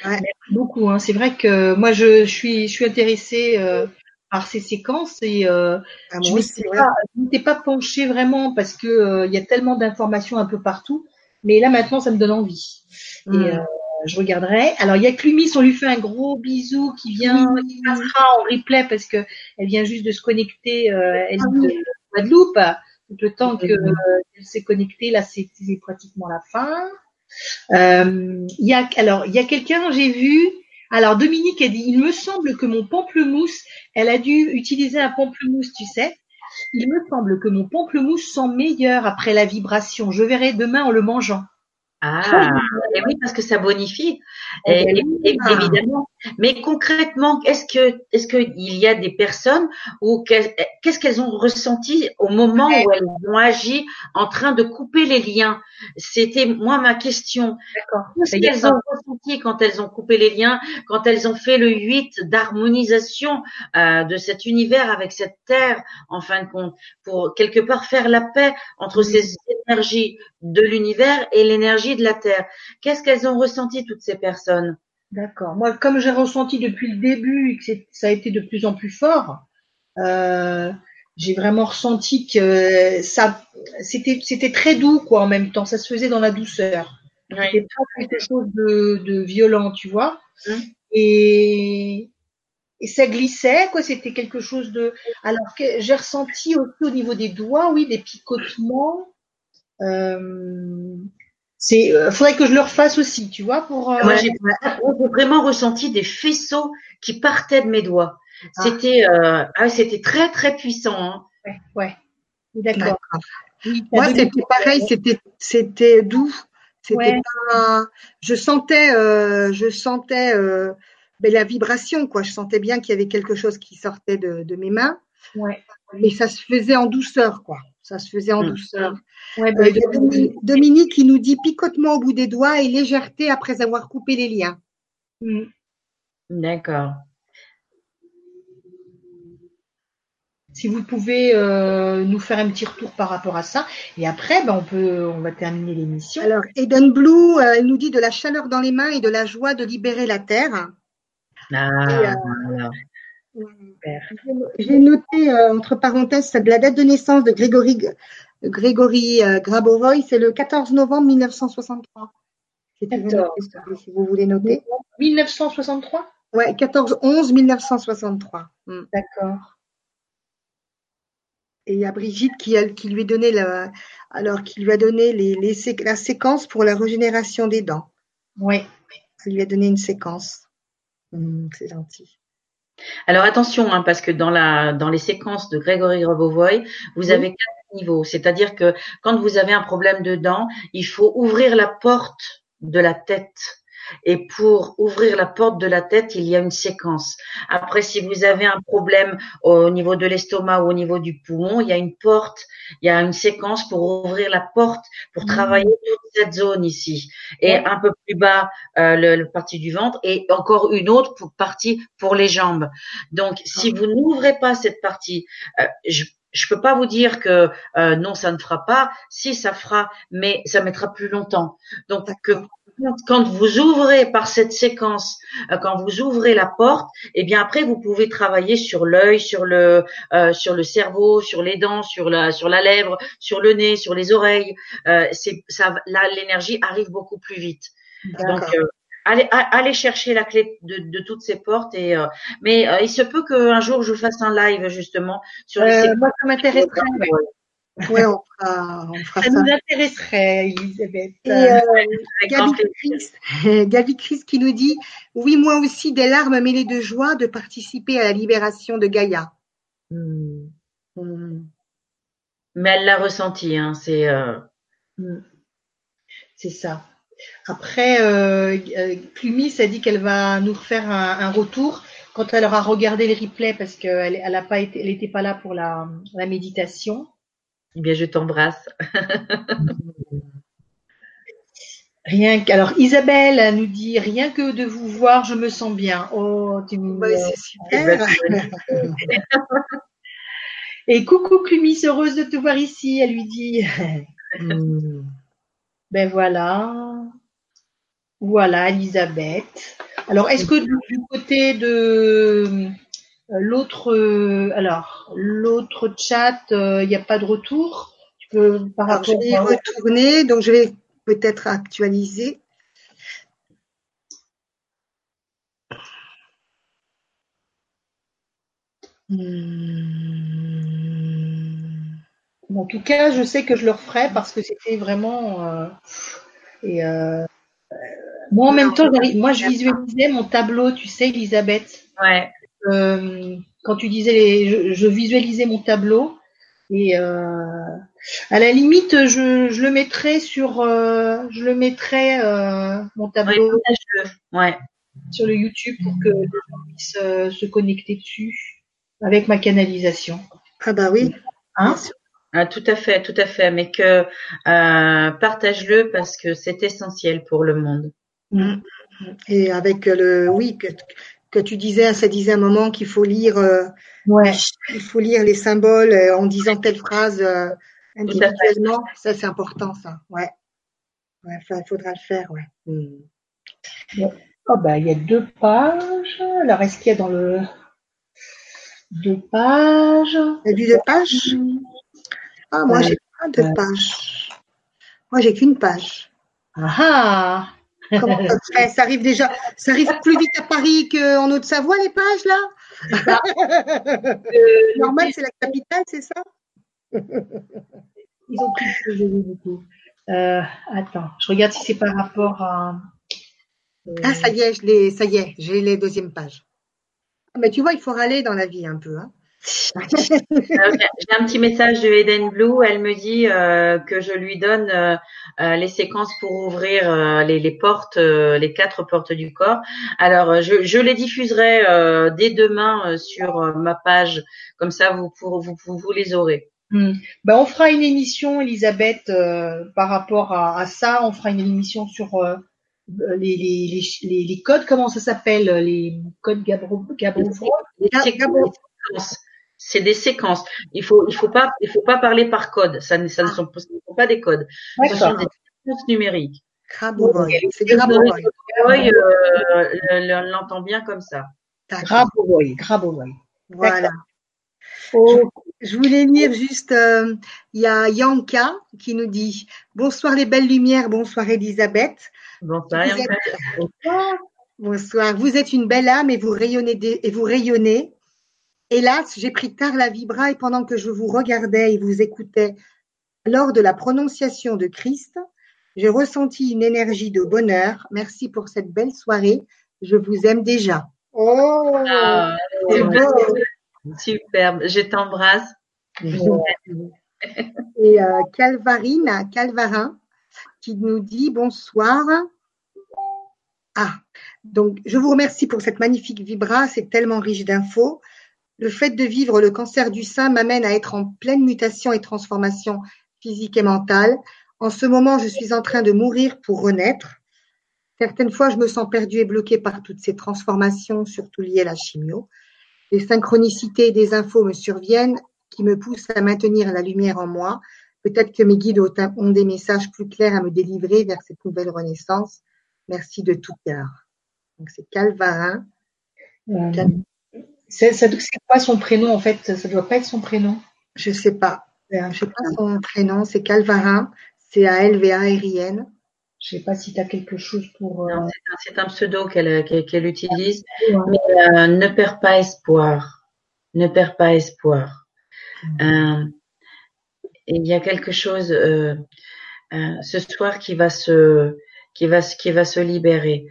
Merci beaucoup. Hein. C'est vrai que moi, je, suis, je suis intéressée euh, par ces séquences et euh, ah, je ne m'étais pas, penchée vraiment parce que il y a tellement d'informations un peu partout. Mais là, maintenant, ça me donne envie. Et hmm. je regarderai. Alors, il y a Clumis, on lui fait un gros bisou qui vient, qui passera en replay parce que elle vient juste de se connecter. elle, ah Guadeloupe. Tout le temps qu'elle s'est connectée, là, c'est pratiquement la fin. Euh, il y a, alors, il y a quelqu'un, j'ai vu. Alors, Dominique a dit, il me semble que mon pamplemousse, elle a dû utiliser un pamplemousse, tu sais. Il me semble que mon pamplemousse sent meilleur après la vibration. Je verrai demain en le mangeant. Ah, et oui, parce que ça bonifie, eh ben évidemment. Mais concrètement, est-ce que, est-ce qu'il y a des personnes ou qu'est-ce qu'elles ont ressenti au moment où elles ont agi en train de couper les liens? C'était moi ma question. Qu'est-ce qu'elles ont ressenti quand elles ont coupé les liens, quand elles ont fait le 8 d'harmonisation euh, de cet univers avec cette terre, en fin de compte, pour quelque part faire la paix entre ces énergies de l'univers et l'énergie de la Terre? Qu'est-ce qu'elles ont ressenti toutes ces personnes? D'accord. Moi, comme j'ai ressenti depuis le début et que ça a été de plus en plus fort, euh, j'ai vraiment ressenti que ça, c'était, c'était très doux quoi en même temps. Ça se faisait dans la douceur. C'était pas quelque chose de, de violent, tu vois. Hum. Et, et ça glissait quoi. C'était quelque chose de. Alors que j'ai ressenti aussi au niveau des doigts, oui, des picotements. Euh, c'est, euh, faudrait que je le refasse aussi, tu vois, pour. Euh, Moi, j'ai vraiment ressenti des faisceaux qui partaient de mes doigts. Ah. C'était, euh, ah, c'était très très puissant. Hein. Ouais, ouais. D'accord. Moi, c'était pareil, c'était, c'était doux. C'était pas. Je sentais, euh, je sentais euh, ben, la vibration, quoi. Je sentais bien qu'il y avait quelque chose qui sortait de, de mes mains. Ouais. Mais ça se faisait en douceur, quoi. Ça se faisait en mmh. douceur. Ouais, bah, euh, Dominique, qui nous dit picotement au bout des doigts et légèreté après avoir coupé les liens. Mmh. D'accord. Si vous pouvez euh, nous faire un petit retour par rapport à ça, et après, ben, on peut, on va terminer l'émission. Alors, Eden Blue, euh, elle nous dit de la chaleur dans les mains et de la joie de libérer la terre. Ah, j'ai noté euh, entre parenthèses la date de naissance de Grégory Grégory euh, Grabovoy, c'est le 14 novembre 1963. Si, si vous voulez noter. 1963 Ouais, 14-11 1963. Hmm. D'accord. Et il y a Brigitte qui, qui lui a donné la, alors qui lui a donné les, les, la séquence pour la régénération des dents. Oui. Il lui a donné une séquence. Hmm, c'est gentil. Alors attention, hein, parce que dans la dans les séquences de Grégory Robovoy, vous avez quatre niveaux. C'est-à-dire que quand vous avez un problème de dents, il faut ouvrir la porte de la tête. Et pour ouvrir la porte de la tête, il y a une séquence. Après, si vous avez un problème au niveau de l'estomac ou au niveau du poumon, il y a une porte, il y a une séquence pour ouvrir la porte, pour mmh. travailler toute cette zone ici. Et un peu plus bas, euh, le, partie du ventre et encore une autre pour, partie pour les jambes. Donc, si vous n'ouvrez pas cette partie, euh, je je peux pas vous dire que euh, non, ça ne fera pas. Si ça fera, mais ça mettra plus longtemps. Donc que quand vous ouvrez par cette séquence, euh, quand vous ouvrez la porte, et eh bien après vous pouvez travailler sur l'œil, sur le euh, sur le cerveau, sur les dents, sur la sur la lèvre, sur le nez, sur les oreilles. Euh, c'est ça là l'énergie arrive beaucoup plus vite. Donc allez, allez chercher la clé de, de toutes ces portes et mais il se peut qu'un jour je fasse un live justement sur les moi ça m'intéresserait oui, on fera, on fera ça. Ça nous intéresserait, Elisabeth. Et euh, Gabi, Chris, Gabi Chris qui nous dit Oui, moi aussi, des larmes mêlées de joie de participer à la libération de Gaïa. Hmm. Mais elle l'a ressenti, hein, c'est. Euh... Hmm. C'est ça. Après, euh, Clumis a dit qu'elle va nous refaire un, un, retour quand elle aura regardé les replays parce qu'elle elle a pas été, elle n'était pas là pour la, la méditation. Eh bien, je t'embrasse. Rien que, alors Isabelle nous dit rien que de vous voir, je me sens bien. Oh, tu me c'est super. Et coucou Clumis, heureuse de te voir ici, elle lui dit. Ben voilà. Voilà, Elisabeth. Alors, est-ce que du côté de euh, l'autre, euh, alors l'autre chat, il euh, n'y a pas de retour. Tu peux par rapport. Je vais y retourner, donc je vais peut-être actualiser. Hmm. En tout cas, je sais que je le referai parce que c'était vraiment. et moi, en même temps, moi, je visualisais mon tableau, tu sais, Elisabeth. Ouais. Euh, quand tu disais, les, je, visualisais mon tableau et euh, à la limite, je, je le mettrais sur, euh, je le mettrais euh, mon tableau ouais, sur le YouTube pour que les gens puissent euh, se connecter dessus avec ma canalisation. Ah bah oui. Hein? Ah, tout à fait, tout à fait, mais que euh, partage-le parce que c'est essentiel pour le monde. Mmh. Et avec le, oui, que, que tu disais, ça disait un moment qu'il faut lire, euh, ouais. il faut lire les symboles euh, en disant telle phrase euh, individuellement. Ça, c'est important, ça. Ouais. Ouais, il faudra le faire, ouais. Hmm. Oh, bah, il y a deux pages. Alors, est-ce qu'il y a dans le deux pages? Il y a du deux pages? Ah, moi, j'ai pas deux pages. Moi, j'ai qu'une page. Ah ah Comment ça Ça arrive déjà, ça arrive plus vite à Paris qu'en Haute-Savoie, les pages, là? Euh, Normal, c'est la capitale, c'est ça? Ils ont pris le beaucoup. Euh, attends, je regarde si c'est par rapport à. Euh... Ah, ça y est, je l'ai, ça y est, j'ai les deuxièmes pages. Ah, mais tu vois, il faut râler dans la vie un peu. Hein j'ai un petit message de Eden Blue. Elle me dit euh, que je lui donne euh, euh, les séquences pour ouvrir les, les, portes, les quatre portes du corps. Alors, je, je les diffuserai dès demain sur ma page. Comme ça, vous, pour, vous, vous, les aurez. Ben, on fera une émission, Elisabeth, par rapport à, à, ça. On fera une émission sur les, les, les, les, codes. Comment ça s'appelle Les codes Gabro, Gabro, Gabro c'est des séquences. Il faut, il faut pas, il faut pas parler par code. Ça, ça ne sont, pas des codes. Ce sont des séquences numériques. C'est Grabovoy. Euh, l'entend bien comme ça. Grabovoy, Grabovoy. Voilà. Oh, Je voulais lire juste, euh, il y a Yanka qui nous dit Bonsoir les belles lumières, bonsoir Elisabeth. Bonsoir Vous Yanka. êtes- Bonsoir. Vous êtes une belle âme et vous rayonnez et vous rayonnez. Hélas, j'ai pris tard la vibra et pendant que je vous regardais et vous écoutais lors de la prononciation de Christ, j'ai ressenti une énergie de bonheur. Merci pour cette belle soirée. Je vous aime déjà. Oh, Ah, c'est beau. superbe. Je t'embrasse. Et euh, Calvarine, Calvarin, qui nous dit bonsoir. Ah, donc je vous remercie pour cette magnifique vibra, c'est tellement riche d'infos. Le fait de vivre le cancer du sein m'amène à être en pleine mutation et transformation physique et mentale. En ce moment, je suis en train de mourir pour renaître. Certaines fois, je me sens perdue et bloquée par toutes ces transformations, surtout liées à la chimio. Des synchronicités et des infos me surviennent qui me poussent à maintenir la lumière en moi. Peut-être que mes guides ont ont des messages plus clairs à me délivrer vers cette nouvelle renaissance. Merci de tout cœur. Donc c'est Calvarin. Euh, c'est ça- c'est quoi son prénom en fait? Ça doit pas être son prénom. Je sais pas. Je sais pas son prénom. C'est Calvarin. C'est à L-V-A-R-I-N. Je sais pas si tu as quelque chose pour. euh, Non, c'est un- C'est un pseudo qu'elle qu'elle- qu'elle utilise. ouais. Mais euh, ne perds pas espoir. Ne perds pas espoir. Euh, et il y a quelque chose euh, euh, ce soir qui va se qui va se- qui va se libérer.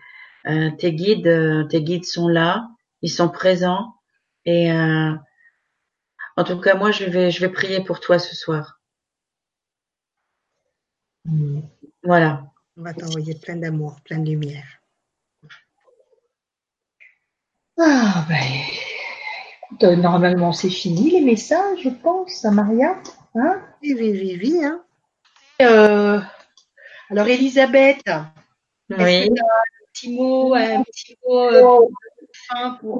Euh, tes guides euh, tes guides sont là, ils sont présents et euh, en tout cas moi je vais je vais prier pour toi ce soir. Hmm. Voilà. On va t'envoyer plein d'amour, plein de lumière. Ah ben, écoute, euh, normalement c'est fini les messages, je pense, à Maria. Hein? Oui, oui, oui, oui. Hein. Euh, alors Elisabeth, est-ce Oui. que tu as un petit mot, un petit mot euh,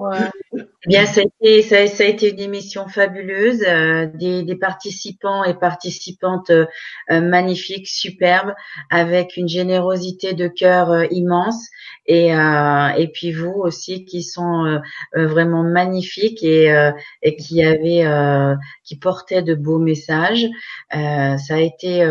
euh, Eh Bien, ça a été, ça, été une émission fabuleuse, euh, des, des participants et participantes euh, magnifiques, superbes, avec une générosité de cœur euh, immense, et euh, et puis vous aussi qui sont euh, vraiment magnifiques et et qui euh, qui portaient de beaux messages. Ça a été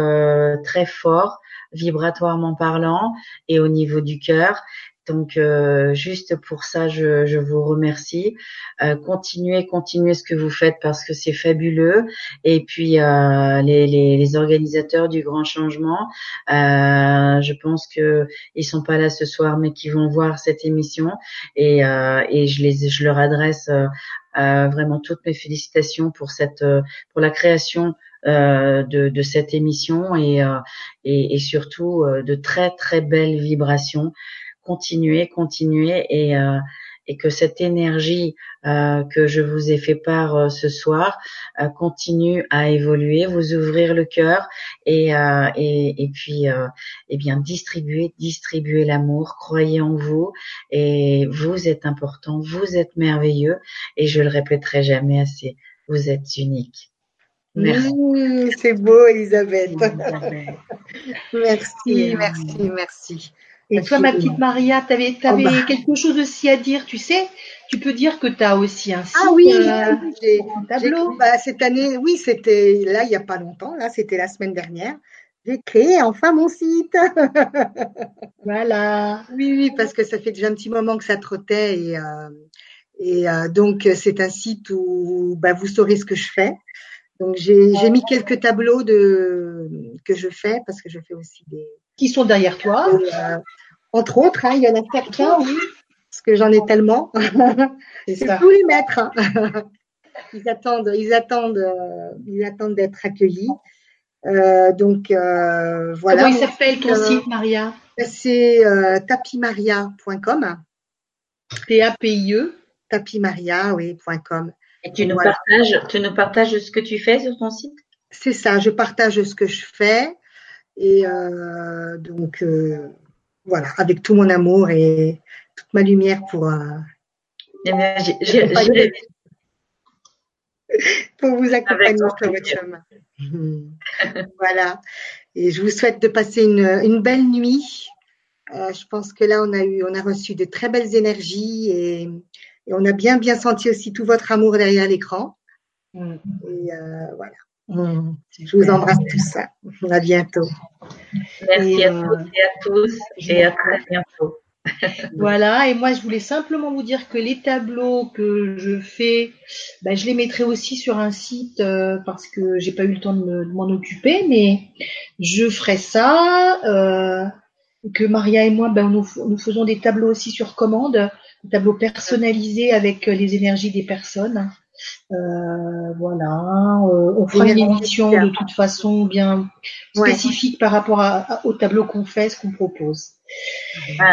très fort, vibratoirement parlant, et au niveau du cœur. Donc euh, juste pour ça, je, je vous remercie. Euh, continuez, continuez ce que vous faites parce que c'est fabuleux. Et puis euh, les, les, les organisateurs du grand changement, euh, je pense que ils sont pas là ce soir, mais qui vont voir cette émission et, euh, et je les, je leur adresse euh, vraiment toutes mes félicitations pour cette, pour la création euh, de, de cette émission et, euh, et, et surtout euh, de très très belles vibrations continuez, continuez et, euh, et que cette énergie euh, que je vous ai fait part euh, ce soir euh, continue à évoluer, vous ouvrir le cœur et, euh, et, et puis euh, eh bien distribuer, distribuer l'amour, croyez en vous et vous êtes important, vous êtes merveilleux et je le répéterai jamais assez, vous êtes unique. Merci. Mmh, c'est beau, Elisabeth. Merci, Et, merci, merci. Et toi, ma petite Maria, tu avais, Oh bah. quelque chose aussi à dire, tu sais? Tu peux dire que tu as aussi un site, Ah oui, euh, j'ai- tableau. bah, cette année, oui, c'était là, il n'y a pas longtemps, là, c'était la semaine dernière. J'ai créé enfin mon site. Voilà. Oui, oui, parce que ça fait déjà un petit moment que ça trottait et, euh, et euh, donc c'est un site où bah, vous saurez ce que je fais. Donc j'ai j'ai mis quelques tableaux de que je fais parce que je fais aussi des, Qui sont derrière toi. euh, entre autres, hein, il y en a certains, oui, parce que j'en ai tellement. C'est tous les mettre. hein. Ils attendent, ils attendent, euh, ils attendent d'être accueillis. Euh, donc euh, voilà. Comment il s'appelle ton Euh, site, Maria? C'est euh, tapimaria.com. T-A-P-I-E. Tapimaria, oui, point .com. Et tu nous Voilà. partages, tu nous partages ce que tu fais sur ton site? C'est ça, je partage ce que je fais et euh, donc euh, voilà, avec tout mon amour et toute ma lumière pour, euh, Eh bien, pour vous accompagner sur votre chemin. Voilà. Et je vous souhaite de passer une, une belle nuit. Je pense que là, on a eu, on a reçu de très belles énergies et, et on a bien, bien senti aussi tout votre amour derrière l'écran. Mm. Et voilà. Mm. Je vous embrasse tous. ça. À bientôt. Merci à toutes et à tous et à très bientôt. voilà, et moi je voulais simplement vous dire que les tableaux que je fais, ben, je les mettrai aussi sur un site euh, parce que j'ai pas eu le temps de m'en occuper, mais je ferai ça. Euh, que Maria et moi, ben, nous, nous, faisons des tableaux aussi sur commande, des tableaux personnalisés avec les énergies des personnes. Euh, voilà, euh, on fera une émission de toute façon bien spécifique par rapport à, au tableau qu'on fait, ce qu'on propose.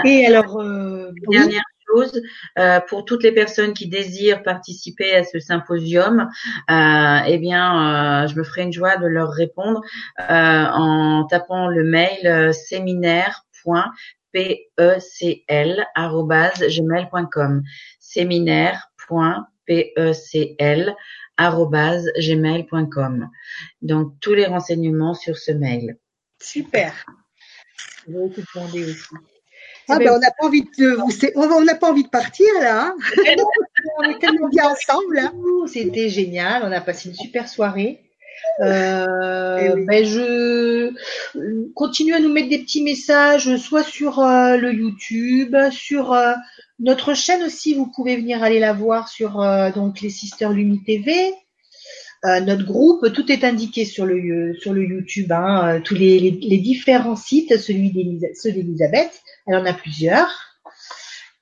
Et alors, euh, dernière chose, euh, pour toutes les personnes qui désirent participer à ce symposium, euh, eh bien, je me ferai une joie de leur répondre en tapant le mail séminaire.pecl pecl@gmail.com. Donc tous les renseignements sur ce mail. Super. Je vais te demander aussi. Ah ben, on n'a pas envie de on n'a pas envie de partir là. Hein. on est tellement bien ensemble. Hein. C'était génial. On a passé une super soirée. Euh, eh ben je continue à nous mettre des petits messages, soit sur euh, le YouTube, sur euh, notre chaîne aussi, vous pouvez venir aller la voir sur euh, donc les Sisters Lumi TV. Euh, notre groupe, tout est indiqué sur le sur le YouTube, hein, euh, tous les, les, différents sites, celui d'Elisabeth, elle en a plusieurs.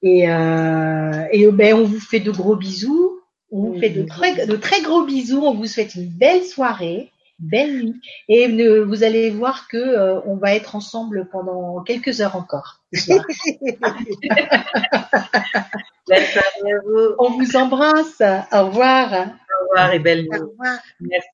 Et, et ben, on vous fait de gros bisous, on vous fait de très, de très gros bisous, on vous souhaite une belle soirée belle nuit. Et vous allez voir que euh, on va être ensemble pendant quelques heures encore. on vous embrasse. Au revoir. Au revoir et belle nuit. Au revoir. Merci.